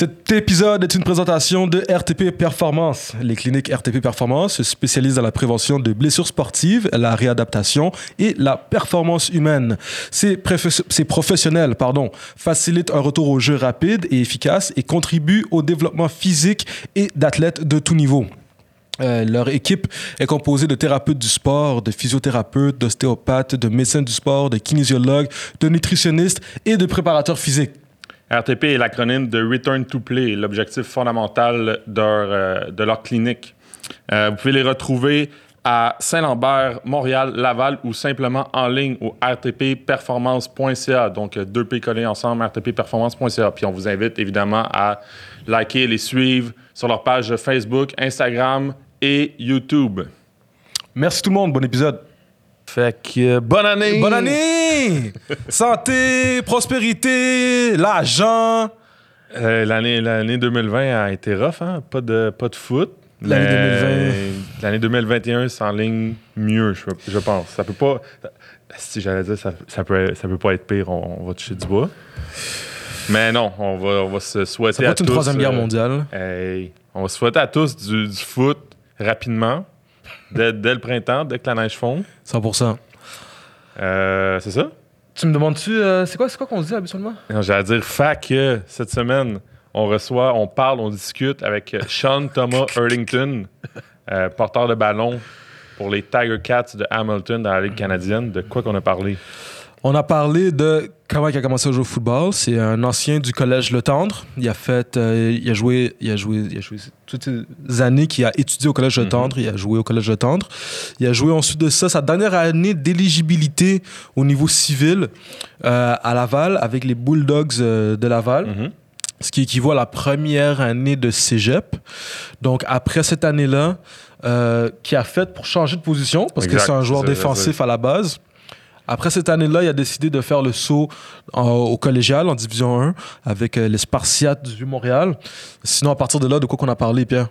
Cet épisode est une présentation de RTP Performance. Les cliniques RTP Performance se spécialisent dans la prévention de blessures sportives, la réadaptation et la performance humaine. Ces, professionnels facilitent un retour au jeu rapide et efficace et contribuent au développement physique et d'athlètes de tout niveau. Euh, leur équipe est composée de thérapeutes du sport, de physiothérapeutes, d'ostéopathes, de médecins du sport, de kinésiologues, de nutritionnistes et de préparateurs physiques. RTP est l'acronyme de Return to Play, l'objectif fondamental de leur, euh, de leur clinique. Euh, vous pouvez les retrouver à Saint-Lambert, Montréal, Laval ou simplement en ligne au rtpperformance.ca. Donc, euh, deux P collés ensemble, rtpperformance.ca. Puis on vous invite évidemment à liker, les suivre sur leur page Facebook, Instagram et YouTube. Merci tout le monde, bon épisode. Fait que euh, bonne année! Bonne année! Santé, prospérité, l'argent. Euh, l'année, l'année 2020 a été rough, hein? Pas de, pas de foot. L'année Mais L'année 2021 s'enligne mieux, je, je pense. Ça peut pas. Si j'allais dire, ça, ça, peut, ça peut pas être pire, on, on va toucher du bois. Mais non, on va, on va se souhaiter Ça va à être une tous, troisième guerre euh, mondiale. hey, on va se souhaiter à tous du, du foot rapidement, dès, dès le printemps, dès que la neige fond. 100%. Euh, c'est ça? Tu me demandes-tu, euh, c'est quoi, c'est quoi qu'on se dit habituellement? Non, J'allais dire, fait que cette semaine, on reçoit, on parle, on discute avec euh, Sean Thomas Hurlington, euh, porteur de ballon pour les Tiger Cats de Hamilton dans la Ligue canadienne. De quoi qu'on a parlé? On a parlé de comment il a commencé à jouer au football. C'est un ancien du collège Le Tendre. Il a fait, euh, il a joué, il a joué, il a joué toutes ces années qu'il a étudié au collège Le Tendre. Il a joué au collège Le Tendre. Il a joué ensuite de ça sa dernière année d'éligibilité au niveau civil euh, à Laval avec les Bulldogs euh, de Laval. Mhm. Ce qui équivaut à la première année de cégep. Donc, après cette année-là, qui a fait pour changer de position, parce que c'est un joueur défensif à la base. Après cette année-là, il a décidé de faire le saut en- au collégial en Division 1 avec euh, les Spartiates du Montréal. Sinon, à partir de là, de quoi qu'on a parlé, Pierre?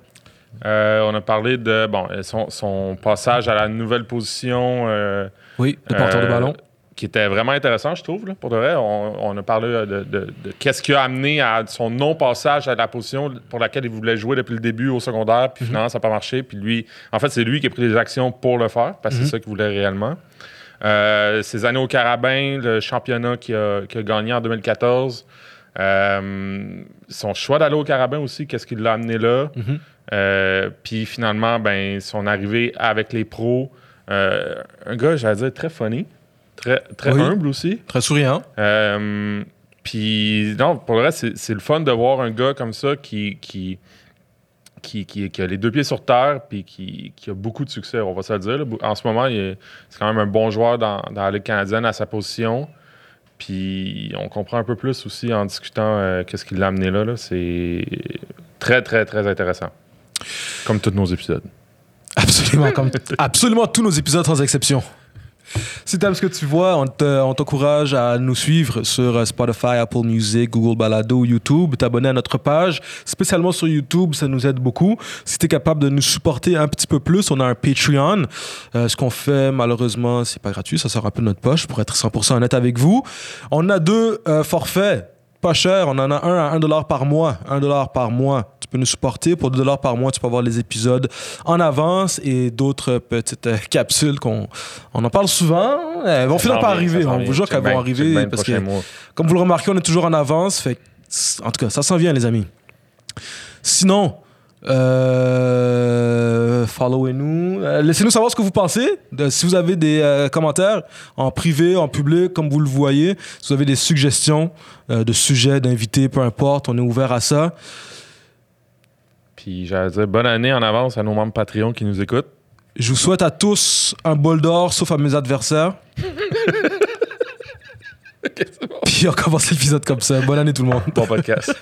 Euh, on a parlé de bon, euh, son, son passage à la nouvelle position euh, Oui, de porteur de Euh, ballon. qui était vraiment intéressant, je trouve. là, pour de vrai, on, on a parlé euh, de, de- de qu'est-ce qui a amené à son non-passage à la position pour laquelle il voulait jouer depuis le début au secondaire, puis finalement, ça n'a pas marché. Puis lui, en fait, c'est lui qui a pris les actions pour le faire, parce que c'est ça qu'il voulait réellement. Euh, ses années au Carabin, le championnat qu'il a, gagné en 2014. Euh, son choix d'aller au Carabin aussi, qu'est-ce qui l'a amené là? Mhm. Euh, puis finalement, ben, son arrivée avec les pros. euh, un gars, j'allais dire, très funny, très, très Oui. humble aussi. Très souriant. Euh, puis non, pour le reste, c'est- c'est le fun de voir un gars comme ça qui, qui, qui, qui- qui a les deux pieds sur terre puis qui, qui a beaucoup de succès, on va se le dire. là. En ce moment, c'est quand même un bon joueur dans, dans la Ligue canadienne à sa position. Puis on comprend un peu plus aussi en discutant euh, qu'est-ce qui l'a amené là. là. C'est très, très, très intéressant. Comme tous nos épisodes. Absolument, comme absolument tous nos épisodes sans exception. Si t'aimes ce que tu vois, on te- on t'encourage à nous suivre sur euh, Spotify, Apple Music, Google Balado, YouTube, t'abonner à notre page, spécialement sur YouTube, ça nous aide beaucoup. Si t'es capable de nous supporter un petit peu plus, on a un Patreon. Euh, ce qu'on fait, malheureusement, c'est pas gratuit, ça sort un peu de notre poche pour être 100% honnête avec vous. On a deux euh, forfaits. Pas cher, on en a un à 1 dollar par mois. 1 dollar par mois. Peux nous supporter. Pour 2 dollars par mois, tu peux avoir les épisodes en avance et d'autres petites euh, capsules qu'on on en parle souvent. Elles vont finir par arriver. On vous jure qu'elles vont arriver. Parce que, mois. comme vous le remarquez, on est toujours en avance. Fait en tout cas, ça s'en vient, les amis. Sinon, euh, followez-nous. Euh, Laissez-nous savoir ce que vous pensez. De- si vous avez des euh, commentaires en privé, en public, comme vous le voyez, si vous avez des suggestions de sujets, d'invités, peu importe, on est ouvert à ça. Puis j'allais dire bonne année en avance à nos membres Patreon qui nous écoutent. Je vous souhaite à tous un bol d'or, sauf à mes adversaires. Puis on commence l'épisode comme ça. Bonne année tout le monde. Bon podcast.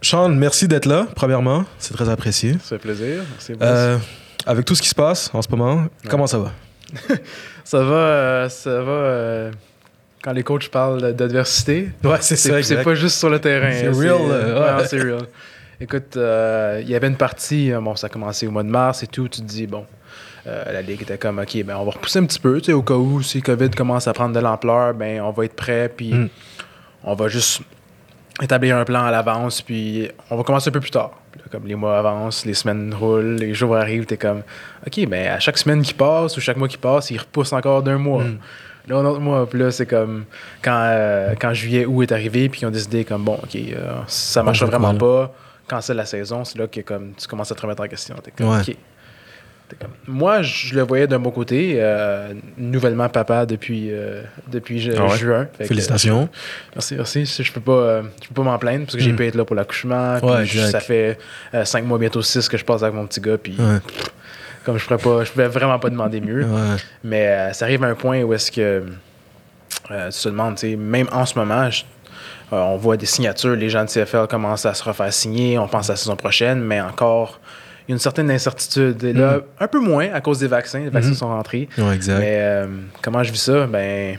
Sean, merci d'être là, premièrement. C'est très apprécié. Ça fait plaisir. Merci. Euh, avec tout ce qui se passe en ce moment, comment ça va? Ça va, euh, ça va euh, quand les coachs parlent d'adversité. Ouais, c'est pas juste sur le terrain. C'est hein, real, euh, ouais, c'est real. Écoute, euh, il y avait une partie, bon, ça a commencé au mois de mars et tout. Tu te dis, bon, Euh, la Ligue était comme, OK, ben, on va repousser un petit peu, tu sais, au cas où, si COVID commence à prendre de l'ampleur, ben, on va être prêt, puis Mm. on va juste établir un plan à l'avance, puis on va commencer un peu plus tard. Là, comme les mois avancent, les semaines roulent, les jours arrivent, t'es comme, OK, ben, à chaque semaine qui passe ou chaque mois qui passe, il repousse encore d'un mois. Mm. Là, un autre mois, puis là, c'est comme quand, euh, quand juillet, août est arrivé, puis ils ont décidé comme, bon, OK, euh, ça marche vraiment pas, cancelle la saison, c'est là que comme, tu commences à te remettre en question. T'es comme, Ouais. OK. Comme- Moi, je le voyais d'un bon côté, euh, nouvellement papa depuis, euh, depuis ju- Ah ouais? juin. Fait que, Félicitations. Merci, merci. Je peux pas, euh, je peux pas m'en plaindre parce que j'ai Mm. pu être là pour l'accouchement. Ouais, ça fait cinq mois, bientôt six que je passe avec mon petit gars. Puis Ouais. comme je pourrais pas, je pouvais vraiment pas demander mieux. Mais ça arrive à un point où est-ce que tu te demandes, tu sais, même en ce moment, je- on voit des signatures, les gens de CFL commencent à se refaire signer, on pense à la saison prochaine, mais encore, il y a une certaine incertitude. Et là, un peu moins à cause des vaccins, les vaccins Mhm. sont rentrés. Ouais, exact. Mais euh, comment je vis ça? Ben,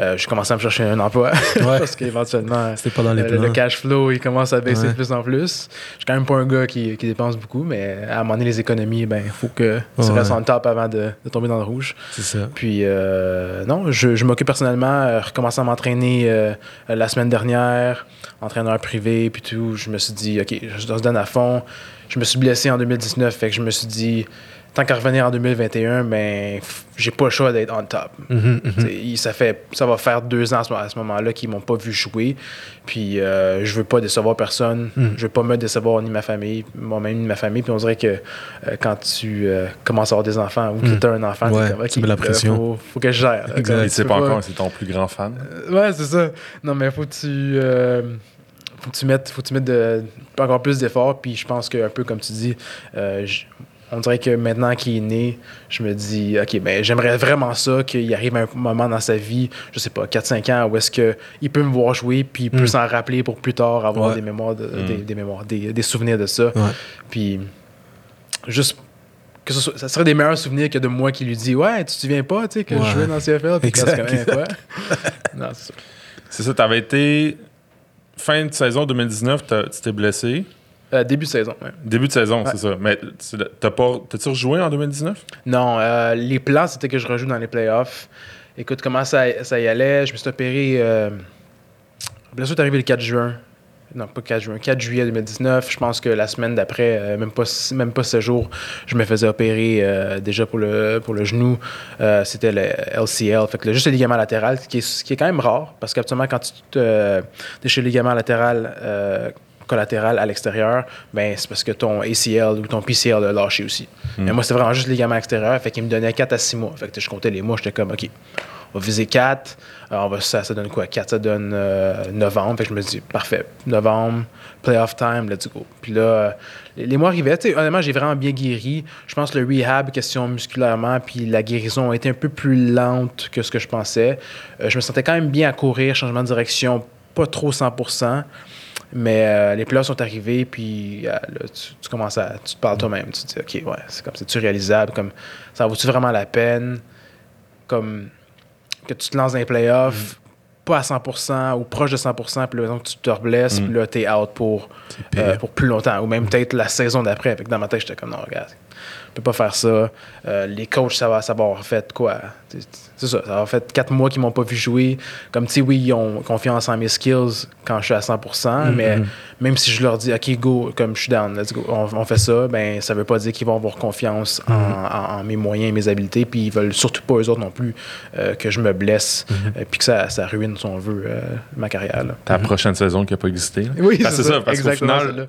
euh, je commence à me chercher un emploi Ouais. parce qu'éventuellement, C'était pas dans les euh, le, cash flow, il commence à baisser Ouais. de plus en plus. Je suis quand même pas un gars qui, qui dépense beaucoup, mais à un moment donné, les économies, ben, il faut que tu Ouais. restes en top avant de, de tomber dans le rouge. C'est ça. Puis, euh, non, je, je m'occupe personnellement, euh, à m'entraîner la semaine dernière, entraîneur privé, puis tout. Je me suis dit, OK, je se donne à fond. Je me suis blessé en 2019, fait que je me suis dit, tant qu'à revenir en 2021, ben, j'ai pas le choix d'être on top. Mhm, mhm. Ça, fait, ça va faire deux ans à ce, moment-là qu'ils m'ont pas vu jouer. Puis euh, je veux pas décevoir personne. Mm. Je veux pas me décevoir ni ma famille, moi-même ni ma famille. Puis on dirait que euh, quand tu euh, commences à avoir des enfants ou que Mm. tu as un enfant, Ouais, comme, OK, tu mets la pression. Faut, faut que je gère. Exact. Tu peux pas encore si c'est ton plus grand fan. Euh, Ouais, c'est ça. Non, mais faut que tu. euh, faut que tu mettes, faut que tu mettes de, encore plus d'efforts. Puis je pense que, un peu comme tu dis, euh, on dirait que maintenant qu'il est né, je me dis, OK, ben j'aimerais vraiment ça, qu'il arrive un moment dans sa vie, je sais pas, 4-5 ans, où est-ce qu'il peut me voir jouer, puis il peut Mm. s'en rappeler pour plus tard avoir Ouais. des mémoires, de- Mm. des, des mémoires, des, des souvenirs de ça. Ouais. Puis juste. Que ce, soit- ça serait des meilleurs souvenirs que de moi qui lui dit Ouais, tu te souviens pas, tu sais, que Ouais. je jouais dans le CFL. Puis Exact. quand quoi? non, c'est ça. C'est ça, t'avais été. Fin de saison 2019, t'as- tu t'es blessé. Euh, début de saison, ouais. Début de saison, Ouais. c'est ça. Mais t'as pas. T'as-tu rejoué en 2019? Non, euh, les plans, c'était que je rejoue dans les playoffs. Écoute, comment ça, ça y allait? Je me suis opéré. Euh... Blessure est arrivée le 4 juin. Non, pas 4 juin, 4 juillet 2019. Je pense que la semaine d'après, euh, même, pas, même pas ce jour, je me faisais opérer déjà pour le, pour le genou. C'était le LCL, fait que le- juste le ligament latéral, qui est, qui est quand même rare, parce qu'habituellement, quand tu te déchires le ligament latéral collatéral à l'extérieur, ben, c'est parce que ton ACL ou ton PCL a lâché aussi. Mais moi, c'était vraiment juste le ligament extérieur, fait qu'il me donnait 4 à 6 mois. Fait que je comptais les mois, j'étais comme, OK, on va viser 4. Alors, on va, ça, ça donne quoi? 4, ça donne euh, novembre. Fait que je me dis, parfait, novembre, playoff time, let's go. Puis là, euh, les, les mois arrivaient. Honnêtement, j'ai vraiment bien guéri. Je pense que le rehab, question musculairement, puis la guérison a été un peu plus lente que ce que je pensais. Euh, je me sentais quand même bien à courir, changement de direction, pas trop 100%. Mais euh, les playoffs sont arrivés, puis euh, là, tu, tu commences à. Tu te parles toi-même. Tu te dis, OK, ouais, c'est comme, c'est-tu réalisable? Comme, ça vaut-tu vraiment la peine? Comme, que tu te lances dans les playoffs, pas à 100% ou proche de 100%, puis là, donc, tu te reblesses, Mm. puis là, t'es out pour, euh, pour plus longtemps, ou même peut-être la saison d'après. Fait que dans ma tête, j'étais comme, non, regarde, peux pas faire ça. Euh, les coachs, ça va, ça va avoir fait quoi? C'est ça, ça va avoir fait quatre mois qu'ils m'ont pas vu jouer. Comme, tu sais, oui, ils ont confiance en mes skills quand je suis à 100%, mais Mhm. même si je leur dis, OK, go, comme je suis down, let's go, on, on fait ça, ben, ça veut pas dire qu'ils vont avoir confiance en, en- en mes moyens et mes habiletés, puis ils veulent surtout pas, eux autres non plus, euh, que je me blesse, euh, puis que ça, ça ruine, si on veut, ma carrière. là. Ta prochaine saison qui n'a pas existé. là. Oui, que c'est ça, parce qu'au final,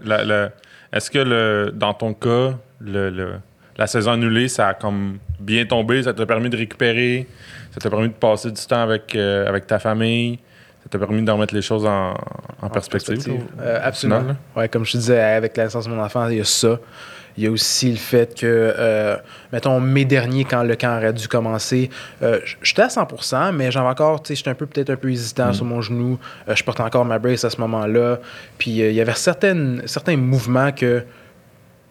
est-ce que le, dans ton cas, le, le- la saison annulée, ça a comme bien tombé, ça t'a permis de récupérer, ça t'a permis de passer du temps avec, euh, avec ta famille, ça t'a permis de remettre les choses en, en perspective. Euh, absolument. final, ouais, comme je te disais, avec la naissance de mon enfant, il y a ça. Il y a aussi le fait que, euh, mettons, mai dernier, quand le camp aurait dû commencer, euh, j'étais à 100%, mais j'avais encore, tu sais, j'étais un peu, peut-être un peu hésitant sur mon genou. Euh, je portais encore ma brace à ce moment-là. Puis il y avait certaines, certains mouvements que,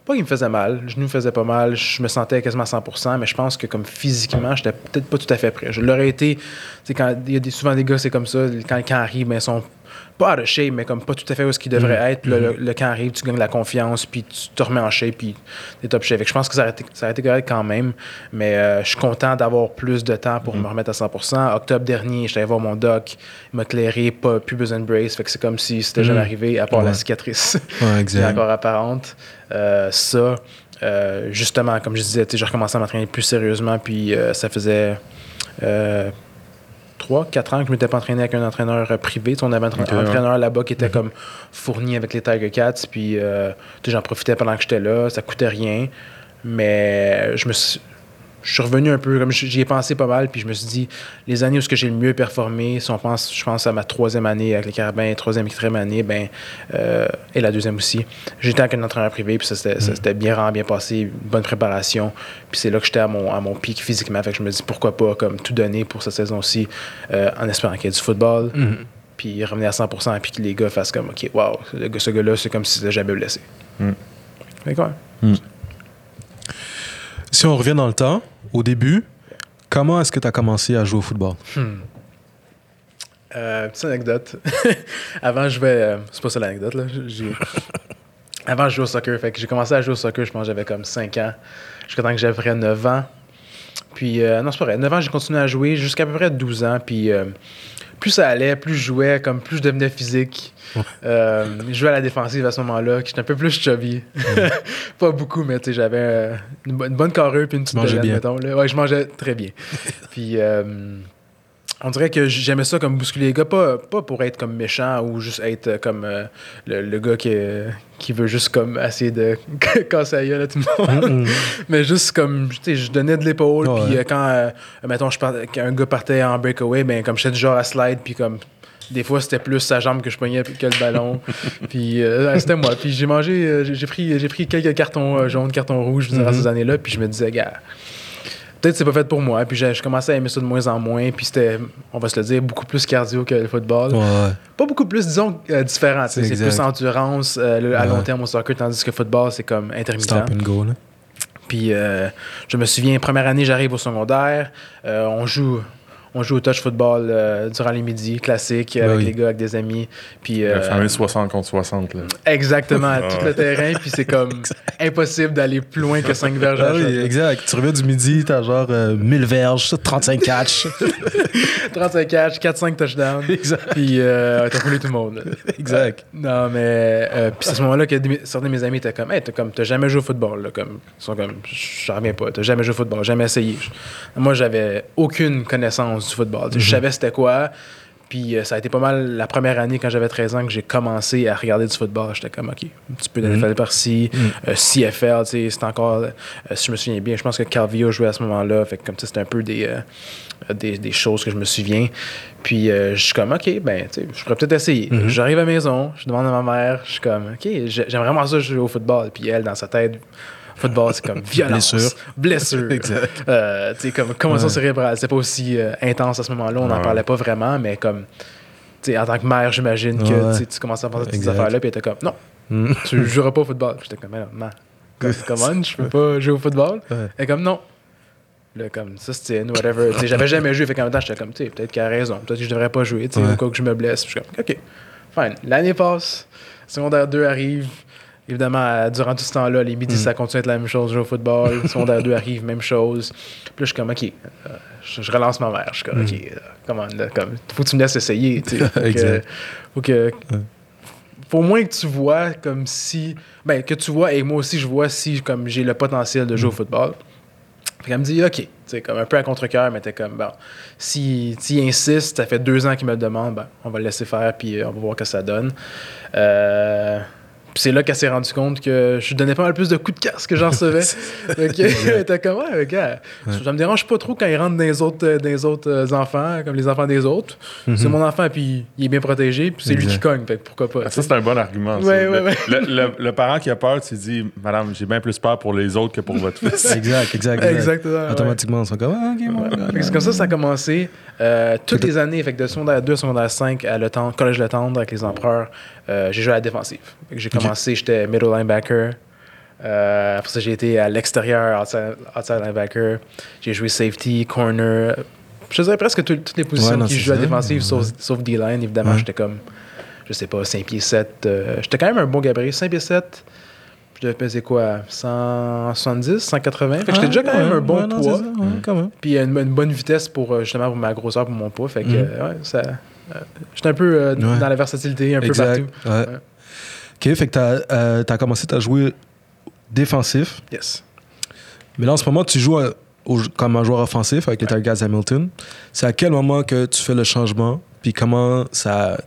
pas qu'ils me faisaient mal, le genou me faisait pas mal, je me sentais quasiment à 100%, mais je pense que comme physiquement, j'étais peut-être pas tout à fait prêt. Je l'aurais été, tu quand il y a souvent des gars, c'est comme ça, quand le camp arrive, ben, ils sont pas out of shape, mais comme pas tout à fait où ce qu'il devrait être. Puis là, le, le camp arrive, tu gagnes la confiance, puis tu te remets en shape, puis t'es top shape. Je pense que ça aurait été, ça été correct quand même, mais euh, je suis content d'avoir plus de temps pour me remettre à 100%. Octobre dernier, j'étais allé voir mon doc, il m'a clairé, pas, plus besoin de brace, fait que c'est comme si c'était jamais arrivé, à part la cicatrice Ouais, qui est exact. encore apparente. Euh, ça, euh, justement, comme je disais, j'ai recommencé à m'entraîner plus sérieusement, puis ça faisait euh, 3, 4 ans que je m'étais pas entraîné avec un entraîneur euh, privé. Tu sais, on avait un ouais. entraîneur là-bas qui était comme fourni avec les Tiger Cats, puis euh, tu sais, j'en profitais pendant que j'étais là, ça coûtait rien, mais je me suis. Je suis revenu un peu, comme j'y ai pensé pas mal, puis je me suis dit, les années où ce que j'ai le mieux performé, si on pense, je pense à ma troisième année avec les Carabins, troisième et quatrième année, ben, euh, et la deuxième aussi, j'étais avec un entraîneur privé, puis ça s'était ça s'était bien vraiment bien passé, bonne préparation, puis c'est là que j'étais à mon, à mon pic physiquement, fait que je me dis pourquoi pas comme tout donner pour cette saison-ci, euh, en espérant qu'il y ait du football, Mhm. puis revenir à 100%, puis que les gars fassent comme, ok, wow, ce gars-là, c'est comme s'il s'était jamais blessé. Mm. Que ouais. Si on revient dans le temps, au début, comment est-ce que tu as commencé à jouer au football? Euh, petite anecdote. Avant, je jouais. euh, c'est pas ça l'anecdote, là. Avant, je jouais au soccer. Fait que j'ai commencé à jouer au soccer, je pense que j'avais comme 5 ans. Jusqu'à temps que j'avais à peu près 9 ans. Puis, euh, non, c'est pas vrai. 9 ans, j'ai continué à jouer jusqu'à peu près 12 ans. Puis, euh, plus ça allait, plus je jouais, comme plus je devenais physique. Euh, je jouais à la défensive à ce moment-là, j'étais un peu plus chubby. pas beaucoup, mais tu sais, j'avais euh, une, bo- une bonne carrure puis une petite bien. mettons, là. Ouais, je mangeais très bien. puis, euh, on dirait que j'aimais ça comme bousculer les gars, pas, pas pour être comme méchant ou juste être comme euh, le, le gars qui, euh, qui veut juste comme essayer de casser la gueule à tout le monde. Mhm. Mais juste comme, tu sais, je donnais de l'épaule, puis euh, quand, mettons, je partais- quand un gars partait en breakaway, ben comme j'étais du genre à slide, puis comme, des fois, c'était plus sa jambe que je pognais que le ballon. puis euh, c'était moi. Puis j'ai mangé, euh, j'ai pris, j'ai pris quelques cartons euh, jaunes, cartons rouges durant Mhm. ces années-là, puis je me disais, gars, peut-être c'est pas fait pour moi. Puis j'ai- je commençais à aimer ça de moins en moins, puis c'était, on va se le dire, beaucoup plus cardio que le football Ouais, ouais. pas beaucoup plus, disons, euh, différent. C'est plus endurance euh, le- à long terme au soccer, tandis que football, c'est comme intermittent. Stop and go, là. Puis euh, je me souviens, première année, j'arrive au secondaire, on joue. On joue au touch football euh, durant les midis, classique, Ben avec oui. les gars, avec des amis. Puis, euh, Le fameux 60 contre 60. Là. exactement, Ah tout le terrain. Puis c'est comme impossible d'aller plus loin que 5 verges à Ah la oui, exact. Tu reviens du midi, t'as genre euh, 1000 verges, 35 catchs. 35 catch, 4-5 touchdowns. exact. Puis euh, t'as roulé tout le monde. là. Exact. Non, mais. euh, puis c'est à ce moment-là que certains de mes amis étaient comme, hey, t'as comme, t'as jamais joué au football. Là, comme, ils sont comme, j'en reviens pas, t'as jamais joué au football, jamais essayé. Je- Moi, j'avais aucune connaissance du football. Je savais c'était quoi. Puis euh, ça a été pas mal la première année quand j'avais 13 ans que j'ai commencé à regarder du football. J'étais comme, OK, un petit peu de NFL par-ci, euh, CFL, tu sais, c'était encore, euh, si je me souviens bien, je pense que Calvillo jouait à ce moment-là. Fait que comme ça, c'était un peu des, des, des choses que je me souviens. Puis je suis comme, OK, ben, tu sais, je pourrais peut-être essayer. J'arrive à la maison, je demande à ma mère, je suis comme, OK, j'ai- j'aime vraiment ça jouer au football. Puis elle, dans sa tête, football, c'est comme violence. Blessure. Blessure. Exact. Euh, comme commotion Ouais. cérébrale. C'est pas aussi euh, intense à ce moment-là, on n'en Ouais. parlait pas vraiment, mais comme, en tant que mère, j'imagine que tu commences à penser à toutes ces affaires-là, puis était comme, non, Mm. tu joueras pas au football. J'étais comme, mais non, man, comme, comment, je peux pas jouer au football? Est comme, non. Là, comme, ça, c'était whatever. J'avais jamais joué, fait qu'en même temps, j'étais comme, tu sais, peut-être qu'elle a raison, peut-être que je devrais pas jouer, tu sais, Ouais. au cas que je me blesse. Puis je suis comme, OK, fine. L'année passe, secondaire 2 arrive. Évidemment, euh, durant tout ce temps-là, les midis, Mm. ça continue à être la même chose, jouer au football. secondaire 2 arrive, même chose. Puis là, je suis comme, OK, euh, je, je relance ma mère. Je suis comme, Mm. OK, euh, comment, là, comme, faut que tu me laisses essayer, tu sais. Faut que-. Faut que, faut au moins que tu vois comme si ben que tu vois et moi aussi je vois si comme j'ai le potentiel de jouer au football fait qu'elle me dit ok tu sais comme un peu à contre-cœur mais t'es comme bon si s'il insiste ça fait deux ans qu'il me le demande ben on va le laisser faire puis euh, on va voir ce que ça donne euh, puis c'est là qu'elle s'est rendue compte que je lui donnais pas mal plus de coups de casse que j'en recevais. Ok, elle était comme, ouais, gars, ça me dérange pas trop quand il rentre dans les autres, euh, dans les autres euh, enfants, comme les enfants des autres. C'est mon enfant, puis il est bien protégé, puis c'est lui qui cogne, fait que pourquoi pas. Ah, Ça, c'est un bon argument. Ouais, le, ouais, ouais. Le, le- le parent qui a peur, tu dis Madame, j'ai bien plus peur pour les autres que pour votre fils. Exact, exact. exact. Exactement. ouais. Automatiquement, on se comme, ah, ok, ouais, Fait ouais, que C'est comme ça que ça a commencé. Euh, toutes les années, fait que de secondaire 2 à secondaire 5 à le temps, collège Le Tendre avec les empereurs, euh, j'ai joué à la défensive. J'ai commencé, j'étais middle linebacker. Euh, après ça, j'ai été à l'extérieur, outside, outside linebacker. J'ai joué safety, corner. Je dirais presque tout- toutes les positions Ouais, non, qui jouent à la défensive, Ouais. sauf, sauf D-line. Évidemment, Ouais. j'étais comme je sais pas, 5 pieds 7. euh, J'étais quand même un bon gabarit, 5 pieds 7. Je devais peser quoi 170, 180. Fait que j'étais déjà quand même un bon poids. Puis une, une bonne vitesse pour justement pour ma grosseur, pour mon poids. Fait que, euh, ouais, ça. Euh, J'étais un peu euh, Ouais. dans la versatilité, un Exact. peu partout. Ouais. Ouais. Ok, fait que t'as euh, t'as commencé à jouer défensif. Yes. Mais là, en ce moment, tu joues à- au- comme un joueur offensif avec les Tigers Hamilton. C'est à quel moment que tu fais le changement? Puis comment ça,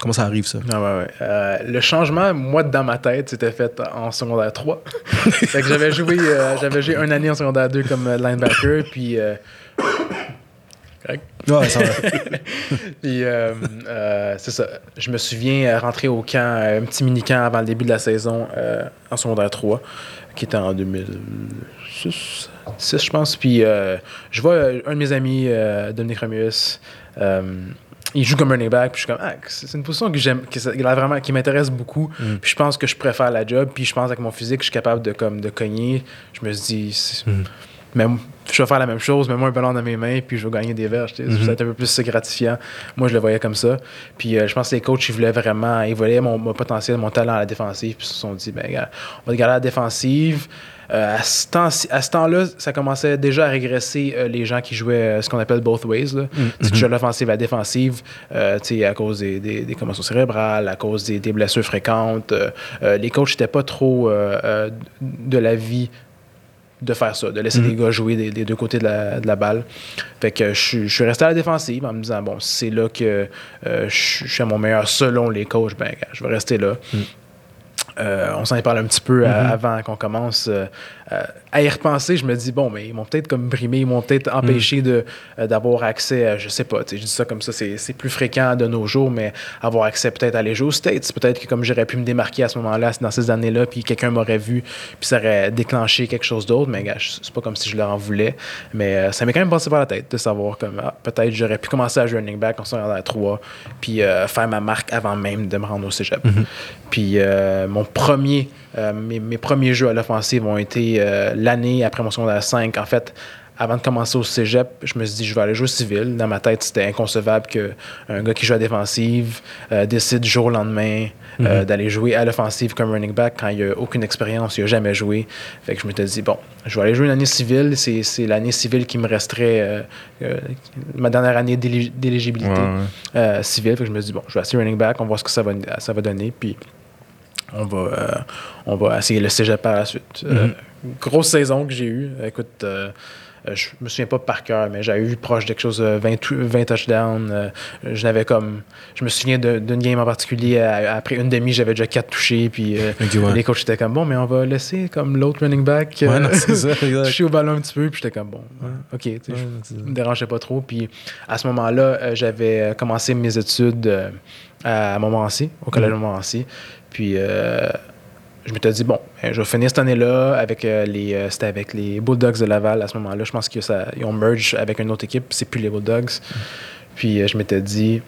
comment ça arrive, ça? Ah ouais, ouais. Euh, le changement, moi, dans ma tête, c'était fait en secondaire 3. fait que j'avais joué, j'avais joué une année en secondaire 2 comme linebacker, puis, Ouais, ça va. puis euh, euh, c'est ça. Je me souviens euh, rentrer au camp, un petit mini-camp avant le début de la saison euh, en secondaire 3, qui était en 2006, 6, je pense. Puis euh, je vois un de mes amis, Dominique Romus, euh, il joue comme running back, puis je suis comme, ah, c'est une position que j'aime, qui, qui, vraiment, qui m'intéresse beaucoup. Mm. Puis je pense que je préfère la job, puis je pense avec mon physique, je suis capable de, comme, de cogner. Je me dis, Mm. même, je vais faire la même chose, mais moi un ballon dans mes mains, puis je vais gagner des verges. tu. Mhm. Ça va être un peu plus gratifiant. Moi, je le voyais comme ça. Puis euh, je pense que les coachs, ils voulaient vraiment, ils voyaient mon, mon potentiel, mon talent à la défensive, puis ils se sont dit, ben, on va te garder à la défensive. Euh, à ce temps- temps-là, ça commençait déjà à régresser euh, les gens qui jouaient ce qu'on appelle both ways. Là. C'est déjà l'offensive à la défensive, tu à cause des, des, des commotions cérébrales, à cause des, des blessures fréquentes. Les coachs n'étaient pas trop de la vie de faire ça, de laisser Mhm. les gars jouer des, des deux côtés de la, de la balle. Fait que je, suis- je suis resté à la défensive en me disant, bon, c'est là que euh, je, je suis à mon meilleur selon les coachs, ben, je vais rester là. Mhm. Euh, on s'en est parlé un petit peu Mhm. avant qu'on commence. euh, euh, à y repenser, je me dis, bon, mais ils m'ont peut-être comme brimé, ils m'ont peut-être empêché de, euh, d'avoir accès à, je sais pas, je dis ça comme ça, c'est, plus fréquent de nos jours, mais avoir accès peut-être à aller jouer aux States, peut-être que comme j'aurais pu me démarquer à ce moment-là, dans ces années-là, puis quelqu'un m'aurait vu, puis ça aurait déclenché quelque chose d'autre, mais c'est pas comme si je leur en voulais, mais euh, ça m'est quand même passé par la tête de savoir comme, ah, peut-être j'aurais pu commencer à jouer running back en secondaire 3, puis euh, faire ma marque avant même de me rendre au cégep. Puis euh, mon premier, mes, mes premiers jeux à l'offensive ont été euh, l'année après mon secondaire 5. En fait, avant de commencer au cégep, je me suis dit, je vais aller jouer au civil. Dans ma tête, c'était inconcevable qu'un gars qui joue à défensive euh, décide du jour au lendemain euh, d'aller jouer à l'offensive comme running back quand il n'a aucune expérience, il n'a jamais joué. Fait que je m'étais dit, bon, je vais aller jouer une année civile. C'est c'est l'année civile qui me resterait, euh, ma dernière année d'éli- d'éligibilité Ouais, ouais. euh, civil. Fait que je me dis, bon, je vais essayer running back, on va voir ce que ça va, ça va donner. Puis on va, on va essayer le cégep par la suite. Euh, grosse saison que j'ai eue. Écoute, euh, euh, je me souviens pas par cœur, mais j'avais eu proche de quelque chose de 20, tou- 20 touchdowns. Euh, je n'avais comme. Je me souviens d'une game en particulier. à- après une demi, j'avais déjà 4 touchés. Puis euh, Ok, ouais. les coachs étaient comme bon, mais on va laisser comme l'autre running back. Ouais, euh, non, ça, toucher au ballon un petit peu. Puis j'étais comme bon, ouais, ok. je- ça. me dérangeait pas trop. Puis à ce moment-là, j'avais commencé mes études à Montmorency, au collège de Montmorency. Puis je m'étais dit, bon, euh, je vais finir cette année-là avec euh, les. euh, c'était avec les Bulldogs de Laval à ce moment-là. Je pense qu'ils ont merge avec une autre équipe, c'est plus les Bulldogs. Puis euh, je m'étais dit,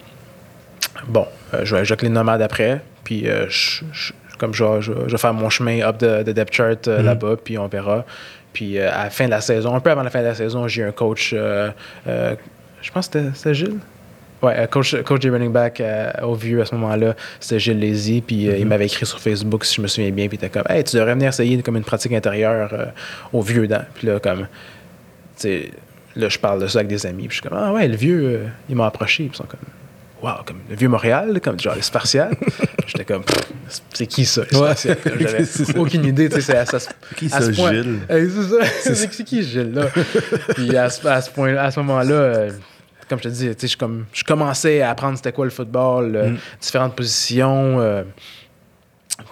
bon, je vais jouer avec les nomades après. Puis je- je- comme je, vais- je, vais- faire mon chemin up de, de depth chart Mhm. là-bas, puis on verra. Puis à la fin de la saison, un peu avant la fin de la saison, j'ai un coach, je pense que c'était Gilles? Ouais, euh, coach, coach des running back euh, au vieux à ce moment-là, c'était Gilles Lézy. Puis euh, il m'avait écrit sur Facebook, si je me souviens bien. Puis il était comme, hey, tu devrais venir essayer comme une pratique intérieure euh, au vieux. Dans. Puis là, comme, tu sais, là, je parle de ça avec des amis. Puis je suis comme, ah ouais, le vieux, il m'a approché. Puis ils sont comme, wow, comme le vieux Montréal, comme genre les Spartiates. J'étais comme, c'est qui ça, les Ouais. J'avais aucune idée, tu sais, c'est à, Qui ça, ce point- Gilles? C'est ça. c'est c'est qui Gilles là? Puis à ce, à ce point, à ce moment-là, comme je te dis, je, comme, je commençais à apprendre c'était quoi le football, euh, Mm. différentes positions. euh,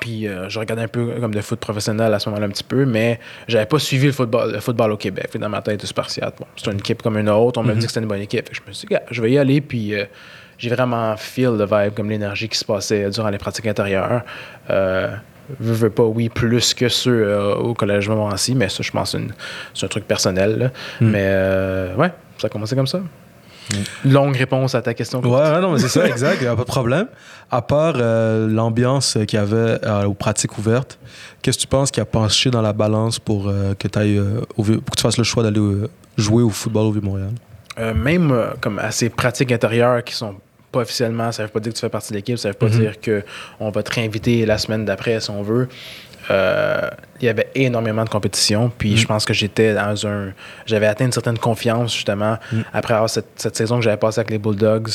puis euh, je regardais un peu comme de foot professionnel à ce moment-là un petit peu, mais j'avais pas suivi le football, le football au Québec. Dans ma tête, Spartiate. Bon, c'est une équipe comme une autre. On m'a dit que c'était une bonne équipe. Je me suis dit, je vais y aller. Puis euh, j'ai vraiment feel le vibe, comme l'énergie qui se passait durant les pratiques intérieures. Euh, veux, veux pas, oui, plus que ceux au collège Montmorency, mais ça, je pense, c'est un truc personnel. là. Mm. Mais ouais, ça a commencé comme ça. Longue réponse à ta question. Ouais, non, mais c'est ça, exact, pas de problème. À part euh, l'ambiance qu'il y avait euh, aux pratiques ouvertes, qu'est-ce que tu penses qui a penché dans la balance pour, euh, que, t'ailles, au Vieux- pour que tu fasses le choix d'aller jouer au football au Vieux-Montréal? Même comme à ces pratiques intérieures qui sont pas officiellement, ça veut pas dire que tu fais partie de l'équipe, ça veut pas Mhm. dire que on va te réinviter la semaine d'après si on veut. Euh, il y avait énormément de compétition, puis je pense que j'étais dans un. J'avais atteint une certaine confiance, justement, Mhm. après avoir cette, cette saison que j'avais passée avec les Bulldogs.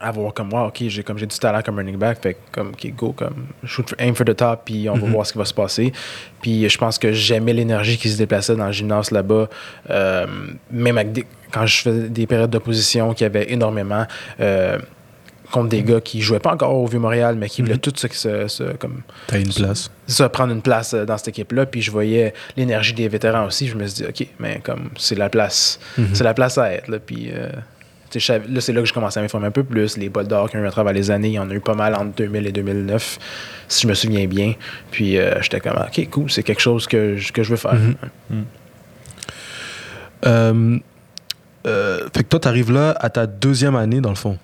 À voir comme moi, ok, j'ai comme j'ai du talent comme running back, fait comme ok, go, comme shoot, aim for the top, puis on va Mhm. voir ce qui va se passer. Puis je pense que j'aimais l'énergie qui se déplaçait dans le gymnase là-bas, euh, même avec des- quand je faisais des périodes d'opposition qu'il y avait énormément. euh, contre des gars qui jouaient pas encore au Vieux-Montréal, mais qui voulaient Mhm. tout se, se- se- comme, T'as une place. ça, prendre une place euh, dans cette équipe-là. Puis je voyais l'énergie des vétérans aussi. Je me suis dit, OK, mais comme c'est la place, Mhm. c'est la place à être. Là. Puis euh, tu là, c'est là que je commençais à m'informer un peu plus. Les bols d'or qui ont eu à travers les années, il y en a eu pas mal entre 2000 et 2009, si je me souviens bien. Puis euh, j'étais comme, OK, cool, c'est quelque chose que je, que je veux faire. Mhm. Euh, euh, fait que toi, t'arrives là à ta deuxième année, dans le fond.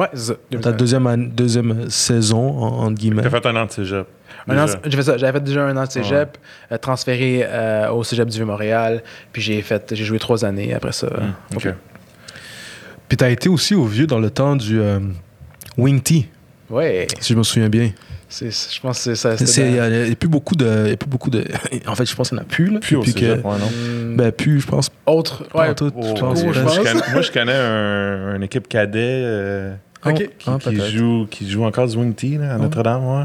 Ouais, c'est ça. Ta deuxième, année- deuxième saison, en- entre guillemets. T'as fait un an de cégep. J'avais fait déjà un an de cégep, euh, transféré euh, au cégep du Vieux-Montréal. Puis j'ai fait, j'ai joué trois années après ça. Hum, ok. Puis t'as été aussi au vieux dans le temps du euh, Wing T, Ouais, si je me souviens bien. c'est, je pense que c'est ça. Il n'y a, il y a plus beaucoup de. il y a plus beaucoup de en fait, je pense qu'il n'y en a plus. Là, Puis au depuis que- cégep, ouais, non? Hmm, Ben, plus, je pense. autre. Ouais, tout, Oh, je pense. moi, je connais, moi, je connais un- une équipe cadet euh, Ok. qui, Ah, qui peut-être. joue, qui joue encore du Wing T là, à Oh. Notre-Dame. Ouais.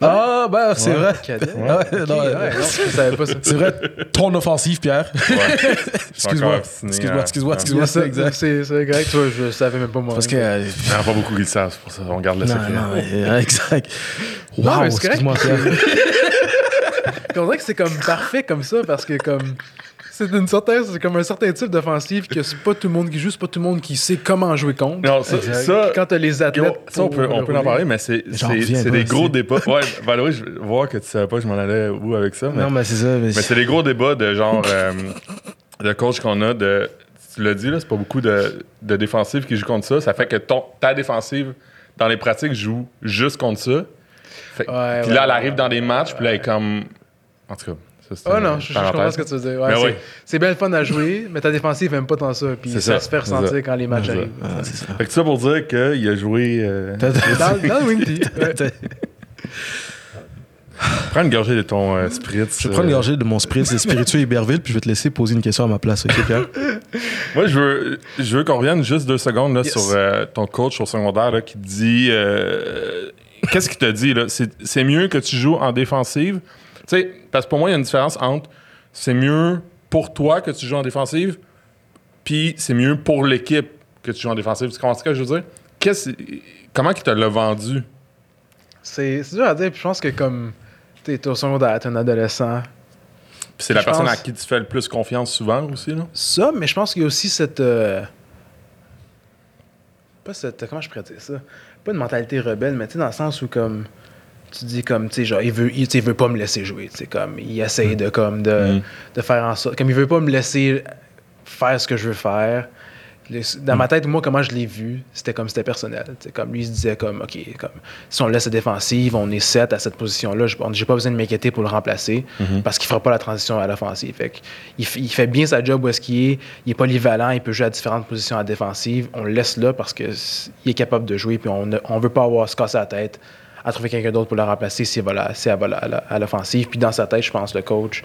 Ah, ben, c'est Ouais. vrai. Ouais. Ouais, Ok, non, ouais, non, je savais pas ça. C'est vrai, ton offensive, Pierre. Excuse-moi. Excuse-moi, excuse-moi, Ouais. excuse-moi. C'est exact. C'est, correct, toi, je savais même pas moi. Parce que. euh, Il n'y en a pas beaucoup qui le savent, c'est pour ça on garde le non, secret. non, euh, exact. Non, Wow, c'est correct. excuse-moi, Pierre. On dirait que c'est comme parfait comme ça parce que comme c'est une certaine, c'est comme un certain type d'offensive que c'est pas tout le monde qui joue, c'est pas tout le monde qui sait comment jouer contre. Non, ça, ça, Quand t'as les athlètes, ça, on peut, on en parler, mais c'est c'est- des gros débats. Ouais, Valérie, je veux voir que tu savais pas que je m'en allais où avec ça. Mais, Non, mais c'est ça. Mais mais c'est des gros débats de genre euh, de coach qu'on a de. Tu l'as dit, là, c'est pas beaucoup de, de défensives qui jouent contre ça. Ça fait que ton, ta défensive, dans les pratiques, joue juste contre ça. Fait- Ouais, puis ouais, là, elle ouais, arrive dans des matchs, puis là, elle est comme. En tout cas, ça, Oh une non, je, je parenthèse. comprends ce que tu veux dire. Ouais, Mais c'est, oui. c'est bien le fun à jouer, mais ta défensive aime pas tant ça. Puis ça, ça, se fait ressentir ça. quand les matchs arrivent. Ah, c'est ça. Fait que ça pour dire qu'il a joué. euh, Dans, dans le ouais. Prends une gorgée de ton euh, spritz. Je vais prendre euh, une gorgée de mon spritz c'est spiritueux Iberville, puis je vais te laisser poser une question à ma place, ok, Pierre? Moi, je veux, je veux qu'on revienne juste deux secondes là, Yes. sur euh, ton coach au secondaire là, qui te dit. euh, Qu'est-ce qu'il te dit? là? C'est c'est mieux que tu joues en défensive. Tu sais, parce que pour moi, il y a une différence entre c'est mieux pour toi que tu joues en défensive, puis c'est mieux pour l'équipe que tu joues en défensive. Tu comprends ce que je veux dire? Qu'est-ce- comment il te l'a vendu? C'est, c'est dur à dire. Puis je pense que comme t'es au secondaire, t'es un adolescent, Puis c'est la personne pense- à qui tu fais le plus confiance souvent aussi. Là? Ça, mais je pense qu'il y a aussi cette. euh, Pas cette. Comment je pourrais dire ça? Pas une mentalité rebelle, mais tu sais, dans le sens où, comme. Tu dis, comme, tu sais, genre, il veut, il, il veut pas me laisser jouer. Tu sais, comme, il essaye de, comme, de, Mm. de faire en sorte. Comme, il veut pas me laisser faire ce que je veux faire. Le- Dans ma tête, moi, comment je l'ai vu, c'était comme c'était personnel. Tu sais, comme lui, il se disait comme, OK, comme, si on laisse la défensive, on est 7 à cette position-là, je- j'ai pas besoin de m'inquiéter pour le remplacer Mhm. parce qu'il fera pas la transition à l'offensive. Fait que il, il fait bien sa job où est-ce qu'il est, il est polyvalent, il peut jouer à différentes positions à la défensive. On le laisse là parce qu'il est capable de jouer, puis on ne on veut pas avoir se casser la tête à trouver quelqu'un d'autre pour le remplacer si elle va, la- si elle va la- à la- à l'offensive. Puis dans sa tête, je pense, le coach,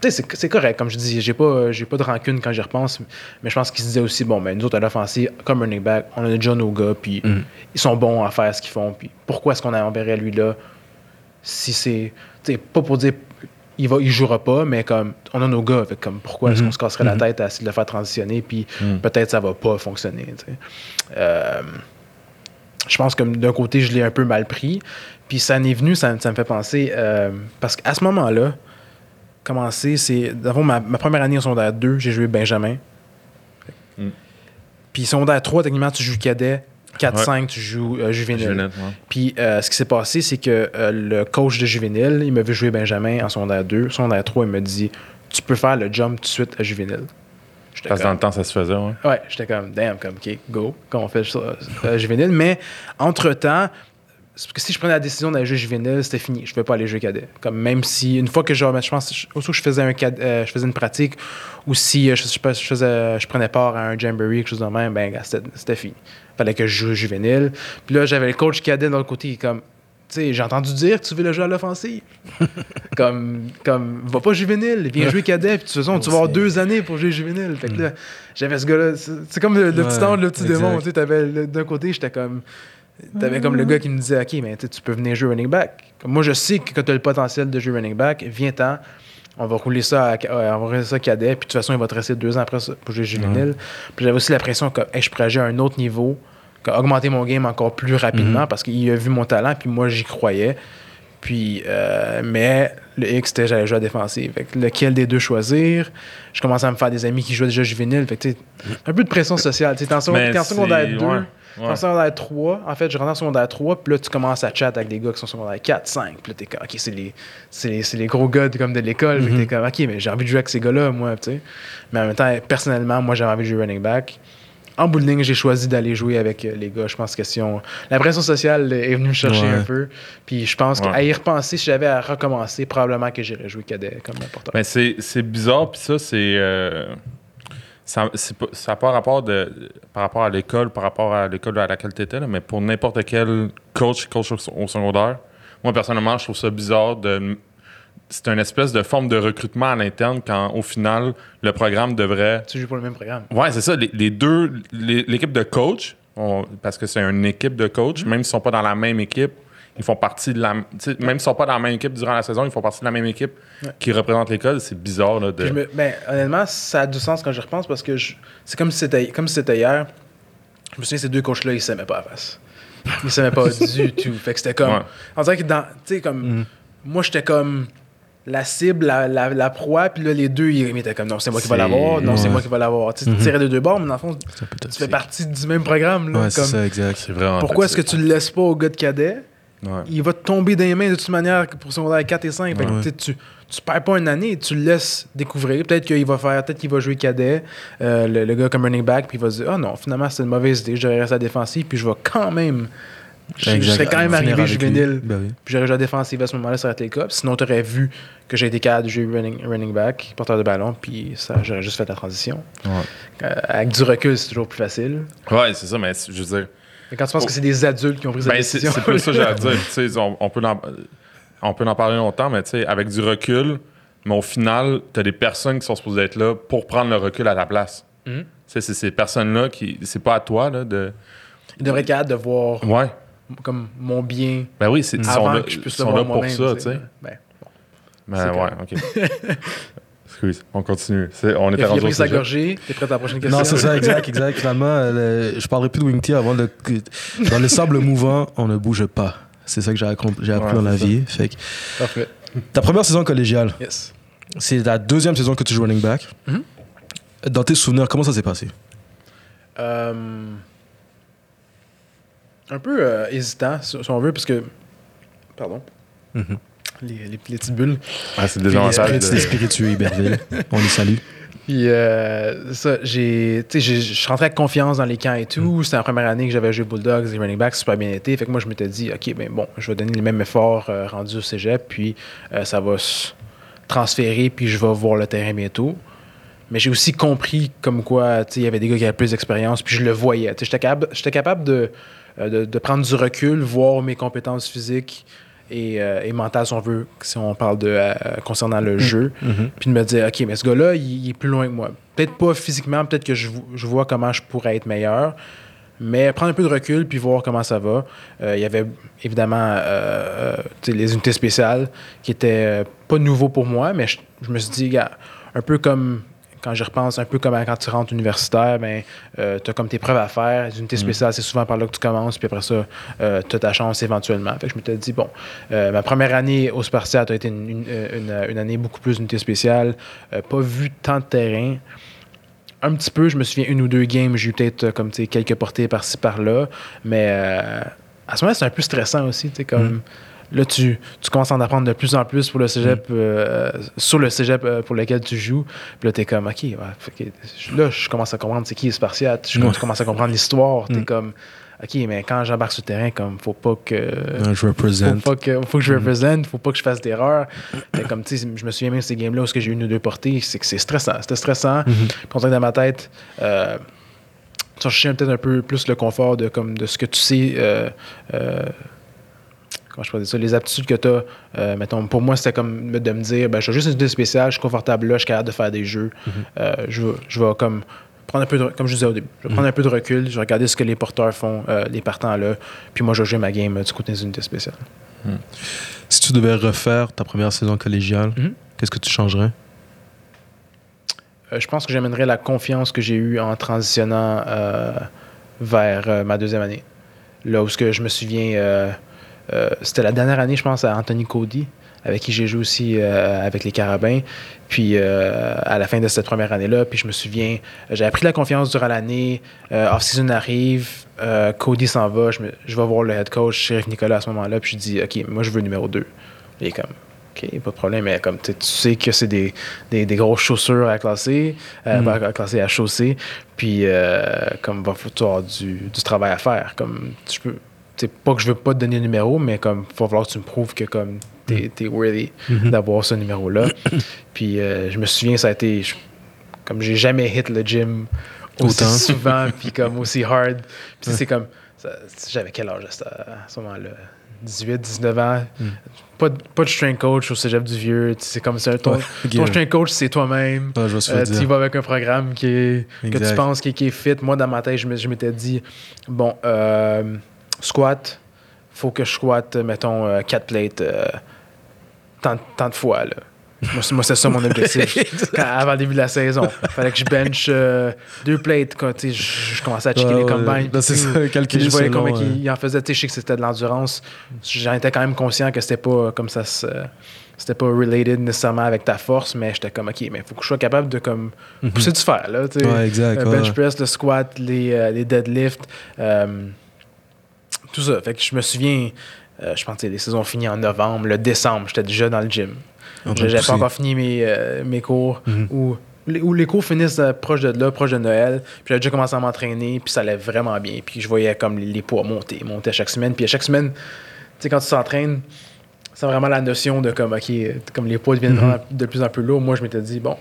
tu sais, c'est correct, comme je dis, j'ai pas, pas de rancune quand j'y repense, mais je pense qu'il se disait aussi, bon, ben, nous autres à l'offensive, comme running back, on a déjà nos gars, puis Mm. ils sont bons à faire ce qu'ils font, puis pourquoi est-ce qu'on enverrait lui là si c'est, tu sais, pas pour dire il va il jouera pas mais comme on a nos gars fait comme pourquoi est-ce Mhm. qu'on se casserait la tête à essayer de le faire transitionner puis Mhm. peut-être ça va pas fonctionner tu sais. Euh, je pense que d'un côté je l'ai un peu mal pris puis ça en est venu ça, ça me fait penser euh, parce qu'à ce moment-là commencer c'est d'abord ma, ma première année en secondaire 2 j'ai joué Benjamin Mhm. puis secondaire 3 techniquement tu joues cadet 4-5 tu joues euh, juvénile puis euh, ce qui s'est passé, c'est que euh, le coach de juvénile, il m'a vu jouer Benjamin en secondaire 2. Secondaire 3, il m'a dit Tu peux faire le jump tout de suite à juvénile. Parce que dans le temps, ça se faisait. Ouais. ouais, j'étais comme Damn, comme OK, go, quand on fait ça euh, juvénile. Mais entre-temps, parce que si je prenais la décision d'aller jouer juvénile, c'était fini. Je ne vais pas aller jouer cadet. Comme même si, une fois que je, je pense, que je faisais, un euh, je faisais une pratique, ou si euh, je, je, je faisais, je prenais part à un jamboree, quelque chose de même, ben, c'était fini. fallait que je joue juvénile. Puis là, j'avais le coach cadet de l'autre côté, qui est comme, j'ai entendu dire que tu veux le jouer à l'offensive. comme, comme, va pas juvénile, viens jouer cadet, puis de toute façon, tu vas avoir deux années pour jouer juvénile. Fait que là, j'avais ce gars-là, c'est comme le, le petit Ouais, ange, le petit exact. démon, t'avais d'un côté, j'étais comme, T'avais comme le gars qui me disait, OK, mais tu peux venir jouer running back. Comme moi, je sais que quand tu as le potentiel de jouer running back, viens-t'en. On va rouler ça à, euh, on va rouler ça cadet, puis de toute façon, il va te rester deux ans après ça pour jouer juvénile. Puis j'avais aussi la pression que hey, je pourrais jouer à un autre niveau, augmenter mon game encore plus rapidement parce qu'il a vu mon talent, puis moi, j'y croyais. Puis, euh, mais le X, c'était j'allais jouer à défensive. Fait que lequel des deux choisir? Je commençais à me faire des amis qui jouaient déjà juvénile. Fait que, un peu de pression sociale. T'es en secondaire- Mais t'es en secondaire c'est- 2, ouais, t'es en ouais. secondaire 3. En fait, je rentre en secondaire 3, puis là, tu commences à chat avec des gars qui sont en secondaire 4, 5. Puis là, t'es comme, OK, c'est les, les, les gros gars de- comme de l'école. Fait que t'es comme, OK, mais j'ai envie de jouer avec ces gars-là, moi, tu sais. Mais en même temps, personnellement, moi, j'avais envie de jouer running back. En bout de ligne, j'ai choisi d'aller jouer avec euh, les gars. Je pense que question. La pression sociale est venue me chercher Ouais. un peu. Puis je pense Ouais. qu'à y repenser, si j'avais à recommencer, probablement que j'irais jouer cadet comme n'importe quoi. Mais c'est bizarre, puis ça, c'est. euh, ça c'est pas- ça n'a pas rapport de, par rapport à l'école, par rapport à l'école à laquelle tu étais, là, mais pour n'importe quel coach, coach au secondaire, moi, personnellement, je trouve ça bizarre de. C'est une espèce de forme de recrutement à l'interne quand, au final, le programme devrait. Tu joues pour le même programme. Ouais, c'est ça. Les, les deux, l'équipe de coach, on- parce que c'est une équipe de coach, même s'ils sont pas dans la même équipe, ils font partie de la. Même s'ils sont pas dans la même équipe durant la saison, ils font partie de la même équipe Ouais. qui représente l'école. C'est bizarre, là. De... Je me- ben, honnêtement, ça a du sens quand je repense parce que je- c'est comme si c'était comme si c'était hier. Je me souviens, ces deux coachs-là, ils s'aimaient pas à face. Ils s'aimaient pas du tout. Fait que c'était comme. Ouais. On dirait que dans. Tu sais, comme. Moi, j'étais comme la cible, la, la, la proie, puis là, les deux, ils étaient comme non, c'est moi qui vais l'avoir, non, c'est moi qui vais l'avoir. Tu Mhm. tirais de deux bords, mais dans le fond, tu fais partie du même programme. Là, Ouais, comme, ça, exact. Vraiment pourquoi est-ce que tu le laisses pas au gars de cadet? Ouais. il va te tomber dans les mains de toute manière pour secondaire 4 et 5. Fait que, tu tu, perds pas une année, tu le laisses découvrir. Peut-être qu'il va faire, peut-être qu'il va jouer cadet, euh, le, le gars comme running back, puis il va se dire Ah non, finalement, c'est une mauvaise idée, je rester à la défensive, puis je vais quand même. Je, serais quand même arrivé juvénile, Ben oui. puis j'aurais joué à la défensive à ce moment-là, ça aurait été le cas. Puis Sinon, tu aurais vu que j'ai été capable de jouer running, running back, porteur de ballon, puis ça, j'aurais juste fait la transition. Ouais. Euh, avec du recul, c'est toujours plus facile. Ouais, c'est ça, mais je veux dire. Mais quand tu penses que c'est des adultes qui ont pris cette Ben, c'est décision. c'est plus ça que j'ai à dire. Tu sais, on, on peut en, on peut en parler longtemps, mais tu sais, avec du recul, mais au final, tu as des personnes qui sont supposées être là pour prendre le recul à ta place. Tu sais, c'est ces personnes-là qui. C'est pas à toi, là, de. Il devrait être capable de voir Ouais. Comme mon bien Ben oui, c'est- ils sont avant là, que je puisse ils le sont voir là pour ça, tu sais. Ben, Ben ouais, ok. Excuse, on continue. C'est- on était rendu sa sujet. gorgée. T'es prêt à la prochaine question? Non, c'est ça, exact, exact. Finalement, le- je parlerai plus de wing avant de. Dans les sables mouvants, on ne bouge pas. C'est ça que j'ai appris Ouais, dans la ça. vie. Fait que, Parfait. ta première saison collégiale, Yes. c'est la deuxième saison que tu joues running back. Mhm. Dans tes souvenirs, comment ça s'est passé? Euh, un peu euh, hésitant, si, on veut, parce que. Pardon. Mhm. Les, les- les petites bulles. Ah, c'est des avantages. les de- spiritueux, Iberville. on les salue. Puis, euh, ça, j'ai. Tu sais, j'ai- je suis rentré avec confiance dans les camps et tout. C'était la première année que j'avais joué Bulldogs et running back, super bien été. Fait que moi, je m'étais dit, OK, ben bon, je vais donner les mêmes efforts euh, rendus au cégep, puis euh, ça va se transférer, puis je vais voir le terrain bientôt. Mais j'ai aussi compris comme quoi, tu sais, il y avait des gars qui avaient plus d'expérience, puis je le voyais. Tu sais, J'étais capable, j'étais capable de, euh, de, de prendre du recul, voir mes compétences physiques et, euh, et mentales, si on veut, si on parle de euh, concernant le jeu Mhm. puis de me dire, OK, mais ce gars-là, il, il est plus loin que moi. Peut-être pas physiquement, peut-être que je, vo- je vois comment je pourrais être meilleur, mais prendre un peu de recul puis voir comment ça va. Euh, il y avait évidemment euh, euh, les unités spéciales qui étaient euh, pas nouveaux pour moi, mais je, je me suis dit, un peu comme quand j'y repense, un peu comme quand tu rentres universitaire, ben, tu as comme tes preuves à faire. Les unités spéciales, c'est souvent par là que tu commences, puis après ça, tu as ta chance éventuellement. Fait que je m'étais dit, bon, euh, ma première année au Spartiate a été une, une- une- une année beaucoup plus unité spéciale, euh, pas vu tant de terrain. Un petit peu, je me souviens, une ou deux games, j'ai eu peut-être euh, comme quelques portées par-ci par-là, mais euh, à ce moment-là, c'est un peu stressant aussi, tu sais, comme. Là, tu, tu commences à en apprendre de plus en plus pour le cégep, euh, sur le cégep euh, pour lequel tu joues. Puis là, t'es comme, OK, ouais, là, je commence à comprendre c'est qui les Spartiates. Je Ouais. commence à comprendre l'histoire. T'es Mm. comme, OK, mais quand j'embarque sur le terrain, comme, faut pas que. Ouais, je Faut représente. pas que, faut que je représente, faut pas que je fasse d'erreur. Mais comme tu sais, je me souviens même de ces games-là où ce que j'ai eu une ou deux portées, c'est que c'est stressant. C'était stressant. Mhm. Puis on dans ma tête, euh, tu cherchais peut-être un peu plus le confort de, comme, de ce que tu sais. euh, comment je peux dire ça, les aptitudes que tu as. mettons, pour moi, c'était comme de me dire, ben, je suis juste une idée spéciale, je suis confortable là, je suis capable de faire des jeux. Euh, je, vais, je vais comme prendre un peu de, comme je disais au début, je vais prendre un peu de recul, je vais regarder ce que les porteurs font, euh, les partants là, puis moi, je vais jouer ma game euh, du côté des unités spéciales. Si tu devais refaire ta première saison collégiale, Mhm. qu'est-ce que tu changerais? Euh, je pense que j'amènerais la confiance que j'ai eue en transitionnant euh, vers euh, ma deuxième année. Là où ce que je me souviens, euh, euh, c'était la dernière année, je pense, à Anthony Cody, avec qui j'ai joué aussi euh, avec les Carabins. Puis euh, à la fin de cette première année-là, puis je me souviens, euh, j'avais pris de la confiance durant l'année. Euh, Off-season arrive, euh, Cody s'en va, je, me- je vais voir le head coach, Sheriff Nicolas à ce moment-là, puis je dis, OK, moi je veux le numéro 2. Il est comme, OK, pas de problème, mais comme tu sais, que c'est des, des, des grosses chaussures à classer, euh, Mm. à classer à chausser, puis euh, comme va falloir du, du travail à faire. Comme tu peux, c'est pas que je veux pas te donner le numéro, mais comme il va falloir que tu me prouves que comme t'es es worthy Mhm. d'avoir ce numéro-là. puis euh, je me souviens, ça a été, je- comme j'ai jamais hit le gym aussi Autant. souvent, puis comme aussi hard. Puis c'est comme, j'avais quel âge à ce, moment-là? 18, 19 ans? Mm. Pas, de, pas de strength coach au cégep du vieux. C'est comme ça. Ton, Ouais, ton strength coach, c'est toi-même. Ouais, Euh, tu dire. vas avec un programme qui est, que tu penses qui, est- qui est fit. Moi, dans ma tête, je m'étais dit, bon, euh, squat, faut que je squatte, mettons, 4 plates euh, tant, tant de fois. Là. Moi, c'est- ça mon objectif. Quand- avant le début de la saison. fallait que je bench euh, deux plates. Quand, je, je commençais à checker Ouais, les combines. ben, c'est ça, calculer je voyais combien euh, il, en faisait. Je sais que c'était de l'endurance. J'en étais quand même conscient que c'était pas comme ça. C'était pas related nécessairement avec ta force, mais j'étais comme, OK, mais il faut que je sois capable de comme, pousser du fer. Là, exact. Euh, bench press, le squat, les, euh, les deadlifts, euh, tout ça. Fait que je me souviens, euh, je pense que les saisons finies en novembre, le décembre, j'étais déjà dans le gym. J'avais pas encore fini mes, euh, mes cours. Mhm. Ou les, où les cours finissent euh, proche de là, proche de Noël. Puis j'avais déjà commencé à m'entraîner, puis ça allait vraiment bien. Puis je voyais comme les, les poids monter, monter à chaque semaine. Puis à chaque semaine, tu sais, quand tu t'entraînes, c'est vraiment la notion de comme, OK, comme les poids deviennent Mhm. vraiment de plus en plus lourds. Moi, je m'étais dit, bon,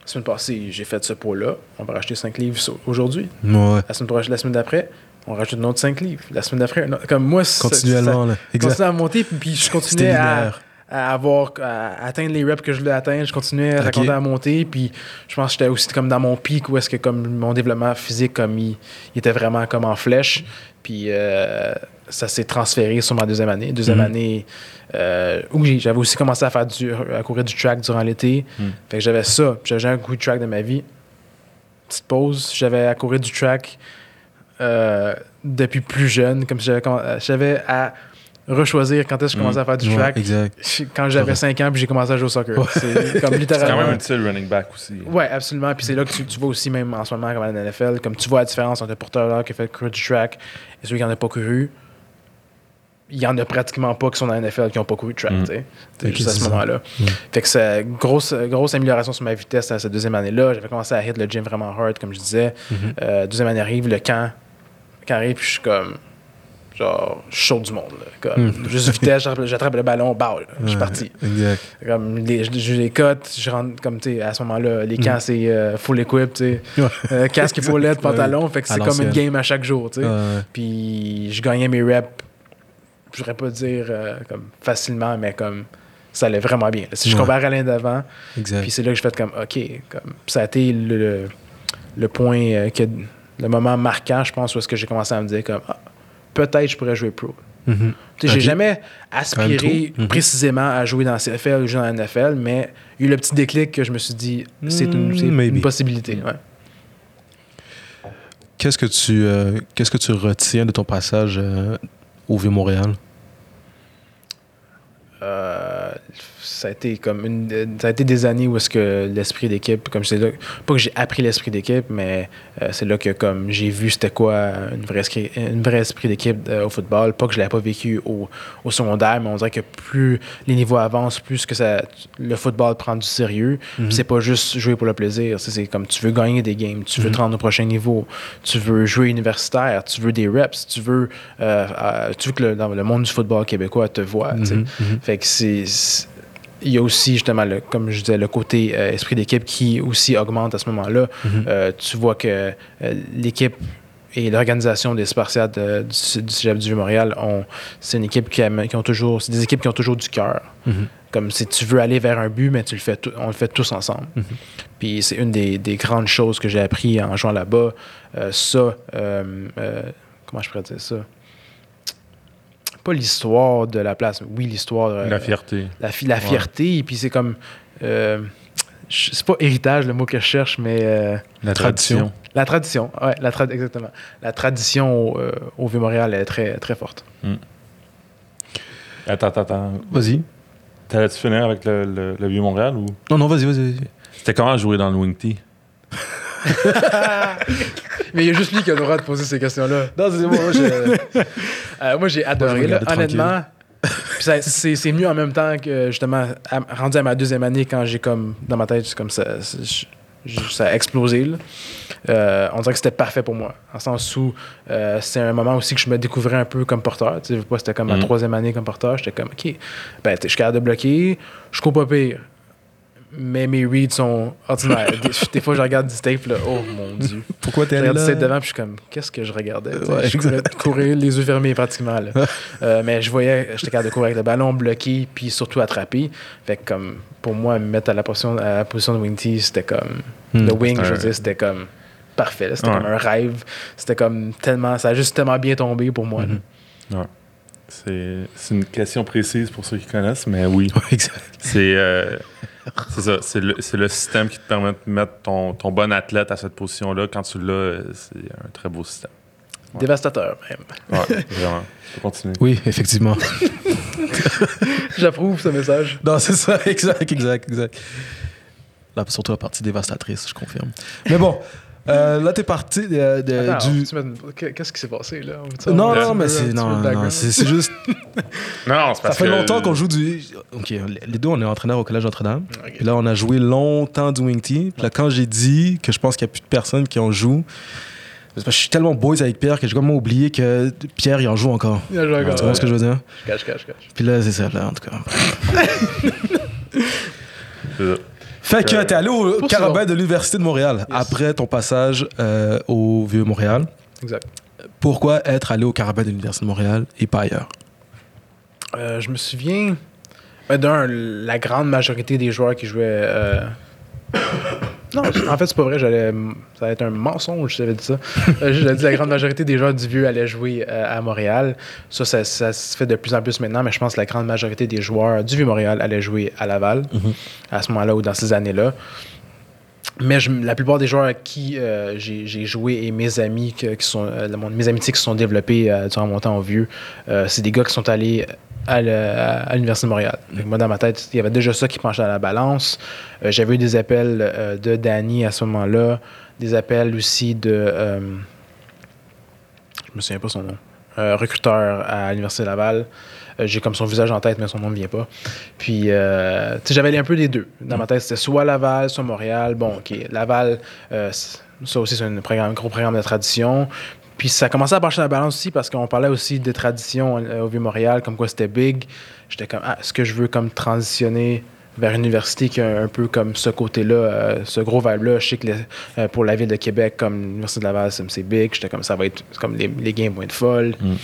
la semaine passée, j'ai fait ce poids-là. On va racheter 5 livres aujourd'hui. Ouais, La semaine, prochaine- la semaine d'après, on rajoute un autre 5 livres. La semaine d'après, un comme moi, ça- continuellement. là. ça Exact. continuait à monter, puis, je continuais à, avoir à atteindre les reps que je voulais atteindre. Je continuais à Ok. continuer à monter. Puis je pense que j'étais aussi comme dans mon pic où est-ce que comme mon développement physique comme il, il était vraiment comme en flèche. Puis euh, ça s'est transféré sur ma deuxième année. Deuxième Mhm. année euh, où j'avais aussi commencé à faire du à courir du track durant l'été. Mhm. Fait que j'avais ça. J'avais jamais couru de track de ma vie. Petite pause. J'avais à courir du track euh, depuis plus jeune. Comme si j'avais euh, à rechoisir quand est-ce que je commençais à faire du Ouais, track exact. quand j'avais 5 ans puis j'ai commencé à jouer au soccer. Ouais. C'est comme C'est quand littéralement. même un style running back aussi. Ouais, absolument. Puis c'est là que tu, tu vois aussi, même en ce moment, comme à la NFL, comme tu vois la différence entre le porteur là qui a fait courir du track et celui qui n'en a pas couru. Il y en a pratiquement pas qui sont dans la NFL qui n'ont pas couru de track, Mm. tu sais. Juste à ce moment-là. Mm. Fait que c'est grosse, grosse amélioration sur ma vitesse à cette deuxième année-là. J'avais commencé à hit le gym vraiment hard, comme je disais. Mhm. Euh, deuxième année arrive, le camp, camp arrive, puis je suis comme. Genre, je saute du monde. là. Comme, Mm. Juste vitesse, j'attrape- le ballon, bah, je suis parti. Exact. Comme les, je, les cote, je rentre comme tu sais, à ce moment-là, les camps c'est euh, full equip, tu sais. Ouais. Euh, casque pantalon, fait que c'est comme une game à chaque jour, tu sais. Ouais. Puis je gagnais mes reps, je voudrais pas dire euh, comme facilement, mais comme ça allait vraiment bien. Si je Ouais. compare à l'année d'avant, puis c'est là que je fais comme OK, comme ça a été le, le, le point euh, que le moment marquant, je pense, où est-ce que j'ai commencé à me dire comme ah, peut-être je pourrais jouer pro. Tu sais, J'ai jamais aspiré. Mhm. précisément à jouer dans la CFL ou jouer dans la NFL, mais il y a eu le petit déclic que je me suis dit, c'est une, Mm, une possibilité. ouais. Qu'est-ce que tu euh, qu'est-ce que tu retiens de ton passage euh, au Vieux Montréal euh, ça a été comme une, ça a été des années où est-ce que l'esprit d'équipe, comme c'est là, pas que j'ai appris l'esprit d'équipe, mais euh, c'est là que comme j'ai vu c'était quoi une vraie esprit, une vraie esprit d'équipe euh, au football. Pas que je l'avais pas vécu au, au, secondaire, mais on dirait que plus les niveaux avancent, plus que ça, le football prend du sérieux. Mhm. C'est pas juste jouer pour le plaisir. C'est, comme tu veux gagner des games, tu veux Mhm. te rendre au prochain niveau, tu veux jouer universitaire, tu veux des reps, tu veux, euh, tu veux que le, dans le monde du football québécois te voit. mhm. Fait que c'est. Il y a aussi, justement, le, comme je disais, le côté euh, esprit d'équipe qui aussi augmente à ce moment-là. Mhm. Euh, tu vois que euh, l'équipe et l'organisation des Spartiates du, du Cégep du Vieux-Montréal, ont- c'est une équipe qui, aime- qui ont toujours. C'est des équipes qui ont toujours du cœur. Mhm. Comme si tu veux aller vers un but, mais tu le fais on le fait tous ensemble. Mhm. Puis c'est une des, des grandes choses que j'ai appris en jouant là-bas. Ça, comment je pourrais dire ça? Pas l'histoire de la place, mais oui, l'histoire. euh, La fierté. la, fi- la fierté, et puis c'est comme. euh, c'est pas héritage le mot que je cherche, mais euh, La tradition. la tradition. Ouais, la tra- exactement. La tradition au, euh, au Vieux-Montréal est très, très forte. Attends, attends, attends. Vas-y. T'allais-tu finir avec le, le- le Vieux-Montréal ou? Non, non, vas-y, vas-y. vas-y. C'était comment jouer dans le Wing Tee? Mais il y a juste lui qui a le droit de poser ces questions-là. Non, c'est moi, je- Euh, moi, j'ai adoré. honnêtement, c'est c'est mieux en même temps que, justement, à- rendu à ma deuxième année, quand j'ai comme, dans ma tête, c'est comme ça, ça a explosé. là. Euh, on dirait que c'était parfait pour moi. En sens où euh, c'est un moment aussi que je me découvrais un peu comme porteur. Tu sais, je sais pas, c'était comme ma Mhm. troisième année comme porteur. J'étais comme, OK, ben, t'es- je suis capable de bloquer, je cours pas pire. Mais mes reads sont ordinaires. des, des fois, je regarde du tape, là, oh mon Dieu. Pourquoi t'es Je allé regarde du tape là? devant, puis je suis comme, qu'est-ce que je regardais? Ouais, je courais, courais les yeux fermés pratiquement. là. Euh, mais je voyais, j'étais capable de courir avec le ballon bloqué, puis surtout attrapé. Fait que, comme, pour moi, me mettre à la position, à la position de wing tee, c'était comme, Hmm. le wing, C'était je veux dire, c'était comme parfait. là. C'était Ouais. comme un rêve. C'était comme tellement, ça a juste tellement bien tombé pour moi. là. Mhm. C'est c'est une question précise pour ceux qui connaissent, mais oui. Ouais, exact. C'est euh, c'est ça. C'est le, c'est le système qui te permet de mettre ton, ton bon athlète à cette position-là. Quand tu l'as, c'est un très beau système. Ouais. Dévastateur, même. Ouais, vraiment. Tu peux continuer. Oui, effectivement. J'approuve ce message. Non, c'est ça, exact, exact, exact. Là, surtout la partie dévastatrice, je confirme. Mais bon, euh, là, t'es parti de, de- Attends, du. Qu'est-ce qui s'est passé, là? Non, non, mais c'est non, non, c'est juste. Non, non, c'est Ça parce fait que- longtemps qu'on joue du. Ok, les deux, on est entraîneurs au collège Notre-Dame. Puis là, on a joué longtemps du wing tee. Puis là, quand j'ai dit que je pense qu'il n'y a plus de personnes qui en jouent, c'est parce que je suis tellement boys avec Pierre que j'ai complètement oublié que Pierre, il en joue encore. Il tu vois ouais. ce que je veux dire? Je cache, cache, cache. Puis là, c'est ça, là, en tout cas. C'est ça. Fait que Euh, t'es allé au pour carabin de l'Université de Montréal Yes. après ton passage euh, au Vieux-Montréal. Exact. Pourquoi être allé au carabin de l'Université de Montréal et pas ailleurs? Euh, je me souviens. ben, D'un, la grande majorité des joueurs qui jouaient. euh, Non, en fait, c'est pas vrai. J'allais... Ça allait être un mensonge, je t'avais dit ça. Euh, J'avais dit que la grande majorité des joueurs du Vieux allaient jouer euh, à Montréal. Ça, ça, ça se fait de plus en plus maintenant, mais je pense que la grande majorité des joueurs du Vieux-Montréal allaient jouer à Laval à ce moment-là ou dans ces années-là. Mais je- la plupart des joueurs avec qui euh, j'ai j'ai joué et mes amis que- qui sont euh, mes amitiés qui se sont développées durant mon temps au vieux, c'est des gars qui sont allés à l'Université de Montréal. Moi, dans ma tête, il y avait déjà ça qui penchait à la balance. Euh, J'avais eu des appels euh, de Danny à ce moment-là, des appels aussi de. euh, je me souviens pas son nom. euh, recruteur à l'Université Laval. J'ai comme son visage en tête, mais son nom ne vient pas. Puis, j'avais un peu les deux. Dans ma tête, c'était soit Laval, soit Montréal. Bon, OK, Laval, ça aussi, c'est un, programme- un gros programme de tradition. Puis ça commençait à pencher la balance aussi parce qu'on parlait aussi des traditions euh, au Vieux-Montréal, comme quoi c'était big. J'étais comme, ah, est-ce que je veux comme transitionner vers une université qui a un peu comme ce côté-là, euh, ce gros vibe-là? Je sais que euh, pour la ville de Québec, comme l'Université de Laval, c'est c'est big. J'étais comme, ça va être, comme les, les games vont être folles. Mm.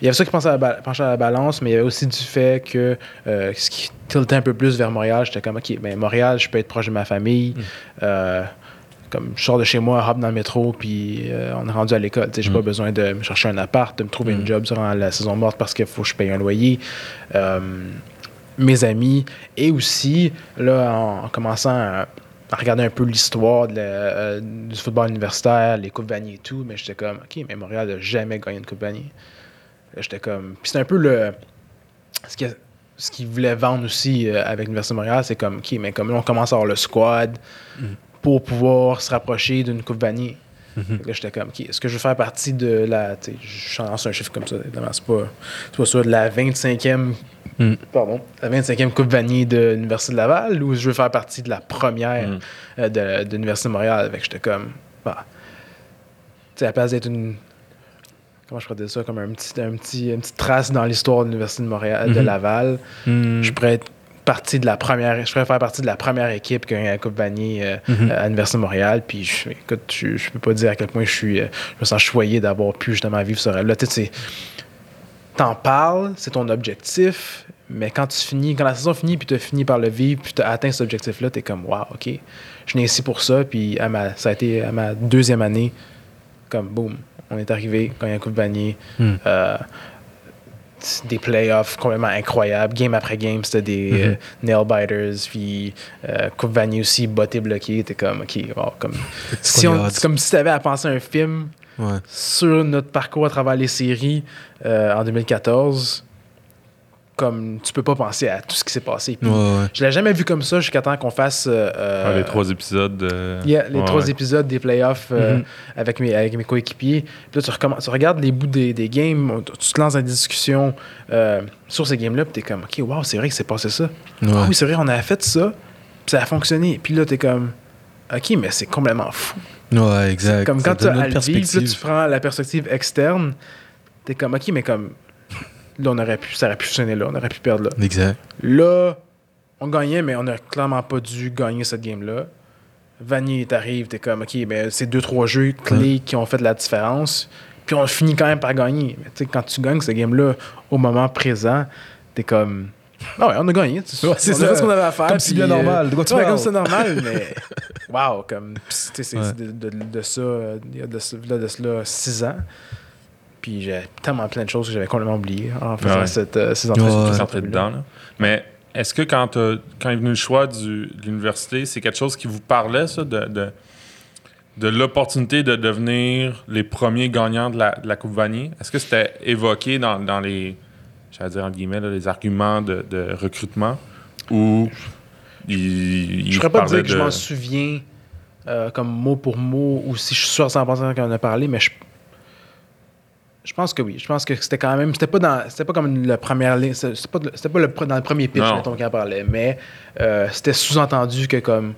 Il y avait ça qui pensait à la penchait à la balance, mais il y avait aussi du fait que euh, ce qui tiltait un peu plus vers Montréal, j'étais comme, OK, ben Montréal, je peux être proche de ma famille. Euh, comme je sors de chez moi, hop dans le métro, puis euh, on est rendu à l'école. J'ai Mm. pas besoin de me chercher un appart, de me trouver une job durant la saison morte parce qu'il faut que je paye un loyer. Euh, mes amis, et aussi, là, en, en commençant à, à regarder un peu l'histoire euh, du football universitaire, les Coupes Vanier et tout, mais j'étais comme, OK, mais Montréal n'a jamais gagné une Coupe Vanier. J'étais comme. Puis c'est un peu le. Ce qui, ce qu'ils voulaient vendre aussi avec l'Université de Montréal, c'est comme, OK, mais comme là, on commence à avoir le squad pour pouvoir se rapprocher d'une Coupe Vanier. Fait que là, j'étais comme, OK, est-ce que je veux faire partie de la. Je lance un chiffre comme ça, évidemment, c'est pas, c'est pas ça, de la 25e. Mm. Pardon, la 25e Coupe Vanier de l'Université de Laval ou je veux faire partie de la première Mm. euh, de, de l'Université de Montréal? Fait j'étais comme, bah, tu sais, à la place d'être une. Comment je pourrais dire ça? Comme un petit, un petit, une petite trace dans l'histoire de l'Université de Montréal, de Mhm. Laval. Hmm. Je pourrais être partie de la première. Je faire partie de la première équipe qui a gagné la Coupe Vanier euh, Mhm. à l'Université de Montréal. Puis, je, écoute, je, je peux pas dire à quel point je suis. euh, je me sens choyé d'avoir pu justement vivre ce rêve-là. Tu sais, t'en parles, c'est ton objectif, mais quand tu finis, quand la saison finit, puis tu as fini par le vivre, puis tu as atteint cet objectif-là, tu es comme, wow, OK, je viens ici pour ça. Puis à ma, ça a été à ma deuxième année, comme, boum, on est arrivé, quand il y a un coup de vanier. Euh, des playoffs complètement incroyables. Game après game, c'était des Mhm. euh, nail biters. Puis euh, Coupe Vanier aussi, botté bloqué. T'es comme, OK, wow, comme, si c'est comme si tu avais à penser à un film Ouais. sur notre parcours à travers les séries euh, en 2014. Comme tu peux pas penser à tout ce qui s'est passé. Puis Ouais, ouais. Je l'ai jamais vu comme ça jusqu'à temps qu'on fasse euh, euh, Ah, les trois épisodes. Yeah, les Ouais, trois ouais. épisodes des playoffs euh, Mhm. avec, mes, avec mes coéquipiers. Puis là, tu, recommences- tu regardes les bouts des, des games, tu te lances dans des discussions euh, sur ces games-là, puis t'es comme, OK, wow, c'est vrai que c'est passé ça. Ouais. Ah oui, c'est vrai, on a fait ça, puis ça a fonctionné. Puis là, t'es comme, OK, mais c'est complètement fou. Ouais, exact. Comme quand tu as à le vivre, là, tu prends la perspective externe, t'es comme, OK, mais comme, là, on aurait pu, ça aurait pu fonctionner là, on aurait pu perdre là. Exact. Là, on gagnait, mais on n'a clairement pas dû gagner cette game-là. Vanier t'arrive, t'es comme, OK, mais c'est deux, trois jeux clés qui ont fait la différence. Puis on finit quand même par gagner. Mais tu sais, quand tu gagnes cette game-là au moment présent, t'es comme, ah ouais, on a gagné. Ouais, c'est ça. ce qu'on avait à faire. Comme si bien normal. De quoi tu ouais, parles? comme c'est normal, mais wow, comme, pis, tu sais, c'est Ouais. de, de- de ça, euh, il y a de, de cela six ans. Puis j'ai tellement plein de choses que j'avais complètement oubliées en faisant Ouais. cette, euh, ces ouais. Entrevues-là. dedans. là. Mais est-ce que quand, quand est venu le choix du- de l'université, c'est quelque chose qui vous parlait, ça, de, de, de l'opportunité de devenir les premiers gagnants de la, de la Coupe Vanier? Est-ce que c'était évoqué dans, dans les, j'allais dire entre guillemets, là, les arguments de, de recrutement? Ou il, il Je pourrais pas dire que je m'en souviens euh, comme mot pour mot ou si je suis sûr à 100% qu'on en a parlé, mais je, je pense que oui. Je pense que c'était quand même. C'était pas dans. C'était pas comme la première ligne. C'était pas, le, dans le premier pitch, mettons, qu'on en parlait. Mais euh, c'était sous-entendu que comme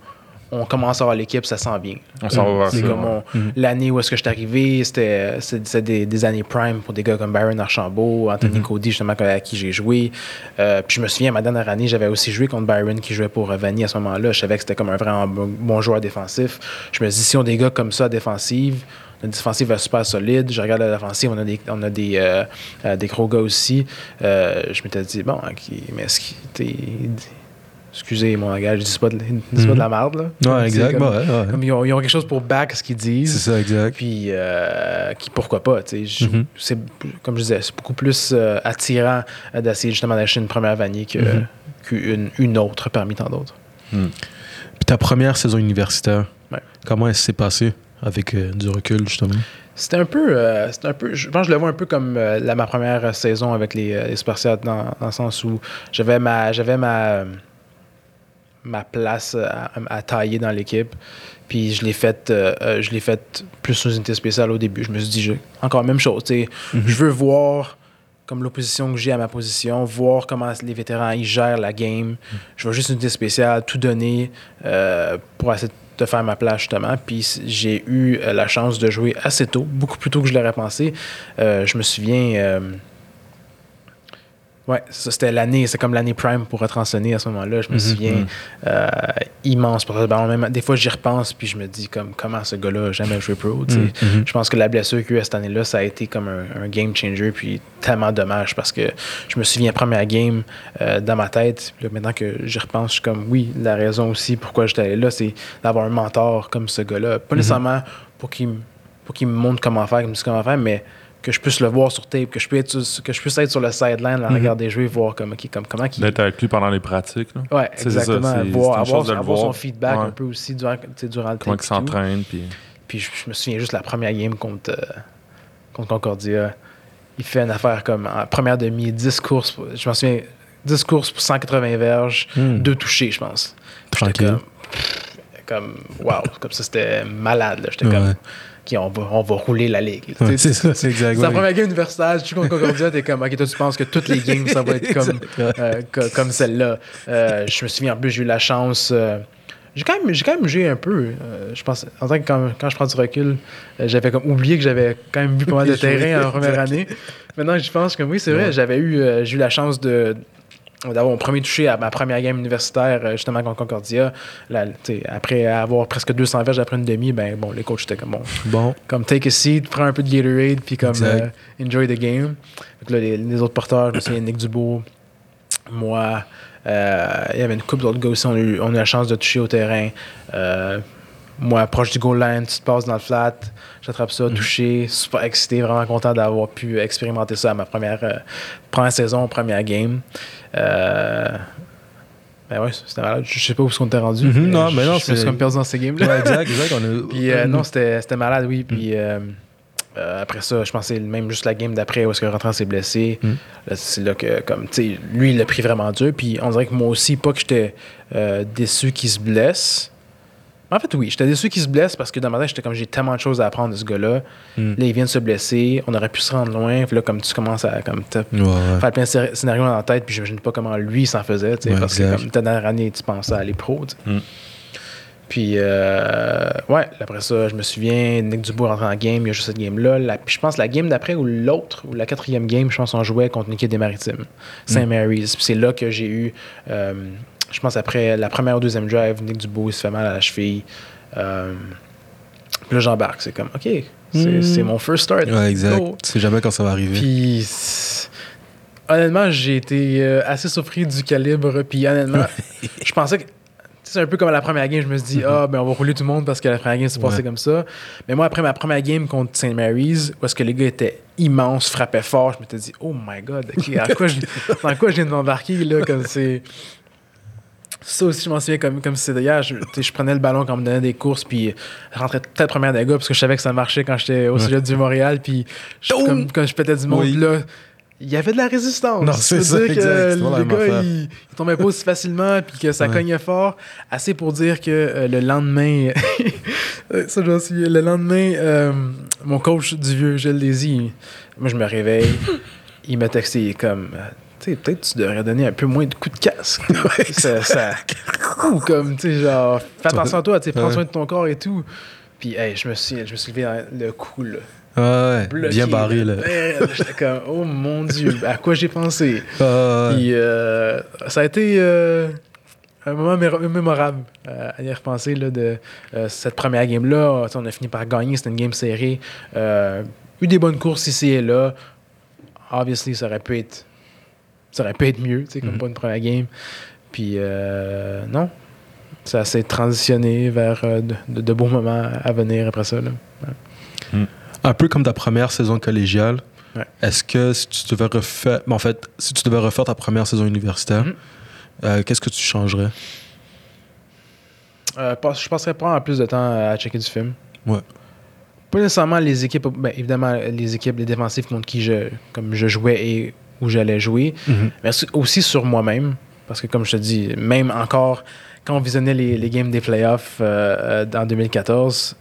on commence à avoir l'équipe, ça sent bien. On s'en va C'est ça. comme on- Mhm. l'année où est-ce que je suis arrivé, c'était des, des années prime pour des gars comme Byron Archambault, Anthony Mhm. Cody, justement, à qui j'ai joué. Euh, puis je me souviens, ma dernière année, j'avais aussi joué contre Byron qui jouait pour euh, Vanny à ce moment-là. Je savais que c'était comme un vraiment bon, joueur défensif. Je me dis, si on a des gars comme ça défensive, notre défensive est super solide. Je regarde la défensive, on a des, on a des, euh, euh, des gros gars aussi. Euh, je m'étais dit, bon, ok, mais est-ce qu'il. Excusez mon langage, je dis pas de, je dis pas de la merde, là. Mhm. Ouais, C'est exact. comme- ouais, ouais. comme ils, ont, ils ont quelque chose pour back ce qu'ils C'est disent. ça, exact. Puis, euh, qui, pourquoi pas, Mhm. c'est Comme je disais, c'est beaucoup plus euh, attirant euh, d'essayer justement d'acheter une première vanille que- Mhm. qu'une une autre parmi tant d'autres. Puis ta première saison universitaire, Ouais. comment elle s'est passée avec euh, du recul, justement? C'était un peu, euh, un peu, je pense que je le vois un peu comme euh, la, ma première saison avec les, euh, les Spartiates dans, dans le sens où j'avais ma, j'avais ma, ma place à, à tailler dans l'équipe. Puis je l'ai faite, je l'ai faite plus sous unité spéciale au début. Je me suis dit, je- encore même chose, tu sais, je veux voir comme l'opposition que j'ai à ma position, voir comment les vétérans ils gèrent la game. Je veux juste une unité spéciale, tout donner euh, pour essayer de faire ma place justement. Puis j'ai eu euh, la chance de jouer assez tôt, beaucoup plus tôt que je l'aurais pensé. Euh, je me souviens. Ouais, ça c'était l'année, c'est comme l'année prime pour être enseigné à ce moment-là. Je me Mhm, souviens, mhm. euh, immense. Même, des fois, j'y repense, puis je me dis, comme, comment ce gars-là a jamais joué pro. Mhm. Je pense que la blessure qu'il y a eu cette année-là, ça a été comme un, un game changer, puis tellement dommage parce que je me souviens, première game euh, dans ma tête, là, maintenant que j'y repense, je suis comme, oui, la raison aussi pourquoi j'étais allé là, c'est d'avoir un mentor comme ce gars-là. Pas nécessairement pour qu'il me- pour qu'il me montre comment faire, qu'il me dise comment faire, mais que je puisse le voir sur tape, que je puisse être, sur- que je puisse être sur le sideline, le Mhm. regarder jouer, voir comme, ok, comme, comment qu'il D'être avec lui pendant les pratiques. Là. Ouais, ça, exactement. c'est- voir, avoir, son feedback Ouais. un peu aussi durant, durant le Comment il tape et tout. s'entraîne. Puis... Puis je, je me souviens juste la première game contre, euh, contre Concordia. Il fait une affaire comme en première demi, 10 courses. Je m'en souviens 10 courses pour 180 verges, Hmm. deux touchés, je pense. Tranquille. Comme, comme, wow, comme ça, c'était malade. J'étais Ouais. comme, OK, on va, on va rouler la ligue. Ouais, Tu c'est ça, c'est exact. c'est la première game universitaire, suis contre Concordia, t'es comme, ok, toi tu penses que toutes les games, ça va être comme, euh, co- comme celle-là. Euh, je me souviens, en plus, j'ai eu la chance. euh, j'ai quand même, j'ai quand même joué un peu. euh, je pense, en tant que quand, quand je prends du recul, euh, j'avais comme oublié que j'avais quand même vu pas mal de terrain en première année. Maintenant, je pense que oui, c'est vrai, Ouais. j'avais eu, euh, j'ai eu la chance de d'avoir mon premier touché à ma première game universitaire euh, justement contre Concordia Là, après avoir presque 200 verges après une demi ben bon les coachs étaient comme bon Bon. comme take a seat, prends un peu de Gatorade, puis comme euh, enjoy the game. Donc là, les, les autres porteurs, je me souviens, Nick Dubois, moi, euh, il y avait une couple d'autres gars aussi, on a, eu, on a eu la chance de toucher au terrain. Euh, moi, proche du goal line, tu te passes dans le flat, j'attrape ça, touché, super excité, vraiment content d'avoir pu expérimenter ça à ma première, euh, première saison, première game. Euh, ben ouais, c'était malade. Je sais pas où est-ce qu'on était rendu. Mhm, non, mais non, je me suis c'est- comme perdu dans ces games-là. Ouais, exact, exact. On a... Puis euh, non, c'était malade, oui. Puis euh, après ça, je pensais même juste la game d'après où est-ce que Rentrant s'est blessé. Mm. C'est là que, comme, tu sais, lui, il l'a pris vraiment dur. Puis on dirait que moi aussi, pas que j'étais euh, déçu qu'il se blesse. En fait, oui, j'étais déçu qu'il se blesse parce que dans ma tête, j'étais comme, j'ai tellement de choses à apprendre de ce gars-là. Mm. Là, il vient de se blesser. On aurait pu se rendre loin. Puis là, comme tu commences à comme, Ouais, ouais. faire plein de scé- scénarios dans la tête, puis j'imagine pas comment lui s'en faisait, Ouais, parce exact. que comme ta dernière année, tu pensais à aller pro, tu sais. Mm. Puis, euh, ouais, après ça, je me souviens, Nick Dubois rentre en game, il y a juste cette game-là. Puis je pense la game d'après ou l'autre, ou la quatrième game, je pense on jouait contre une équipe des Maritimes, Saint Mary's. Puis c'est là que j'ai eu, euh, je pense après la première ou deuxième drive, Nick Dubois il se fait mal à la cheville. Euh, puis là, j'embarque. C'est comme, OK, c'est Mm. c'est mon first start. Ouais, exact. Tu sais jamais quand ça va arriver. Puis, honnêtement, j'ai été euh, assez surpris du calibre. Puis, honnêtement, je pensais que. tu sais, C'est un peu comme à la première game, je me suis dit, ah, ben on va rouler tout le monde parce que la première game s'est passée Ouais. comme ça. Mais moi, après ma première game contre St. Mary's, où est-ce que les gars étaient immenses, frappaient fort, je m'étais dit, oh my god, ok, à quoi je- dans quoi je viens de m'embarquer, là, comme c'est. Ça aussi, je m'en souviens comme, comme si c'était hier. Je, je prenais le ballon quand on me donnait des courses, puis je rentrais peut-être première des gars parce que je savais que ça marchait quand j'étais au sujet du Montréal, puis je- comme, quand je pétais du monde, Oui. là, il y avait de la résistance. Non, Je c'est ça, dire que exact. La gars, ils, ils tombaient pas aussi facilement, puis que ça Ouais. cognait fort. Assez pour dire que euh, le lendemain, ça suis, le lendemain, euh, mon coach du vieux Gilles Lézy, moi je me réveille, il m'a texté, il comme, euh, sais, peut-être tu devrais donner un peu moins de coups de casque. ça, ça- ou comme, tu sais, genre, fais attention à toi, tu sais, prends Ouais. soin de ton corps et tout. Puis, hey, je me suis, je me suis levé dans le cou, là. Ouais, bloqué, Bien barré, là. Ben, J'étais comme, oh mon Dieu, à quoi j'ai pensé? Puis euh, ça a été euh, un moment mémorable euh, à y repenser là, de euh, cette première game-là. On a fini par gagner, c'était une game serrée. Euh, eu des bonnes courses ici et là. Obviously, ça aurait pu être, ça aurait pu être mieux, tu sais, comme Mhm. pas une première game. Puis euh, non, ça s'est transitionné vers euh, de, de- de beaux moments à venir après ça. Là. Un peu comme ta première saison collégiale. Ouais. Est-ce que si tu devais refaire. En fait, si tu devais refaire ta première saison universitaire, Mhm. euh, qu'est-ce que tu changerais? Euh, je passerais pas plus de temps à checker du film. Ouais. Pas nécessairement les équipes, ben, évidemment les équipes, les défensifs contre qui je, comme je jouais et où j'allais jouer, mais aussi- sur moi-même. Parce que comme je te dis, même encore, quand on visionnait les, les games des playoffs euh, euh, en 2014,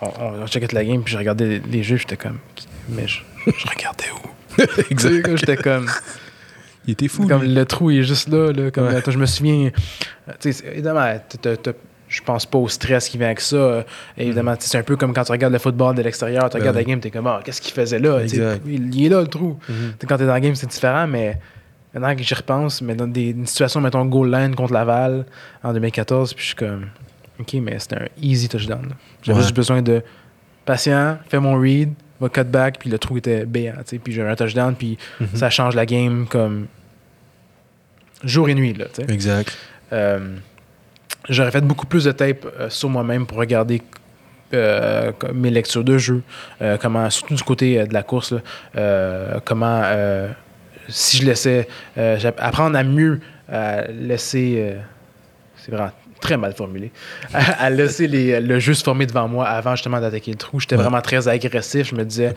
on, on, on checkait la game, puis je regardais les, les jeux, j'étais comme, mais je, je regardais où? Comme J'étais comme, Il était fou. comme lui. le trou il est juste là. là comme, Ouais. attends, je me souviens. euh, tu sais, je pense pas au stress qui vient avec ça. euh, Évidemment, tu sais, c'est un peu comme quand tu regardes le football de l'extérieur, tu Ben regardes la game, t'es comme, ah, qu'est-ce qu'il faisait là? Tu. Il, il est là le trou. Mhm. Tu sais, Quand t'es dans la game, c'est différent, mais maintenant que j'y repense, mais dans des une situation, mettons, goal line contre Laval en 2014, puis je suis comme, ok, mais c'était un easy touchdown. J'avais Ouais. juste besoin de patient, fais mon read, va cut back, puis le trou était béant, tu puis j'ai un touchdown, puis Mhm. ça change la game comme jour et nuit, là, tu. Exact. Euh, J'aurais fait beaucoup plus de tape euh, sur moi-même pour regarder euh, mes lectures de jeu, euh, comment, surtout du côté de la course, comment, si je laissais, apprendre à mieux laisser, c'est vraiment très mal formulé, à, à laisser les, le jeu se former devant moi avant justement d'attaquer le trou. J'étais Ouais. vraiment très agressif. Je me disais,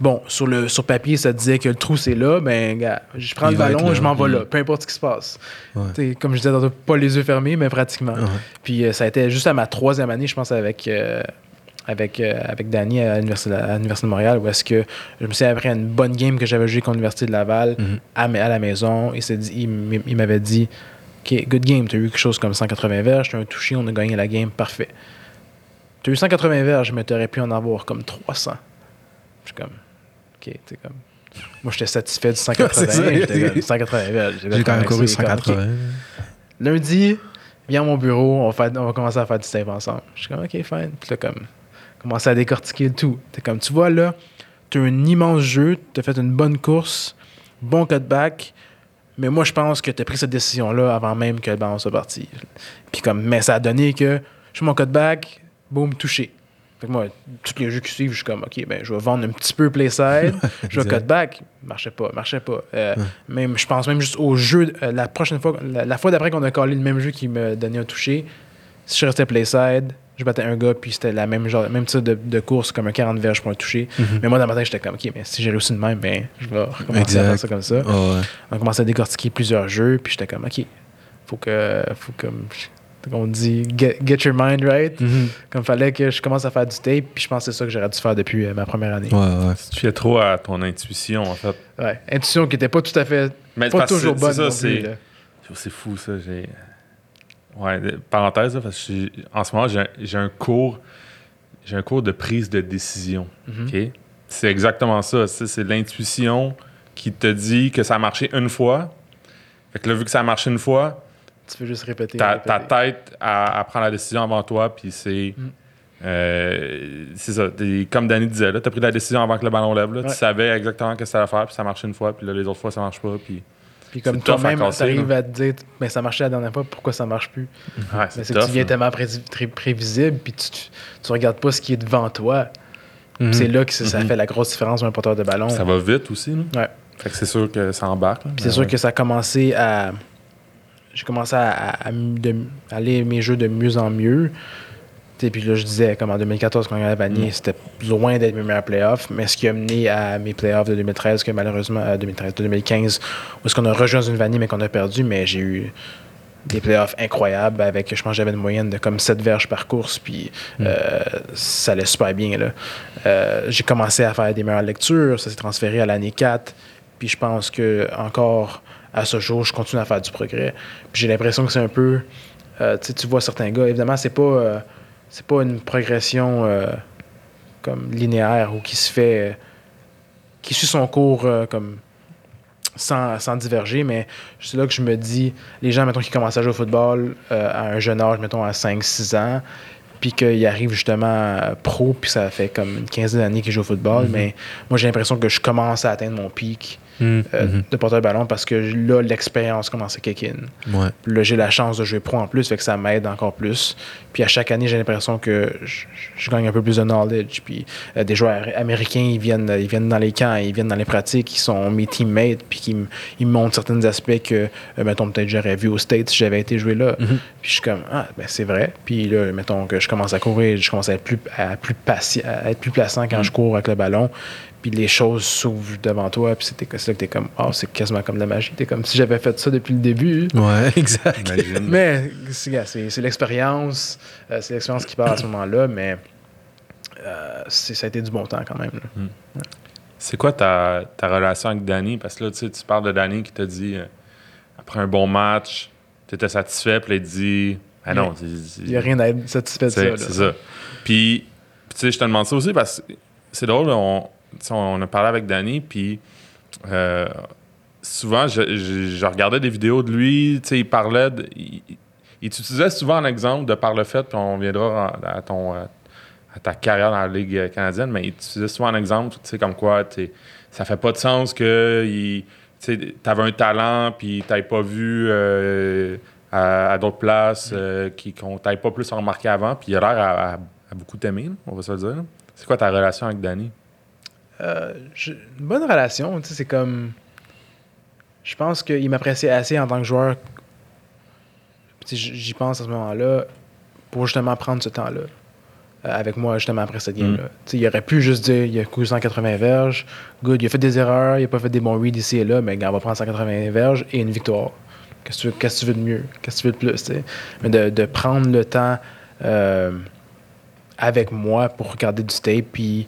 bon, sur, le, sur papier, ça disait que le trou c'est là, ben, gars, je prends Il le ballon, là. je m'en vais Mm. là, peu importe ce qui se passe. Ouais. Comme je disais, pas les yeux fermés, mais pratiquement. Ouais. Puis euh, ça a été juste à ma troisième année, je pense, avec, euh, avec, euh, avec Danny à l'Université à de Montréal, où est-ce que je me suis après une bonne game que j'avais joué contre l'Université de Laval Mhm. à, à la maison. Il, s'est dit- il, m- il m'avait dit OK, good game, tu as eu quelque chose comme 180 verges, tu as un touché, on a gagné la game, parfait. Tu as eu 180 verges, mais tu aurais pu en avoir comme 300. Je suis comme OK, tu comme. Moi, j'étais satisfait du 180. C'est ça. j'étais comme, 180 verges. J'ai quand même couru excité, comme, OK. 180. Lundi, viens à mon bureau, on va, faire- on va commencer à faire du tape ensemble. Je suis comme, OK, fine. Puis là, comme, commencer à décortiquer le tout. T'es comme, tu vois, là, tu as un immense jeu, tu as fait une bonne course, bon cutback, mais moi, je pense que tu as pris cette décision-là avant même que le ballon soit parti. Puis comme, mais ça a donné que je fais mon cutback, boum, touché. Fait que moi, tous les jeux qui suivent, je suis comme, OK, ben, je vais vendre un petit peu playside, je vais Exact. cutback. Marchait pas, marchait pas. Euh, même, je pense même juste au jeu, euh, la prochaine fois, la, la fois d'après qu'on a collé le même jeu qui me donnait un touché, si je restais playside, je battais un gars, puis c'était la même genre, même type de, de course, comme un 40 verges pour un touché. Mhm. Mais moi, dans ma tête, j'étais comme, OK, mais si j'ai réussi de même, ben, je vais recommencer à faire ça comme ça. Ouais, ouais. On a commencé à décortiquer plusieurs jeux, puis j'étais comme, OK, faut que, faut que, on dit, get, get your mind right. Mhm. Comme fallait que je commence à faire du tape, puis je pense que c'est ça que j'aurais dû faire depuis euh, ma première année. Ouais, ouais. Tu fiais trop à ton intuition, en fait. Ouais. Intuition qui était pas tout à fait, Mais pas toujours c'est- bonne non c'est- fou, ça. J'ai. Ouais, parenthèse, là, parce que en ce moment, j'ai un- cours. J'ai un cours de prise de décision. Mhm. C'est exactement ça. C'est l'intuition qui te dit que ça a marché une fois. Fait que là, vu que ça a marché une fois, Tu peux juste répéter. ta, répéter. ta tête à, prendre la décision avant toi, puis c'est. Mm. euh, c'est ça. Comme Danny disait, tu as pris la décision avant que le ballon lève. là. Ouais. Tu savais exactement ce que ça allait faire, puis ça marchait une fois, puis là, les autres fois, ça marche pas. Puis... Puis comme toi-même, t'arrives là. à te dire, mais ça marchait la dernière fois, pourquoi ça marche plus? Ouais, Mais c'est que tu viens là. tellement pré- pré- prévisible, puis tu, tu regardes pas ce qui est devant toi. Mhm. C'est là que ça, Mhm. fait la grosse différence d'un porteur de ballon. Ça va vite aussi. Là. Ouais. Fait que c'est sûr que ça embarque. Puis c'est sûr ouais. que ça a commencé à. J'ai commencé à, à- à aller mes jeux de mieux en mieux. Puis là, je disais, comme en 2014, quand on a Vanier, Mm. c'était loin d'être mes meilleurs playoffs, mais ce qui a mené à mes playoffs de 2013, que malheureusement, euh, 2013, de 2015, où est-ce qu'on a rejoint une Vanier, mais qu'on a perdu, mais j'ai eu des playoffs incroyables avec, je pense que j'avais une moyenne de comme 7 verges par course, puis euh, ça allait super bien. Là. Euh, j'ai commencé à faire des meilleures lectures, ça s'est transféré à l'année 4, puis je pense que encore à ce jour, je continue à faire du progrès. Puis j'ai l'impression que c'est un peu, euh, tu vois certains gars, évidemment, c'est pas, c'est pas une progression euh, comme linéaire ou qui se fait, euh, qui suit son cours euh, comme sans, sans diverger, mais c'est là que je me dis, les gens, mettons, qui commencent à jouer au football à un jeune âge, mettons, à 5-6 ans, puis qu'ils arrivent justement pro, puis ça fait comme une quinzaine d'années qu'ils jouent au football, mais moi, j'ai l'impression que je commence à atteindre mon pic. Euh, Mhm. de porteur de ballon parce que là, l'expérience commence à kick in. Ouais. Là, j'ai la chance de jouer pro en plus, fait que ça m'aide encore plus. Puis à chaque année, j'ai l'impression que je, je gagne un peu plus de knowledge. Puis euh, des joueurs américains, ils viennent, ils viennent dans les camps, ils viennent dans les pratiques, ils sont mes teammates, puis ils, me- ils me montrent certains aspects que, euh, mettons, peut-être j'aurais vu aux States si j'avais été joué là. Mhm. Puis je suis comme, ah, ben c'est vrai. Puis là, mettons que je commence à courir, je commence à être plus, à plus, patient, à être plus plaçant quand je cours avec le ballon. Puis les choses s'ouvrent devant toi, puis c'était c'est là que t'es comme, oh, c'est quasiment comme de la magie. T'es comme si j'avais fait ça depuis le début. Ouais, exact. Imagine. Mais c'est gars, c'est c'est l'expérience, euh, c'est l'expérience qui part à ce moment-là, mais euh, c'est- ça a été du bon temps quand même. là. C'est quoi ta, ta relation avec Danny? Parce que là, tu sais, tu parles de Danny qui t'a dit, euh, après un bon match, tu étais satisfait, puis il te dit, ah non, Il n'y a rien à être satisfait de ça. c'est ça. Puis, tu sais, je te demande ça aussi parce que c'est drôle, on, on a parlé avec Danny, puis euh, souvent, je, je- je regardais des vidéos de lui, tu sais, il parlait, de- il, il t'utilisait souvent un exemple de par le fait, puis on viendra à, à ton, euh, à ta carrière dans la Ligue canadienne, mais il utilisait souvent un exemple, tu sais, comme quoi, tu ça fait pas de sens que il- tu avais un talent, puis tu pas vu euh, à, à d'autres places, euh, qui, qu'on t'avait pas plus remarqué avant, puis il a l'air à, à- à beaucoup t'aimer, on va se le dire. C'est quoi ta relation avec Danny? Euh, une bonne relation, tu sais, c'est comme. Je pense qu'il m'appréciait assez en tant que joueur J'y pense à ce moment-là pour justement prendre ce temps-là euh, avec moi justement après cette game-là. Tu sais, Il aurait pu juste dire il a couru 180 verges, good, il a fait des erreurs, il a pas fait des bons reads ici et là, mais gars, on va prendre 180 verges et une victoire. Qu'est-ce que tu veux, de mieux? Qu'est-ce que tu veux de plus? Mais de, de prendre le temps euh, avec moi pour regarder du tape puis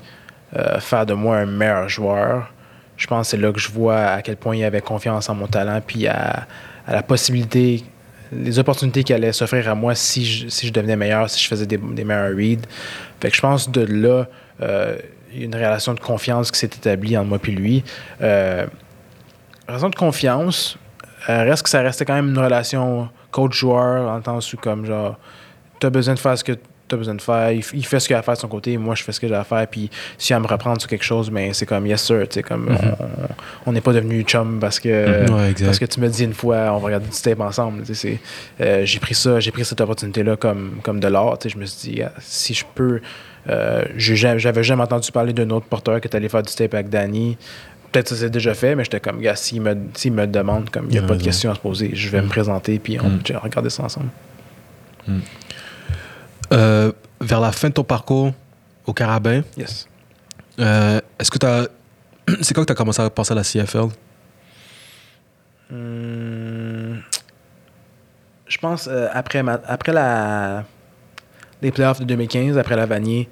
euh, faire de moi un meilleur joueur, je pense que c'est là que je vois à quel point il avait confiance en mon talent puis à, la possibilité, les opportunités qui allaient s'offrir à moi si je, si je devenais meilleur, si je faisais des, meilleurs reads. Fait que je pense de là, euh, il y a une relation de confiance qui s'est établie entre moi et lui. Euh, relation de confiance, euh, reste que ça restait quand même une relation coach-joueur, en tant que comme genre, t'as besoin de faire ce que t'as besoin de faire, il, fait ce qu'il a à faire de son côté, moi je fais ce que j'ai à faire, puis si elle me reprendre sur quelque chose, ben c'est comme yes sir, tu comme on- on n'est pas devenu chum parce que, Mhm. Ouais, parce que tu me dis une fois, on va regarder du tape ensemble, euh, j'ai pris ça, j'ai pris cette opportunité-là comme, comme de l'art, je me suis dit, ah, si je peux, euh, j'avais jamais entendu parler d'un autre porteur qui est allé faire du tape avec Danny, peut-être que ça s'est déjà fait, mais j'étais comme, gars, s'il me, s'il me demande, comme, il n'y a Il a pas de question à se poser, je vais me présenter, puis on Mm. va regarder ça ensemble. Euh, vers la fin de ton parcours au Carabin, Yes. euh, est-ce que tu as. C'est quand que tu as commencé à penser à la CFL? Hum, je pense euh, après, ma- après la, les playoffs de 2015, après la Vanier,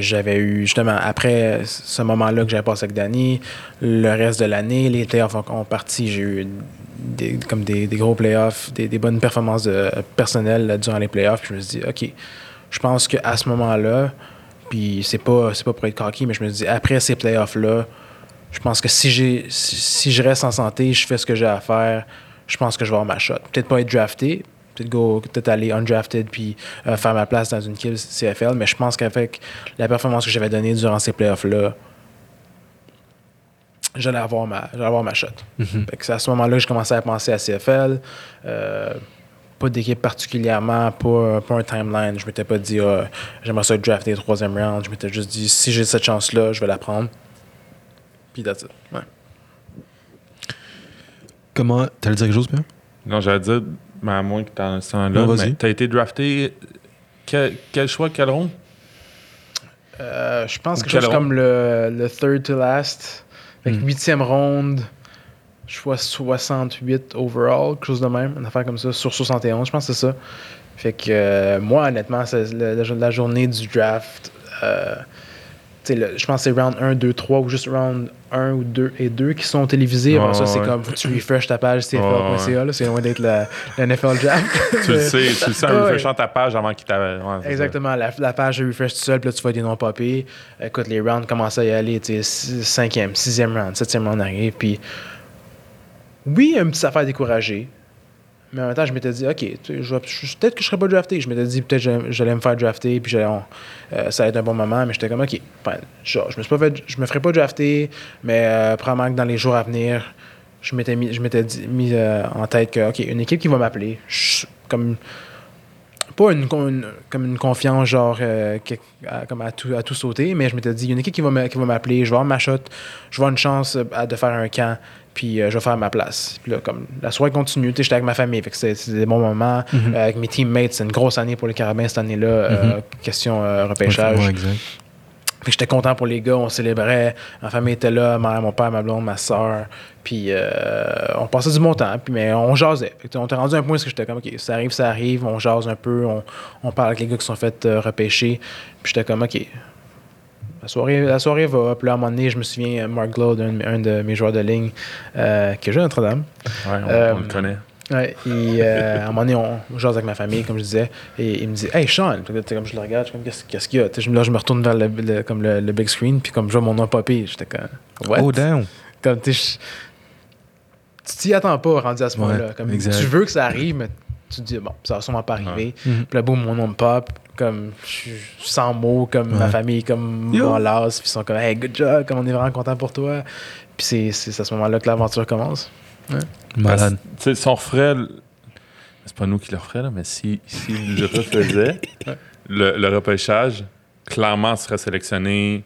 j'avais eu justement après ce moment-là que j'avais passé avec Danny, le reste de l'année, les playoffs ont, ont parti. J'ai eu des, comme des, des gros playoffs, des, des bonnes performances de, personnelles durant les playoffs. Puis je me suis dit, OK, je pense qu'à ce moment-là, puis c'est pas, c'est pas pour être cocky, mais je me suis dit, après ces playoffs-là, je pense que si, j'ai, si, je reste en santé, je fais ce que j'ai à faire, je pense que je vais avoir ma shot. Peut-être pas être drafté, peut-être aller undrafted puis euh, faire ma place dans une kill CFL, mais je pense qu'avec la performance que j'avais donnée durant ces playoffs-là, j'allais avoir ma, j'allais avoir ma shot. Que c'est à ce moment-là que je commençais à penser à CFL. Euh, pas d'équipe particulièrement, pas, pas un timeline. Je m'étais pas dit, ah, j'aimerais ça être drafté au troisième round. Je m'étais juste dit, si j'ai cette chance-là, je vais la prendre. Puis that's it. Ouais. Comment. T'allais dire quelque chose, bien? Non, j'allais dire, mais à moins que tu en sens là, tu as été drafté. Quel, quel choix, quel rond Euh, je pense Ou quelque chose comme le, le third to last. Fait que Hmm. huitième ronde, je vois 68 overall, quelque chose de même, une affaire comme ça, sur 71, je pense que c'est ça. Fait que euh, moi, honnêtement, c'est la, journée du draft. euh, je pense que c'est round 1, 2, 3 ou juste round 1 ou 2 et 2 qui sont télévisés. Ouais, ça, c'est comme tu refresh ta page cfl.ca. là, C'est loin d'être la, la NFL draft. Tu le sais, tu le sais en refreshant ta page avant qu'il t'avait. Exactement, la, la page refresh tout seul, puis là, tu vois des noms popés. Écoute, les rounds commencent à y aller, tu sais, six- cinquième, sixième round, septième round arrive, puis oui, une petite affaire découragée, mais en même temps, je m'étais dit, OK, peut-être que je serais pas drafté. Je m'étais dit, peut-être que j'allais- me faire drafter, puis on- euh, ça allait être un bon moment, mais j'étais comme, OK, genre, je me suis pas je me ferais pas drafter, mais euh, probablement que dans les jours à venir, je m'étais mis, je m'étais mis euh, en tête que, OK, une équipe qui va m'appeler, comme pas une, comme une confiance genre à, comme à tout, à tout sauter, mais je m'étais dit, il y a une équipe qui va m'appeler, je vais avoir ma shot, je vais avoir une chance de faire un camp, puis euh, je vais faire ma place. Puis là, comme la soirée continue, tu sais, j'étais avec ma famille, fait que c'était des bons moments. Mhm. Euh, avec mes teammates, c'est une grosse année pour les Carabins cette année-là, euh, question euh, repêchage. Ouais, exact. Fait que j'étais content pour les gars, on célébrait, ma famille était là, ma mère, mon père, ma blonde, ma soeur, puis euh, on passait du bon temps, puis, mais on jasait. Fait que, on était rendu à un point où j'étais comme, OK, ça arrive, ça arrive, on jase un peu, on, on parle avec les gars qui sont fait repêcher, puis j'étais comme, OK, la soirée, la soirée va, puis là, à un moment donné, je me souviens, Mark Glode, un, un de mes joueurs de ligne, euh, qui a joué à Notre-Dame, Ouais, on, Euh, on le connaît. Ouais, et euh, à un moment donné, on on jase avec ma famille, comme je disais, et il me dit Hey Sean, comme je le regarde, je suis comme qu'est-ce qu'il y a je- Là, je me retourne vers le, le- comme le, le big screen, puis comme je vois mon nom popé, j'étais comme What? Oh, damn. Comme tu t'y attends pas rendu à ce Ouais, moment-là. Comme exact. tu veux que ça arrive, mais tu te dis Bon, ça va sûrement pas arriver. Puis là, boum, mon nom me pop, comme je suis sans mots, comme ma Ouais. famille, comme mon las, puis ils sont comme Hey, good job, comme on est vraiment content pour toi. Puis c'est- c'est à ce moment-là que l'aventure commence. Malade. Tu sais, si on referait. le- C'est pas nous qui le referaient, là, mais si, si le refaisait, le, le repêchage, clairement, serait sélectionné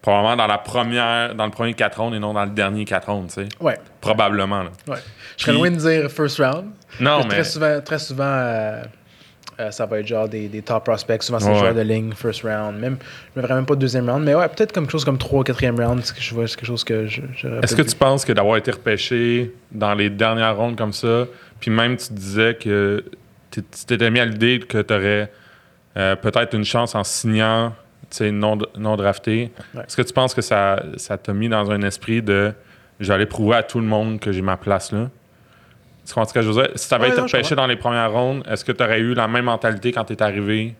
probablement dans la première, dans le premier 4 rounds et non dans le dernier 4 rounds, tu sais. Ouais, Probablement. Là. ouais. Je serais loin de dire first round. Non, mais Très souvent, très souvent euh, euh, ça va être genre des, des top prospects. Souvent, c'est Ouais. joueurs de ligne, first round. Même, je me verrais même pas deuxième round. Mais ouais, peut-être comme quelque chose comme 3 4e round. C'est quelque chose que je. est-ce que tu penses que d'avoir été repêché dans les dernières rondes comme ça, puis même tu disais que tu t'étais mis à l'idée que tu aurais peut-être une chance en signant tu sais, non, non drafté, Ouais. est-ce que tu penses que ça ça t'a mis dans un esprit de j'allais prouver à tout le monde que j'ai ma place là? Tu comprends ce que je veux dire? Si tu avais Ouais, été non, repêché dans les premières rondes, est-ce que tu aurais eu la même mentalité quand tu es arrivé?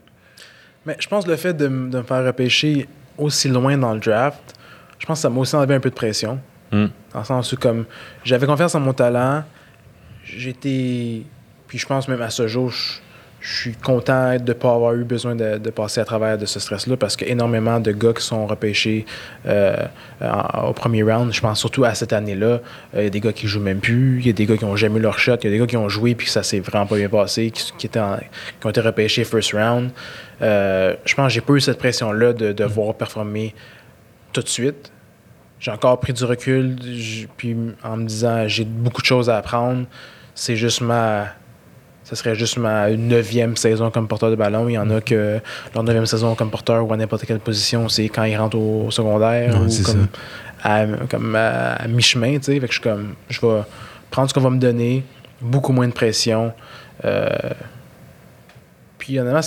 Mais je pense que le fait de me faire repêcher aussi loin dans le draft, je pense que ça m'a aussi enlevé un peu de pression. Hmm. Dans le sens où, comme, j'avais confiance en mon talent, j'étais. Puis je pense même à ce jour, je, je suis content de ne pas avoir eu besoin de, de passer à travers de ce stress-là parce qu'il y a énormément de gars qui sont repêchés euh, au premier round. Je pense surtout à cette année-là. Euh, Il y a des gars qui jouent même plus, il y a des gars qui ont jamais eu leur shot, il y a des gars qui ont joué puis ça s'est vraiment pas bien passé, qui, étaient en- qui ont été repêchés first round. Euh, je pense que j'ai pas eu cette pression-là de devoir performer tout de suite. J'ai encore pris du recul, puis en me disant j'ai beaucoup de choses à apprendre. C'est juste ma. Ce serait juste ma neuvième saison comme porteur de ballon. Il y en a que leur neuvième saison comme porteur ou à n'importe quelle position, c'est quand ils rentrent au secondaire ou comme à, comme à, à mi-chemin. tu sais. Fait que je suis comme, je vais prendre ce qu'on va me donner, beaucoup moins de pression. Euh, puis honnêtement,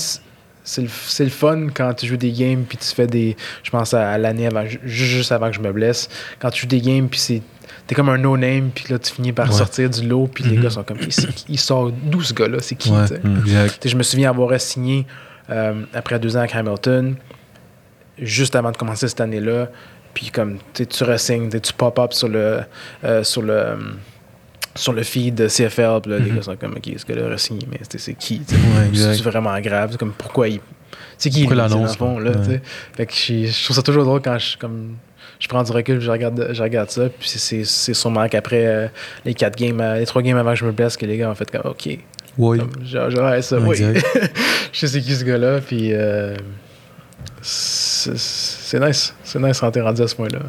c'est- le, fun quand tu joues des games puis tu fais des. Je pense à, à l'année avant, ju- juste avant que je me blesse. Quand tu joues des games puis c'est. T'es comme un no-name, puis là, tu finis par Ouais. sortir du lot, puis les Mhm. gars sont comme, qui- il sort d'où ce gars-là? C'est qui? Ouais, sais? exact. Je me souviens avoir signé euh, après deux ans avec Hamilton, juste avant de commencer cette année-là. Puis comme tu resignes, tu pop-up sur le, euh, sur le, euh, sur le feed de CFL. Puis là, les Mhm. gars sont comme, OK, ce gars-là a signé, mais c'est qui? Ouais. C'est vraiment grave? C'est comme, pourquoi il. C'est qui, Pourquoi lui, tu sais, l'annonce, le fond, là, ouais. tu sais? Fait que je, trouve ça toujours drôle quand je, comme, je prends du recul, je regarde, je regarde ça. Puis c'est- sûrement qu'après euh, les quatre games, euh, les trois games avant que je me blesse, que les gars ont fait comme, OK, Oui. comme, genre, genre, ouais, ça, oui. je sais qui ce gars-là, puis euh, c'est nice. C'est nice quand t'es rendu à ce point-là.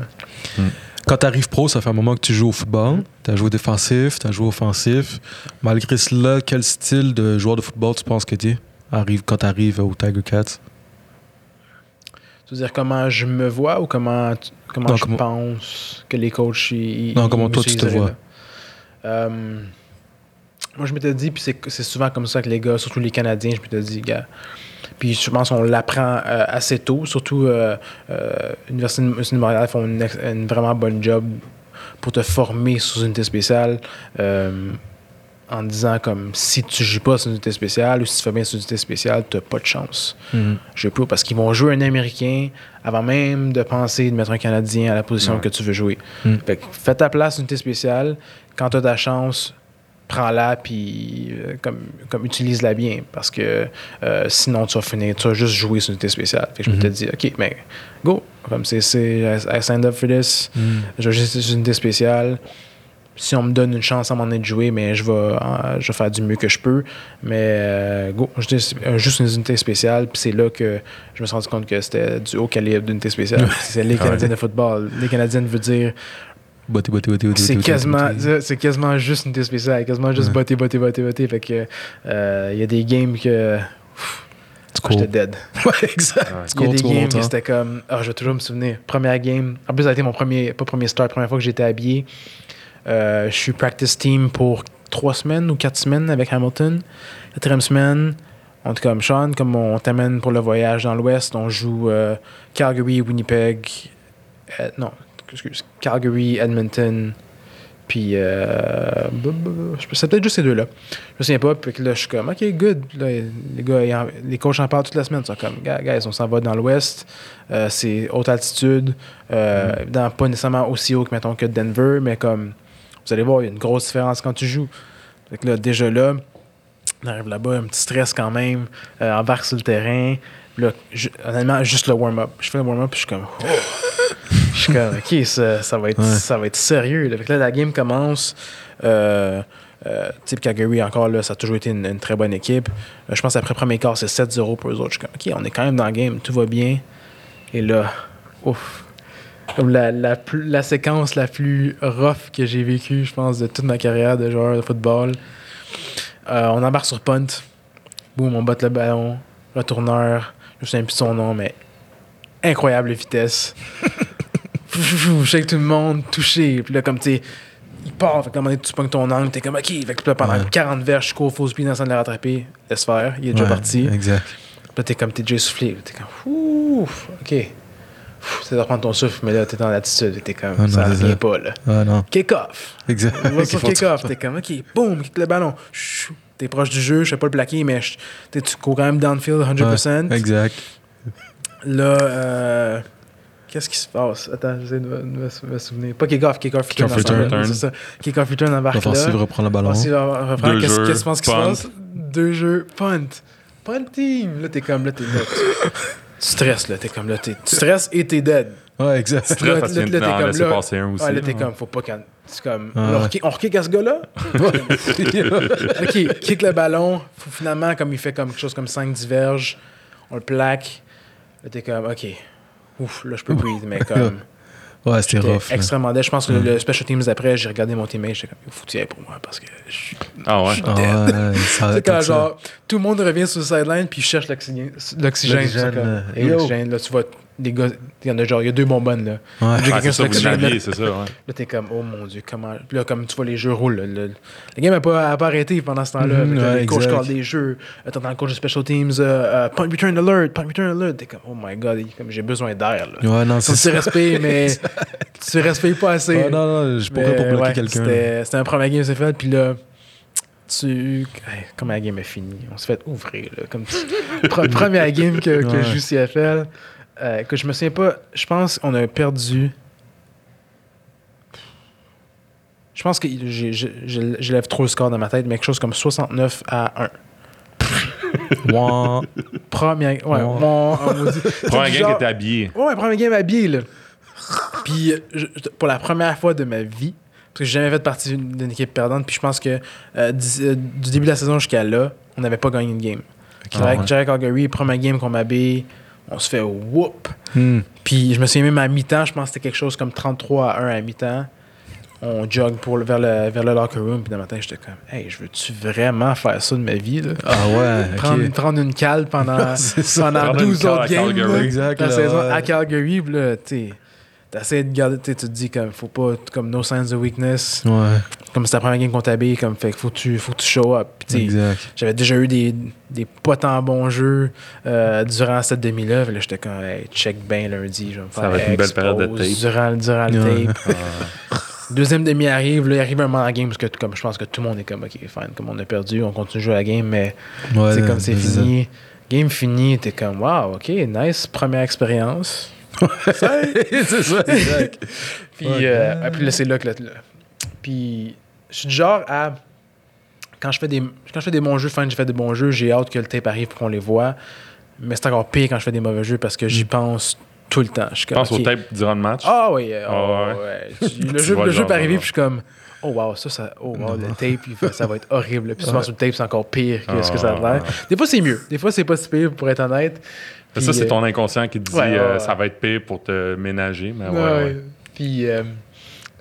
Quand tu arrives pro, ça fait un moment que tu joues au football. Tu as joué défensif, tu as joué offensif. Malgré cela, quel style de joueur de football tu penses que tu arrive quand tu arrives au Tiger Cats? Tu veux dire comment je me vois ou comment, tu- comment Non, je comment- pense que les coachs. ils- Non, ils comment toi, tu te vois? Euh, moi, je m'étais dit, puis c'est c'est souvent comme ça que les gars, surtout les Canadiens, je m'étais dit, gars. Puis je pense qu'on l'apprend euh, assez tôt, surtout euh, euh, l'Université de Université de Montréal font une, une vraiment bonne job pour te former sous une unité spéciale. euh, en disant comme si tu joues pas sur une unité spéciale ou si tu fais bien sur une unité spéciale, tu pas de chance. Je peux parce qu'ils vont jouer un Américain avant même de penser de mettre un Canadien à la position Ouais. que tu veux jouer. Mm. Fait que fais ta place unité spéciale. Quand tu as ta chance, prends-la puis euh, comme, comme utilise-la bien parce que euh, sinon tu vas finir, tu vas juste jouer sur une unité spéciale. Fait que je me suis dit, OK, mais go. Comme c'est, I, I signed up for this. Je vais juste sur une unité spéciale. Si on me donne une chance à m'en de jouer, mais je vais, euh, je vais faire du mieux que je peux. Mais euh, go, juste une unité spéciale. Puis c'est là que je me suis rendu compte que c'était du haut calibre d'unité spéciale. c'est les Canadiens de football. Les Canadiens veut dire Botter, botter, botter, botter, c'est quasiment, c'est quasiment juste une unité spéciale. Quasiment juste Ouais. botter, botter, botter, botter. Fait que euh, il y a des games que j'étais dead. Ouais, exact. Ouais. Il y a des games que c'était comme. Ah, je vais toujours me souvenir. Première game. En plus, ça a été mon premier. Pas premier start, première fois que j'étais habillé. Euh, je suis practice team pour trois semaines ou quatre semaines avec Hamilton. Quatrième semaine, on est comme Sean, comme on t'amène pour le voyage dans l'Ouest, on joue euh, Calgary, Winnipeg. euh, non, excuse, Calgary, Edmonton. Puis, euh, je- c'est peut-être juste ces deux-là. Je me souviens pas. Puis là, je suis comme, OK, good. Là, les gars, les coachs en parlent toute la semaine. Ils sont comme, guys, on s'en va dans l'ouest. Euh, c'est haute altitude. Euh, évidemment, pas nécessairement aussi haut que, mettons, que Denver, mais comme, vous allez voir, il y a une grosse différence quand tu joues. Fait que là, déjà là, on arrive là-bas, un petit stress quand même. Euh, embarque sur le terrain. Là, ju- honnêtement, juste le warm-up. Je fais le warm-up, puis je suis comme, oh. Je suis comme, OK, ça, ça va, être, Ouais. ça va être sérieux. là. Fait que là, la game commence. Euh, euh, puis Calgary, encore, là, ça a toujours été une, une très bonne équipe. Euh, je pense après le premier quart, c'est 7-0 pour eux autres. Je suis comme, OK, on est quand même dans le game, tout va bien. Et là, ouf, Comme la, la, plus- la séquence la plus rough que j'ai vécue, je pense, de toute ma carrière de joueur de football. Euh, on embarque sur punt. Boum, on botte le ballon. Retourneur. Je me souviens plus de son nom, mais incroyable vitesse. Je shake tout le monde, touché. Puis là, comme tu sais, il part. Fait que à un moment donné, tu pognes ton angle, t'es comme, ok. Fait que là, pendant Ouais. 40 verges, je cours full speed dans le sens de le rattraper. Laisse faire, il est déjà Ouais, parti. Exact. Puis là, t'es comme, t'es déjà soufflé. T'es comme, ouf, ok. C'est de reprendre ton souffle, mais là, t'es dans l'attitude. T'es comme, Ah ça ça. pas, là. Ah non. Kick-off. Exact. On va sur Qu'il faut- kick-off. T'es comme, ok, boum, kick le ballon. Chou. T'es proche du jeu, je sais pas le plaquer, mais tu cours quand même downfield 100%. Ouais, exact. Là, euh, qu'est-ce qui se passe? Attends, j'essaie de me, de me- me souvenir. Pas kick-off, kick-off return. Kick-off return. C'est ça. Kick-off return embarque là. L'offensive reprend le ballon. Offensive reprend. Qu'est-ce jeux, qu'est-ce que tu penses qui se punt. passe? Deux jeux, punt. Punt team. Là, t'es comme, là, t'es là. Tu, tu stresses, là. T'es comme, là, t'es, tu stresses et t'es dead. Ouais, exact. Là, là, là, passer un aussi. Ouais, là, t'es comme, faut pas qu'on. C'est comme, Ouais. là, on kick- on kick à ce gars-là? ok, kick le ballon. Faut finalement, comme il fait comme quelque chose comme 5 verges, on le plaque. Là, t'es comme, ok. Ouf, là, je peux breathe, mais comme. Ouais, c'était rough. là. extrêmement dead. Je pense que le special teams après, j'ai regardé mon teammate, j'étais comme, il faut pour moi parce que je suis. Ah ouais? Ah ouais, ça C'est quand comme ça. genre, tout le monde revient sur le sideline puis cherche l'oxygène. L'oxygène, euh, l'oxygène, là, tu vois, des gars, il y en a genre, il y a deux bonbonnes, là. Ouais. Ah, c'est ça, vous c'est ça, ouais. Là, t'es comme, oh mon dieu, comment. Puis là, comme tu vois, les jeux roulent. là. Le, le game n'a pas, a pas arrêté pendant ce temps-là. Mhm, là, ouais, les coachs exact. callent des jeux. T'entends le coach de special teams, euh, euh, punt return alert, punt return alert. T'es comme, oh my god, comme j'ai besoin d'air. Là. Ouais, non, Comme c'est tu ça. respires, mais tu respires pas assez. Ouais, non, non, je pourrais pas bloquer ouais, quelqu'un. C'était c'était un premier game, c'est fait. Puis là, tu. Hey, comme la game est finie, on se fait ouvrir. Là, comme tu- Première game que, que Ouais. je joue CFL. Euh, que je me souviens pas. Je pense qu'on a perdu. Je pense que j'élève trop le score dans ma tête, mais quelque chose comme 69 à 1. Ouais. Première. Ouais, mon- Premier game était habillé. Ouais, premier game habillé, là. Puis, euh, je- je- pour la première fois de ma vie, parce que j'ai jamais fait partie d'une équipe perdante, puis je pense que euh, euh, du début de la saison jusqu'à là, on n'avait pas gagné une game. Ah avec ouais. Jack Calgary, première game qu'on m'habille, on se fait whoop. Hmm. Puis, je me souviens même à mi-temps, je pense que c'était quelque chose comme 33 à 1 à mi-temps. On jog pour le- vers, le, vers le locker room, puis le matin, j'étais comme, hey, je veux-tu vraiment faire ça de ma vie, là? Ah ouais, Prendre, prendre une cale pendant, pendant Prendre une 12 cale autres à games. Calgary. là, Exact, La là, saison ouais. à Calgary, puis là, tu essaies de garder, tu te dis comme, faut pas, comme no signs of weakness. Ouais, Comme c'est ta première game qu'on t'habille, comme, fait que faut que tu, faut que tu show up. J'avais déjà eu des, des pas tant bons jeux euh, durant cette demi-là. Là, j'étais comme, hey, check bien lundi. Je vais me Ça faire va être une belle période de tape. Durant, durant le Ouais. tape. Deuxième demi arrive, là, il arrive un moment dans la game parce que comme, je pense que tout le monde est comme, ok, fine, comme on a perdu, on continue de jouer à la game, mais c'est comme c'est ça. fini. Game fini, t'es comme, wow, ok, nice, première expérience. c'est ça, exact. Puis, euh, puis là, c'est là que. là, là. Puis, je suis du genre à. Quand je fais des, quand je fais des bons jeux, fin, j'ai fait des bons jeux, j'ai hâte que le tape arrive pour qu'on les voit. Mais c'est encore pire quand je fais des mauvais jeux parce que j'y pense tout le temps. Je suis Je comme, pense au tape durant le match? Ah oui, Ah ouais. ouais. Tu- Le jeu, le jeu peut arriver, puis je suis comme, oh wow, ça, ça oh wow, le tape, ça va être horrible. Puis souvent sur le tape, c'est encore pire que ce que ça a l'air. Ah. Des fois, c'est mieux. Des fois, c'est pas si pire, pour être honnête. Ça, c'est euh, ton inconscient qui te dit ouais, ouais, euh, ouais. ça va être pire pour te ménager. Mais ouais. Puis,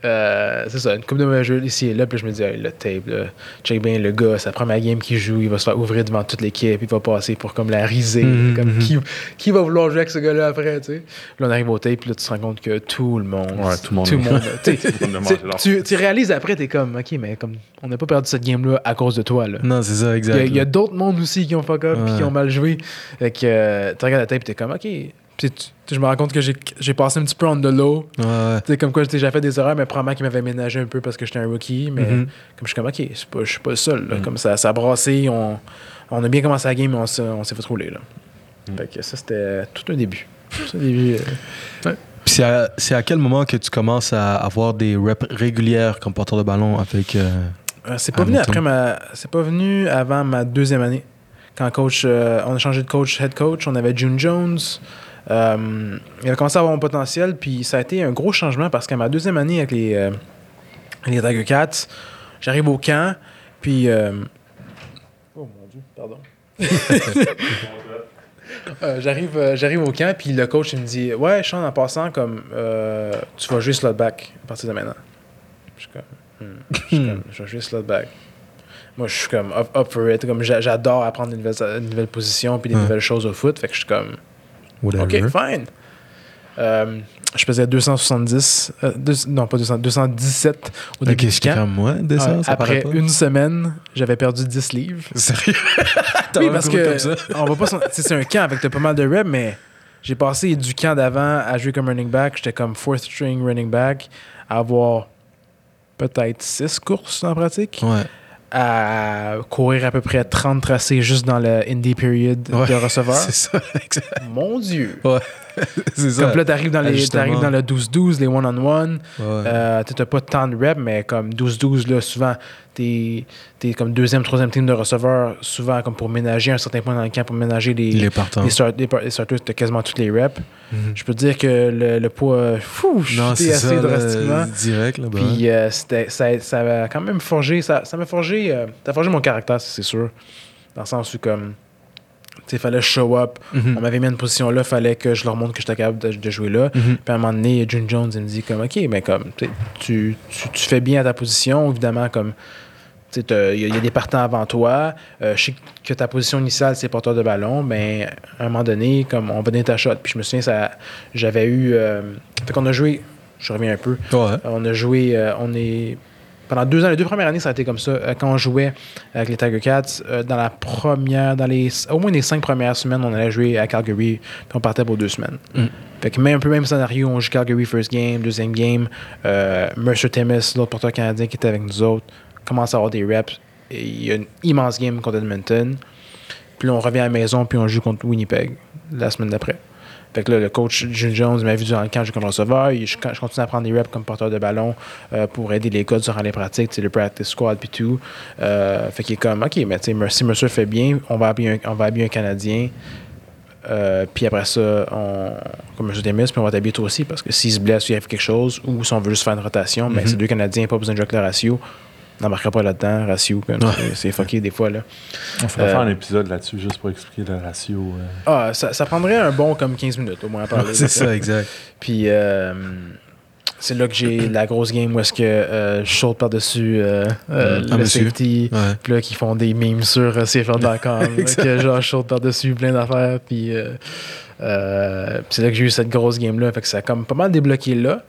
euh, c'est ça, une coupe de mauvais jeux ici et là. Puis je me dis, Hey, le tape, là, check bien le gars, sa première game qu'il joue, il va se faire ouvrir devant toute l'équipe, il va passer pour comme la risée. Mhm, comme mhm. qui, qui va vouloir jouer avec ce gars-là après, tu sais. Là, on arrive au tape, puis là, tu te rends compte que tout le monde. Ouais, tout le monde. Tout le monde. tu réalises après, t'es comme, ok, mais comme, on n'a pas perdu cette game-là à cause de toi, là. Non, c'est ça, exact. il y a d'autres mondes aussi qui ont fuck up puis qui ont mal joué. Fait que euh, tu regardes la tape t'es comme, OK. Puis je me rends compte que j'ai passé un petit peu on the low. Ouais, comme quoi, j'ai fait des erreurs, mais probablement qu'il m'avait ménagé un peu parce que j'étais un rookie. Mais Mhm. comme je suis comme, OK, pas- je suis pas le seul. là. Mhm. Comme ça, ça a brassé. On, on a bien commencé la game, mais on s'est fait rouler. Là. Mhm. Fait que ça, c'était tout un début. Tout un début. euh, c'est à, quel moment que tu commences à avoir des reps régulières comme porteur de ballon avec. euh, Euh, c'est pas venu après ma. C'est pas venu avant ma deuxième année. Quand coach, euh, on a changé de coach, head coach, on avait June Jones. Euh, il a commencé à avoir mon potentiel, puis ça a été un gros changement parce qu'à ma deuxième année avec les, euh, les Tiger Cats, j'arrive au camp, puis. euh, Oh mon dieu, pardon. Euh, j'arrive, euh, j'arrive au camp, puis le coach il me dit Ouais, Sean, en passant, comme euh, tu vas jouer slot back à partir de maintenant. Je suis comme, Hmm. Je suis comme, Je vais jouer slot back. Moi, je suis comme up, up for it. Comme j'a- j'adore apprendre des nouvelles, une nouvelle position puis des Ouais. nouvelles choses au foot. Fait que je suis comme Whatever. OK, fine. Euh, je faisais 270, euh, deux- non pas 200, 217 au début du j'étais camp. comme moi, Ouais, ça paraît après pas. une semaine, j'avais perdu 10 livres. Sérieux? T'as Oui, parce que comme ça? on va pas. C'est un camp avec pas mal de reps, mais j'ai passé du camp d'avant à jouer comme running back. J'étais comme fourth string running back, à avoir peut-être 6 courses en pratique, Ouais. À courir à peu près 30 tracés juste dans le indie period Ouais, de receveur. C'est ça, exact. Mon Dieu! C'est ça. Comme là, t'arrives dans, les, t'arrives dans le 12-12, les one-on-one. Ouais. Euh, t'as pas tant de reps, mais comme 12-12, là, souvent, t'es es comme deuxième, troisième team de receveur, souvent comme pour ménager un certain point dans le camp, pour ménager les, les partants. les, start, les, par- les starters, t'as quasiment toutes les reps. Mhm. Je peux te dire que le, le poids, euh, fou, je Non, suis c'est assez ça, là, drastiquement. direct, là, bah. Puis euh, c'était- ça, ça m'a quand même forgé, ça ça m'a forgé, euh, ça a forgé mon caractère, c'est sûr. Dans le sens où, comme, sais, fallait show up. Mhm. On m'avait mis une position là, fallait que je leur montre que j'étais capable de, de jouer là. Mhm. Puis à un moment donné, June Jones, il me dit comme, OK, mais comme, tu, tu, tu, fais bien à ta position, évidemment, comme, il y, a- il y a des partants avant toi. Euh, je sais que ta position initiale, c'est porteur de ballon, mais à un moment donné, comme, on va donner ta shot. Puis je me souviens, ça, j'avais eu, euh, fait qu'on a joué, je reviens un peu, Ouais. on a joué, euh, on est. Pendant deux ans, les deux premières années, ça a été comme ça. Euh, quand on jouait avec les Tiger Cats, euh, dans la première, dans les, au moins les cinq premières semaines, on allait jouer à Calgary, puis on partait pour deux semaines. Mm. Fait que même un peu même scénario, on joue Calgary first game, deuxième game, euh, Mercer Timmis, l'autre porteur canadien qui était avec nous autres, commence à avoir des reps. Et il y a une immense game contre Edmonton. Puis là, on revient à la maison, puis on joue contre Winnipeg la semaine d'après. Fait que là, le coach June Jones m'a vu durant le camp, je comme receveur. Je, je continue à prendre des reps comme porteur de ballon euh, pour aider les gars durant les pratiques, le practice squad puis tout. Euh, fait qu'il est comme, OK, mais tu sais, Mer- si Mercer fait bien, on va habiller un, on va habiller un Canadien. Euh, puis après ça, on, comme Mercer Demis, puis on va t'habiller toi aussi parce que s'il se blesse il arrive quelque chose, ou si on veut juste faire une rotation, mais Mhm. c'est deux Canadiens, pas besoin de jouer avec le ratio. On n'embarquera pas là-dedans, ratio, comme, c'est- fucké des fois. là. On ferait Euh, faire un épisode là-dessus juste pour expliquer le ratio. euh. Ah, ça, ça prendrait un bon comme 15 minutes au moins à parler. C'est de ça, exact. Puis euh, c'est là que j'ai la grosse game où est-ce que euh, je saute par-dessus euh, euh, Ah, le monsieur. safety. Ouais. Puis là, qui font des memes sur euh, CFL.com. que genre, je saute par-dessus plein d'affaires. Puis euh, euh, puis c'est là que j'ai eu cette grosse game-là. Fait que ça a comme pas mal débloqué là.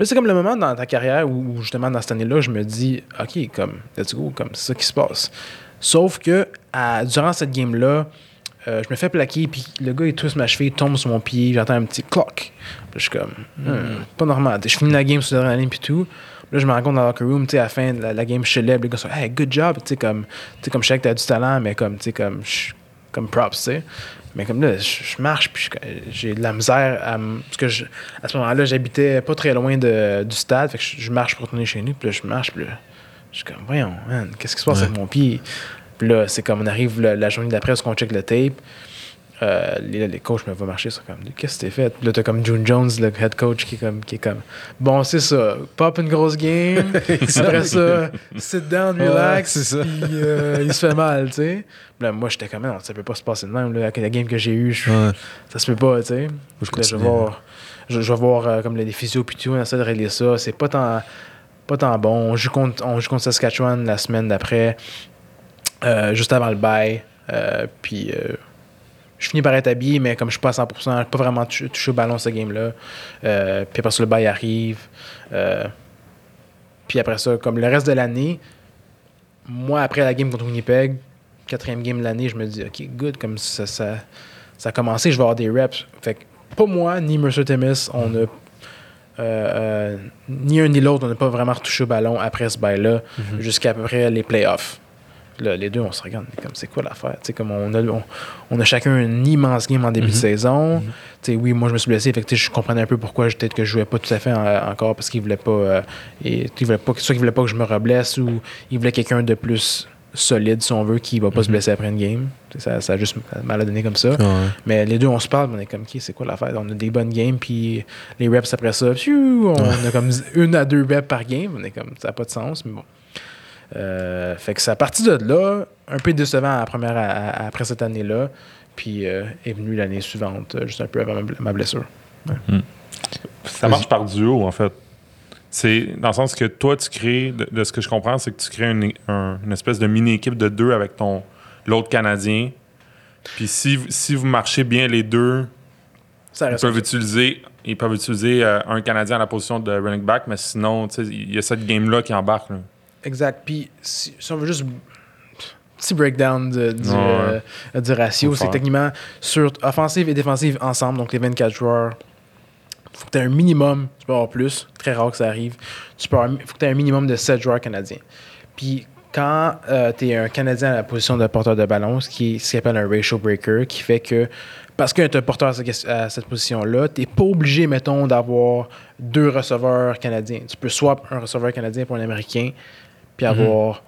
Puis c'est comme le moment dans ta carrière où, justement, dans cette année-là, je me dis, OK, comme, let's go, comme, c'est ça qui se passe. Sauf que, à- durant cette game-là, euh, je me fais plaquer, puis le gars, il twist ma cheville, il tombe sur mon pied, j'entends un petit clock. Puis je suis comme, Hmm, pas normal. Je finis la game sur l'adrénaline, puis tout. Là, je me rends compte dans le locker room, tu sais, à la fin de la, la game, je célèbre, les gars sont, hey, good job, tu sais, comme, tu sais, comme je sais que t'as du talent, mais comme, tu sais, comme, je- comme props, tu sais. Mais comme là, je, je marche, puis j'ai de la misère à Parce que je- à ce moment-là, j'habitais pas très loin de- du stade, fait que je, je marche pour retourner chez nous, puis là, je marche, puis là, je suis comme, voyons, man, qu'est-ce qui se passe Ouais. avec mon pied? Puis là, c'est comme, on arrive la, la journée d'après, parce qu'on check le tape. Euh, les, les coachs me voient marcher, c'est comme, qu'est-ce que t'es fait? Puis là, t'as comme June Jones, le head coach, qui est comme, qui est comme bon, c'est ça, pop une grosse game, après ça, sit down, Ouais, relax, c'est ça. puis euh, il se fait mal, tu sais. Là, moi, j'étais comme, non, ça peut pas se passer de même, là, avec la game que j'ai eue, je- Ouais. ça se peut pas, tu sais. Je vais voir, je, je vais voir euh, comme les physios puis tout, on essaie de régler ça. C'est pas tant, pas tant bon. On joue contre, on joue contre Saskatchewan la semaine d'après, euh, juste avant le bail. Euh, puis je finis par être habillé, mais comme je suis pas à 100%, je pas vraiment touché, au ballon ce game-là. Euh, puis après ça, le bail arrive. Euh, puis après ça, comme le reste de l'année, moi, après la game contre Winnipeg, quatrième game de l'année, je me dis, OK, good, comme ça, ça, ça a commencé, je vais avoir des reps. Fait que pas moi, ni Mercer Temis, on a. euh, euh, ni un ni l'autre, on n'a pas vraiment retouché au ballon après ce bail-là, Mhm. jusqu'à peu près les playoffs. Là, les deux, on se regarde, comme c'est quoi l'affaire? Comme on, a, on, on a chacun un immense game en début de Mhm. saison. Mhm. Oui, moi je me suis blessé, fait que je comprenais un peu pourquoi je- peut-être que je jouais pas tout à fait en- encore parce qu'il voulait pas, euh, et, il voulait pas. Soit qu'il voulait pas que je me reblesse ou il voulait quelqu'un de plus solide, si on veut, qui va pas se Mhm. blesser après une game. Ça, ça a juste mal à donner comme ça. Ouais. Mais les deux, on se parle, on est comme, OK, c'est quoi l'affaire? On a des bonnes games, puis les reps après ça, pfiou, on a comme une à deux reps par game. On est comme, ça n'a pas de sens, mais bon. Euh, fait que c'est à partir de là, un peu décevant à la première, à- à- après cette année-là. puis euh, est venu l'année suivante, euh, juste un peu avant ma, blessure. Ça marche par duo, en fait. C'est dans le sens que toi, tu crées, de, de ce que je comprends, c'est que tu crées une, un- une espèce de mini-équipe de deux avec ton l'autre Canadien. Puis si, si vous marchez bien les deux, Ça ils peuvent utiliser, ils peuvent utiliser euh, un Canadien à la position de running back, mais sinon, tu sais, il y a cette game-là qui embarque. là. Exact. Puis si, si on veut juste petit breakdown de- du, Ouais, ouais. euh, du ratio, c'est techniquement sur offensive et défensive ensemble, donc les 24 joueurs. Faut que tu aies un minimum, tu peux avoir plus, très rare que ça arrive. Tu peux avoir, faut que tu aies un minimum de 7 joueurs canadiens. Puis quand tu es un Canadien à la position de porteur de ballon, ce qui est ce qu'on appelle un ratio breaker, qui fait que parce que tu es un porteur à cette, à cette position-là, tu n'es pas obligé, mettons, d'avoir deux receveurs canadiens. Tu peux swap un receveur canadien pour un Américain, puis avoir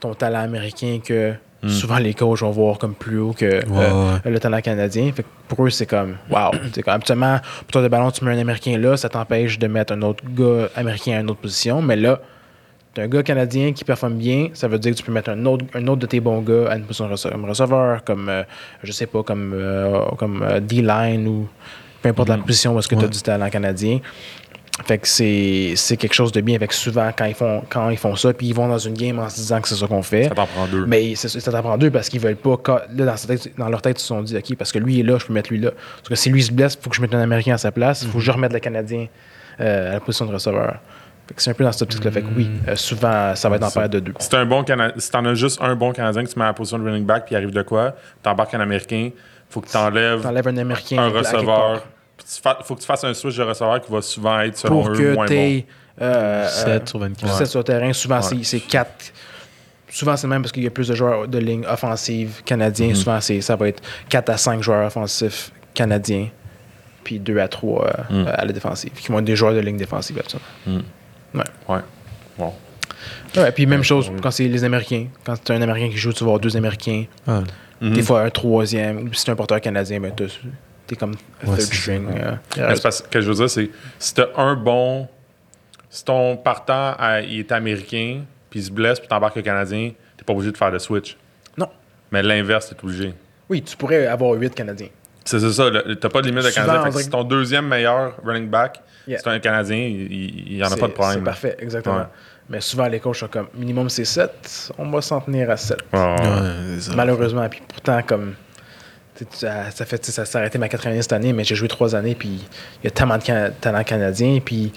ton talent américain que souvent les coachs vont voir comme plus haut que euh, le talent canadien. Fait que pour eux, c'est comme wow. c'est comme, habituellement, pour toi de ballon, tu mets un Américain là, ça t'empêche de mettre un autre gars américain à une autre position. Mais là, tu un gars canadien qui performe bien, ça veut dire que tu peux mettre un autre, un autre de tes bons gars à une position comme receveur, comme, euh, je sais pas, comme, euh, comme euh, D-line ou peu importe la position où est-ce que tu as du talent canadien. Fait que c'est quelque chose de bien. Fait que souvent, quand ils font, quand ils font ça, puis ils vont dans une game en se disant que c'est ça qu'on fait. Ça t'en prend deux. Mais ça t'en prend deux parce qu'ils veulent pas. Là, dans, sa tête- dans leur tête, ils se sont dit, OK, parce que lui est là, je peux mettre lui là. Parce que si lui se blesse, il faut que je mette un Américain à sa place. Il faut que je remette le Canadien euh, à la position de receveur. Fait que c'est un peu dans cette optique-là. Fait que oui, euh, souvent, ça va être en paire de deux. Si un bon Cana- si t'en as juste un bon Canadien que tu mets à la position de running back, puis il arrive de quoi, t'embarques un Américain, faut que t'enlèves T'enlèves un Américain. un receveur. Fa- faut que tu fasses un switch de receveur qui va souvent être, selon Pour eux, que moins tu bon. aies. euh, 7 sur 24. 7 sur le terrain. Souvent, Ouais. c'est- c'est 4. Souvent, c'est même parce qu'il y a plus de joueurs de ligne offensive canadiens. Mhm. Souvent, c'est- ça va être 4 à 5 joueurs offensifs canadiens, puis 2 à 3 euh, Mhm. à la défensive, qui vont être des joueurs de ligne défensive. absolument. Ouais. Bon. Ouais, puis même chose quand c'est les Américains. Quand tu as un Américain qui joue, tu vas avoir deux Américains. Ah. Des fois, un troisième. Ou si tu un porteur canadien, ben, tu comme Ouais, third c'est string. euh, parce que je veux dire, c'est si t'as un bon. Si ton partant à- il est américain, puis il se blesse, puis t'embarques le Canadien, t'es pas obligé de faire le switch. Non. Mais l'inverse, t'es obligé. Oui, tu pourrais avoir huit Canadiens. C'est c'est ça, t'as pas de limite de Canadien. Fait que si ton deuxième meilleur running back, Yeah. c'est un Canadien, il- n'y en a pas de problème. C'est parfait, exactement. Ouais. Mais souvent, les coachs sont comme minimum c'est 7, on va s'en tenir à 7. Ouais, ouais, ouais. ouais, c'est ça. Malheureusement, puis pourtant, comme. Ça, fait, ça s'est arrêté ma quatrième année cette année, mais j'ai joué trois années, puis il y a tellement de talents canadiens, puis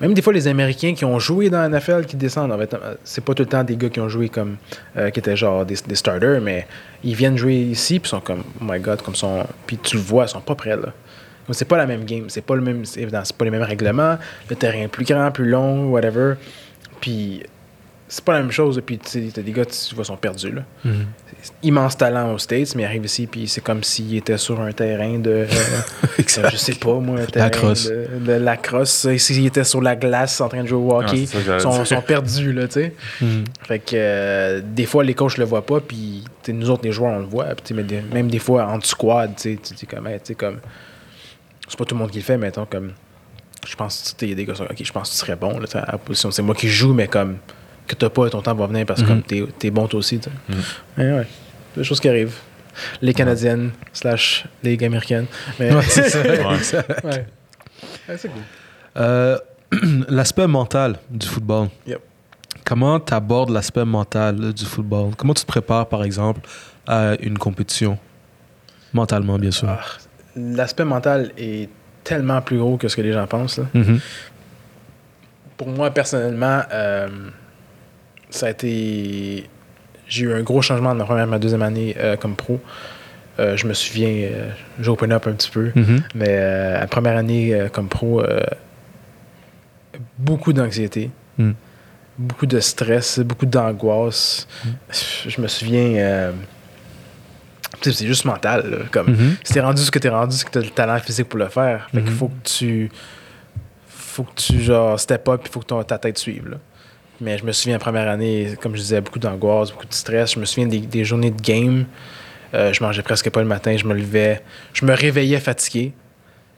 même des fois, les Américains qui ont joué dans la NFL qui descendent, en fait, euh, c'est pas tout le temps des gars qui ont joué comme. euh, qui étaient genre des, starters, mais ils viennent jouer ici, puis sont comme, oh my god, comme sont. Puis tu le vois, ils sont pas prêts, là. C'est pas la même game, c'est pas le même, c'est pas les mêmes règlements, le terrain est plus grand, plus long, whatever. Puis c'est pas la même chose, puis tu sais, t'as des gars, tu vois, sont perdus, là Mhm. immense talent aux States, mais il arrive ici, puis c'est comme s'il était sur un terrain de. euh, je sais pas, moi, un terrain Lacrosse. de, de lacrosse. Et S'il était sur la glace en train de jouer au Ah, hockey, ils sont, perdus, là, tu sais. Mhm. Fait que euh, des fois, les coachs le voient pas, puis nous autres, les joueurs, on le voit. Puis, tu sais, mais des- même des fois, en squad, tu sais, tu dis comme, hey, comme. C'est pas tout le monde qui le fait, mettons, comme. Je pense que il y a des gars qui sont, ok, je pense que tu serais bon, là, à la position. C'est moi qui joue, mais comme. Que t'as pas, ton temps va venir parce que Mhm. comme t'es es bon toi aussi. Mhm. Ouais, ouais. Des choses qui arrivent. Les Canadiennes, slash les américaines. Mais... Ouais, c'est ça. Ouais. C'est cool. Euh, l'aspect mental du football. Yep. Comment tu abordes l'aspect mental du football? Comment tu te prépares, par exemple, à une compétition? Mentalement, bien sûr. Ah, L'aspect mental est tellement plus gros que ce que les gens pensent. là. Mhm. Pour moi, personnellement, euh, ça a été. J'ai eu un gros changement de ma première et ma deuxième année euh, comme pro. Euh, je me souviens, euh, j'ai open up un petit peu, Mhm. mais euh, la première année comme pro, beaucoup d'anxiété, Mm. beaucoup de stress, beaucoup d'angoisse. Je me souviens, c'est juste mental. là, comme, Mhm. si t'es rendu ce que t'es rendu, c'est que t'as le talent physique pour le faire. Fait qu'il Mhm. faut que tu. Faut que tu, genre, step up, il faut que ton- ta tête suive. là. Mais je me souviens, première année, comme je disais, beaucoup d'angoisse, beaucoup de stress. Je me souviens des, des journées de game. euh, je mangeais presque pas le matin. Je me levais. Je me réveillais fatigué.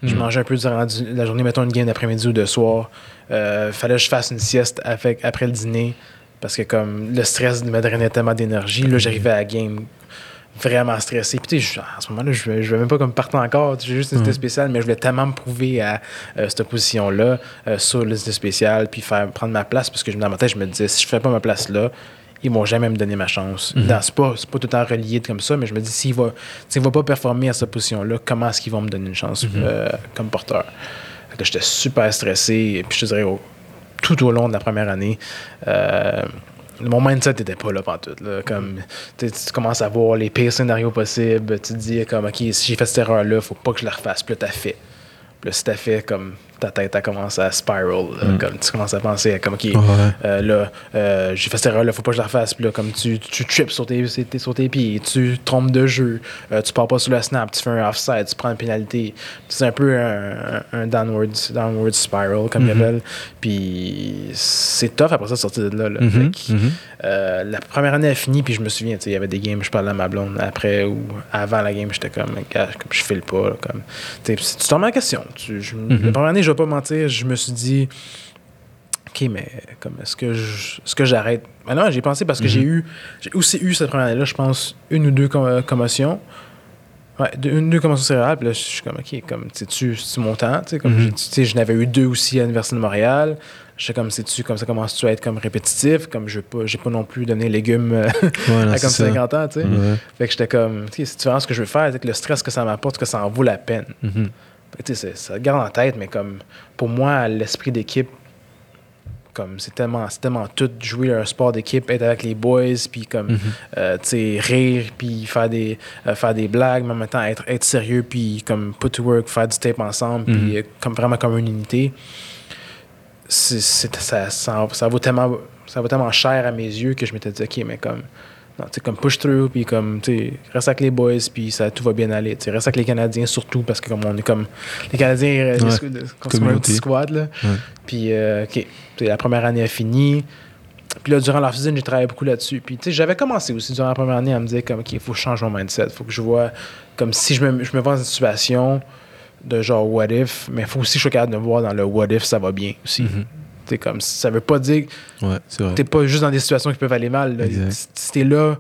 Je Mhm. mangeais un peu durant du- la journée, mettons une game d'après-midi ou de soir. Euh, fallait que je fasse une sieste avec, après le dîner. Parce que comme le stress me drainait tellement d'énergie. Là, j'arrivais à la game vraiment stressé. Puis, tu sais, en ce moment-là, je ne vais même pas comme partir encore. J'ai juste une spéciale, mais je voulais tellement me prouver à euh, cette position-là, euh, sur la liste spéciale, puis faire, prendre ma place, parce que dans ma tête, je me disais, si je fais pas ma place là, ils vont jamais me donner ma chance. Mhm. Dans- C'est pas, c'est pas tout le temps relié comme ça, mais je me dis, s'il va, s'il va pas performer à cette position-là, comment est-ce qu'ils vont me donner une chance Mhm. euh, comme porteur? J'étais super stressé, et puis je te dirais, tout au long de la première année, mon mindset n'était pas là tout là. Comme, tu sais, tu commences à voir les pires scénarios possibles. Tu te dis, comme, OK, si j'ai fait cette erreur-là, faut pas que je la refasse. Puis là, t'as fait. Puis là, si t'as fait, comme, ta tête a commencé à spiral. là. Mm. Comme, tu commences à penser, à, comme, OK, Ouais. euh, là, euh, j'ai fait cette erreur-là, faut pas que je la refasse. Puis là, comme tu, tu trips sur tes, sur pieds, tu trompes de jeu, euh, tu pars pas sur le snap, tu fais un offside, tu prends une pénalité. C'est un peu un, un downward, downward spiral, comme ils Mhm. appellent. Puis c'est tough après ça de sortir de là. là. Mhm, Fait que, mhm. Euh, la première année a fini, puis je me souviens, tu il y avait des games, je parlais à ma blonde après ou avant la game, j'étais comme, comme je file pas. là, comme, tu tu te remets en question. Tu, je- Mhm. La première année, je vais pas mentir, je me suis dit, OK, mais comme est-ce que est-ce que j'arrête? Mais non, j'ai pensé parce que Mhm. j'ai eu j'ai aussi eu cette première année-là, je pense, une ou deux com- commotions. Ouais, deux- une ou deux commotions cérébrales, puis là, je suis comme, OK, comme, sais-tu, c'est mon temps, tu sais, comme, Mhm. tu sais, je n'avais eu deux aussi à l'Université de Montréal. J'étais comme, sais-tu, comme ça commence-tu à être comme répétitif, comme je pas, j'ai pas non plus donné légumes euh, à comme ça. 50 ans, tu sais. Ouais. Fait que j'étais comme, tu sais, c'est ce que je veux faire, avec le stress que ça m'apporte, que ça en vaut la peine. Fait que, tu sais, ça garde en tête, mais comme pour moi, l'esprit d'équipe, comme c'est tellement, c'est tellement tout jouer un sport d'équipe, être avec les boys, puis comme Mhm. euh, tu sais, rire, puis faire des, euh, faire des blagues, mais en même temps être, être sérieux, puis comme put to work, faire du tape ensemble, puis euh, comme vraiment comme une unité. C'est, ça, ça, ça vaut tellement, ça vaut tellement cher à mes yeux que je m'étais dit, ok, mais comme non, comme push through, puis comme, tu sais, reste avec les boys, puis ça, tout va bien aller. Tu sais, reste avec les Canadiens surtout, parce que comme on est comme, les Canadiens, euh, les Ouais, comme c'est un petit squad, là. Puis, euh, OK, la première année a fini. Puis là, durant la season, j'ai travaillé beaucoup là-dessus. Puis, tu sais, j'avais commencé aussi durant la première année à me dire, comme, OK, il faut que je change mon mindset. Il faut que je vois, comme si je me, je me vois dans une situation de genre what if, mais il faut aussi que je sois capable de me voir dans le what if, ça va bien aussi. Tu sais, comme, ça veut pas dire Ouais. T'es pas juste dans des situations qui peuvent aller mal. là. Si t'es là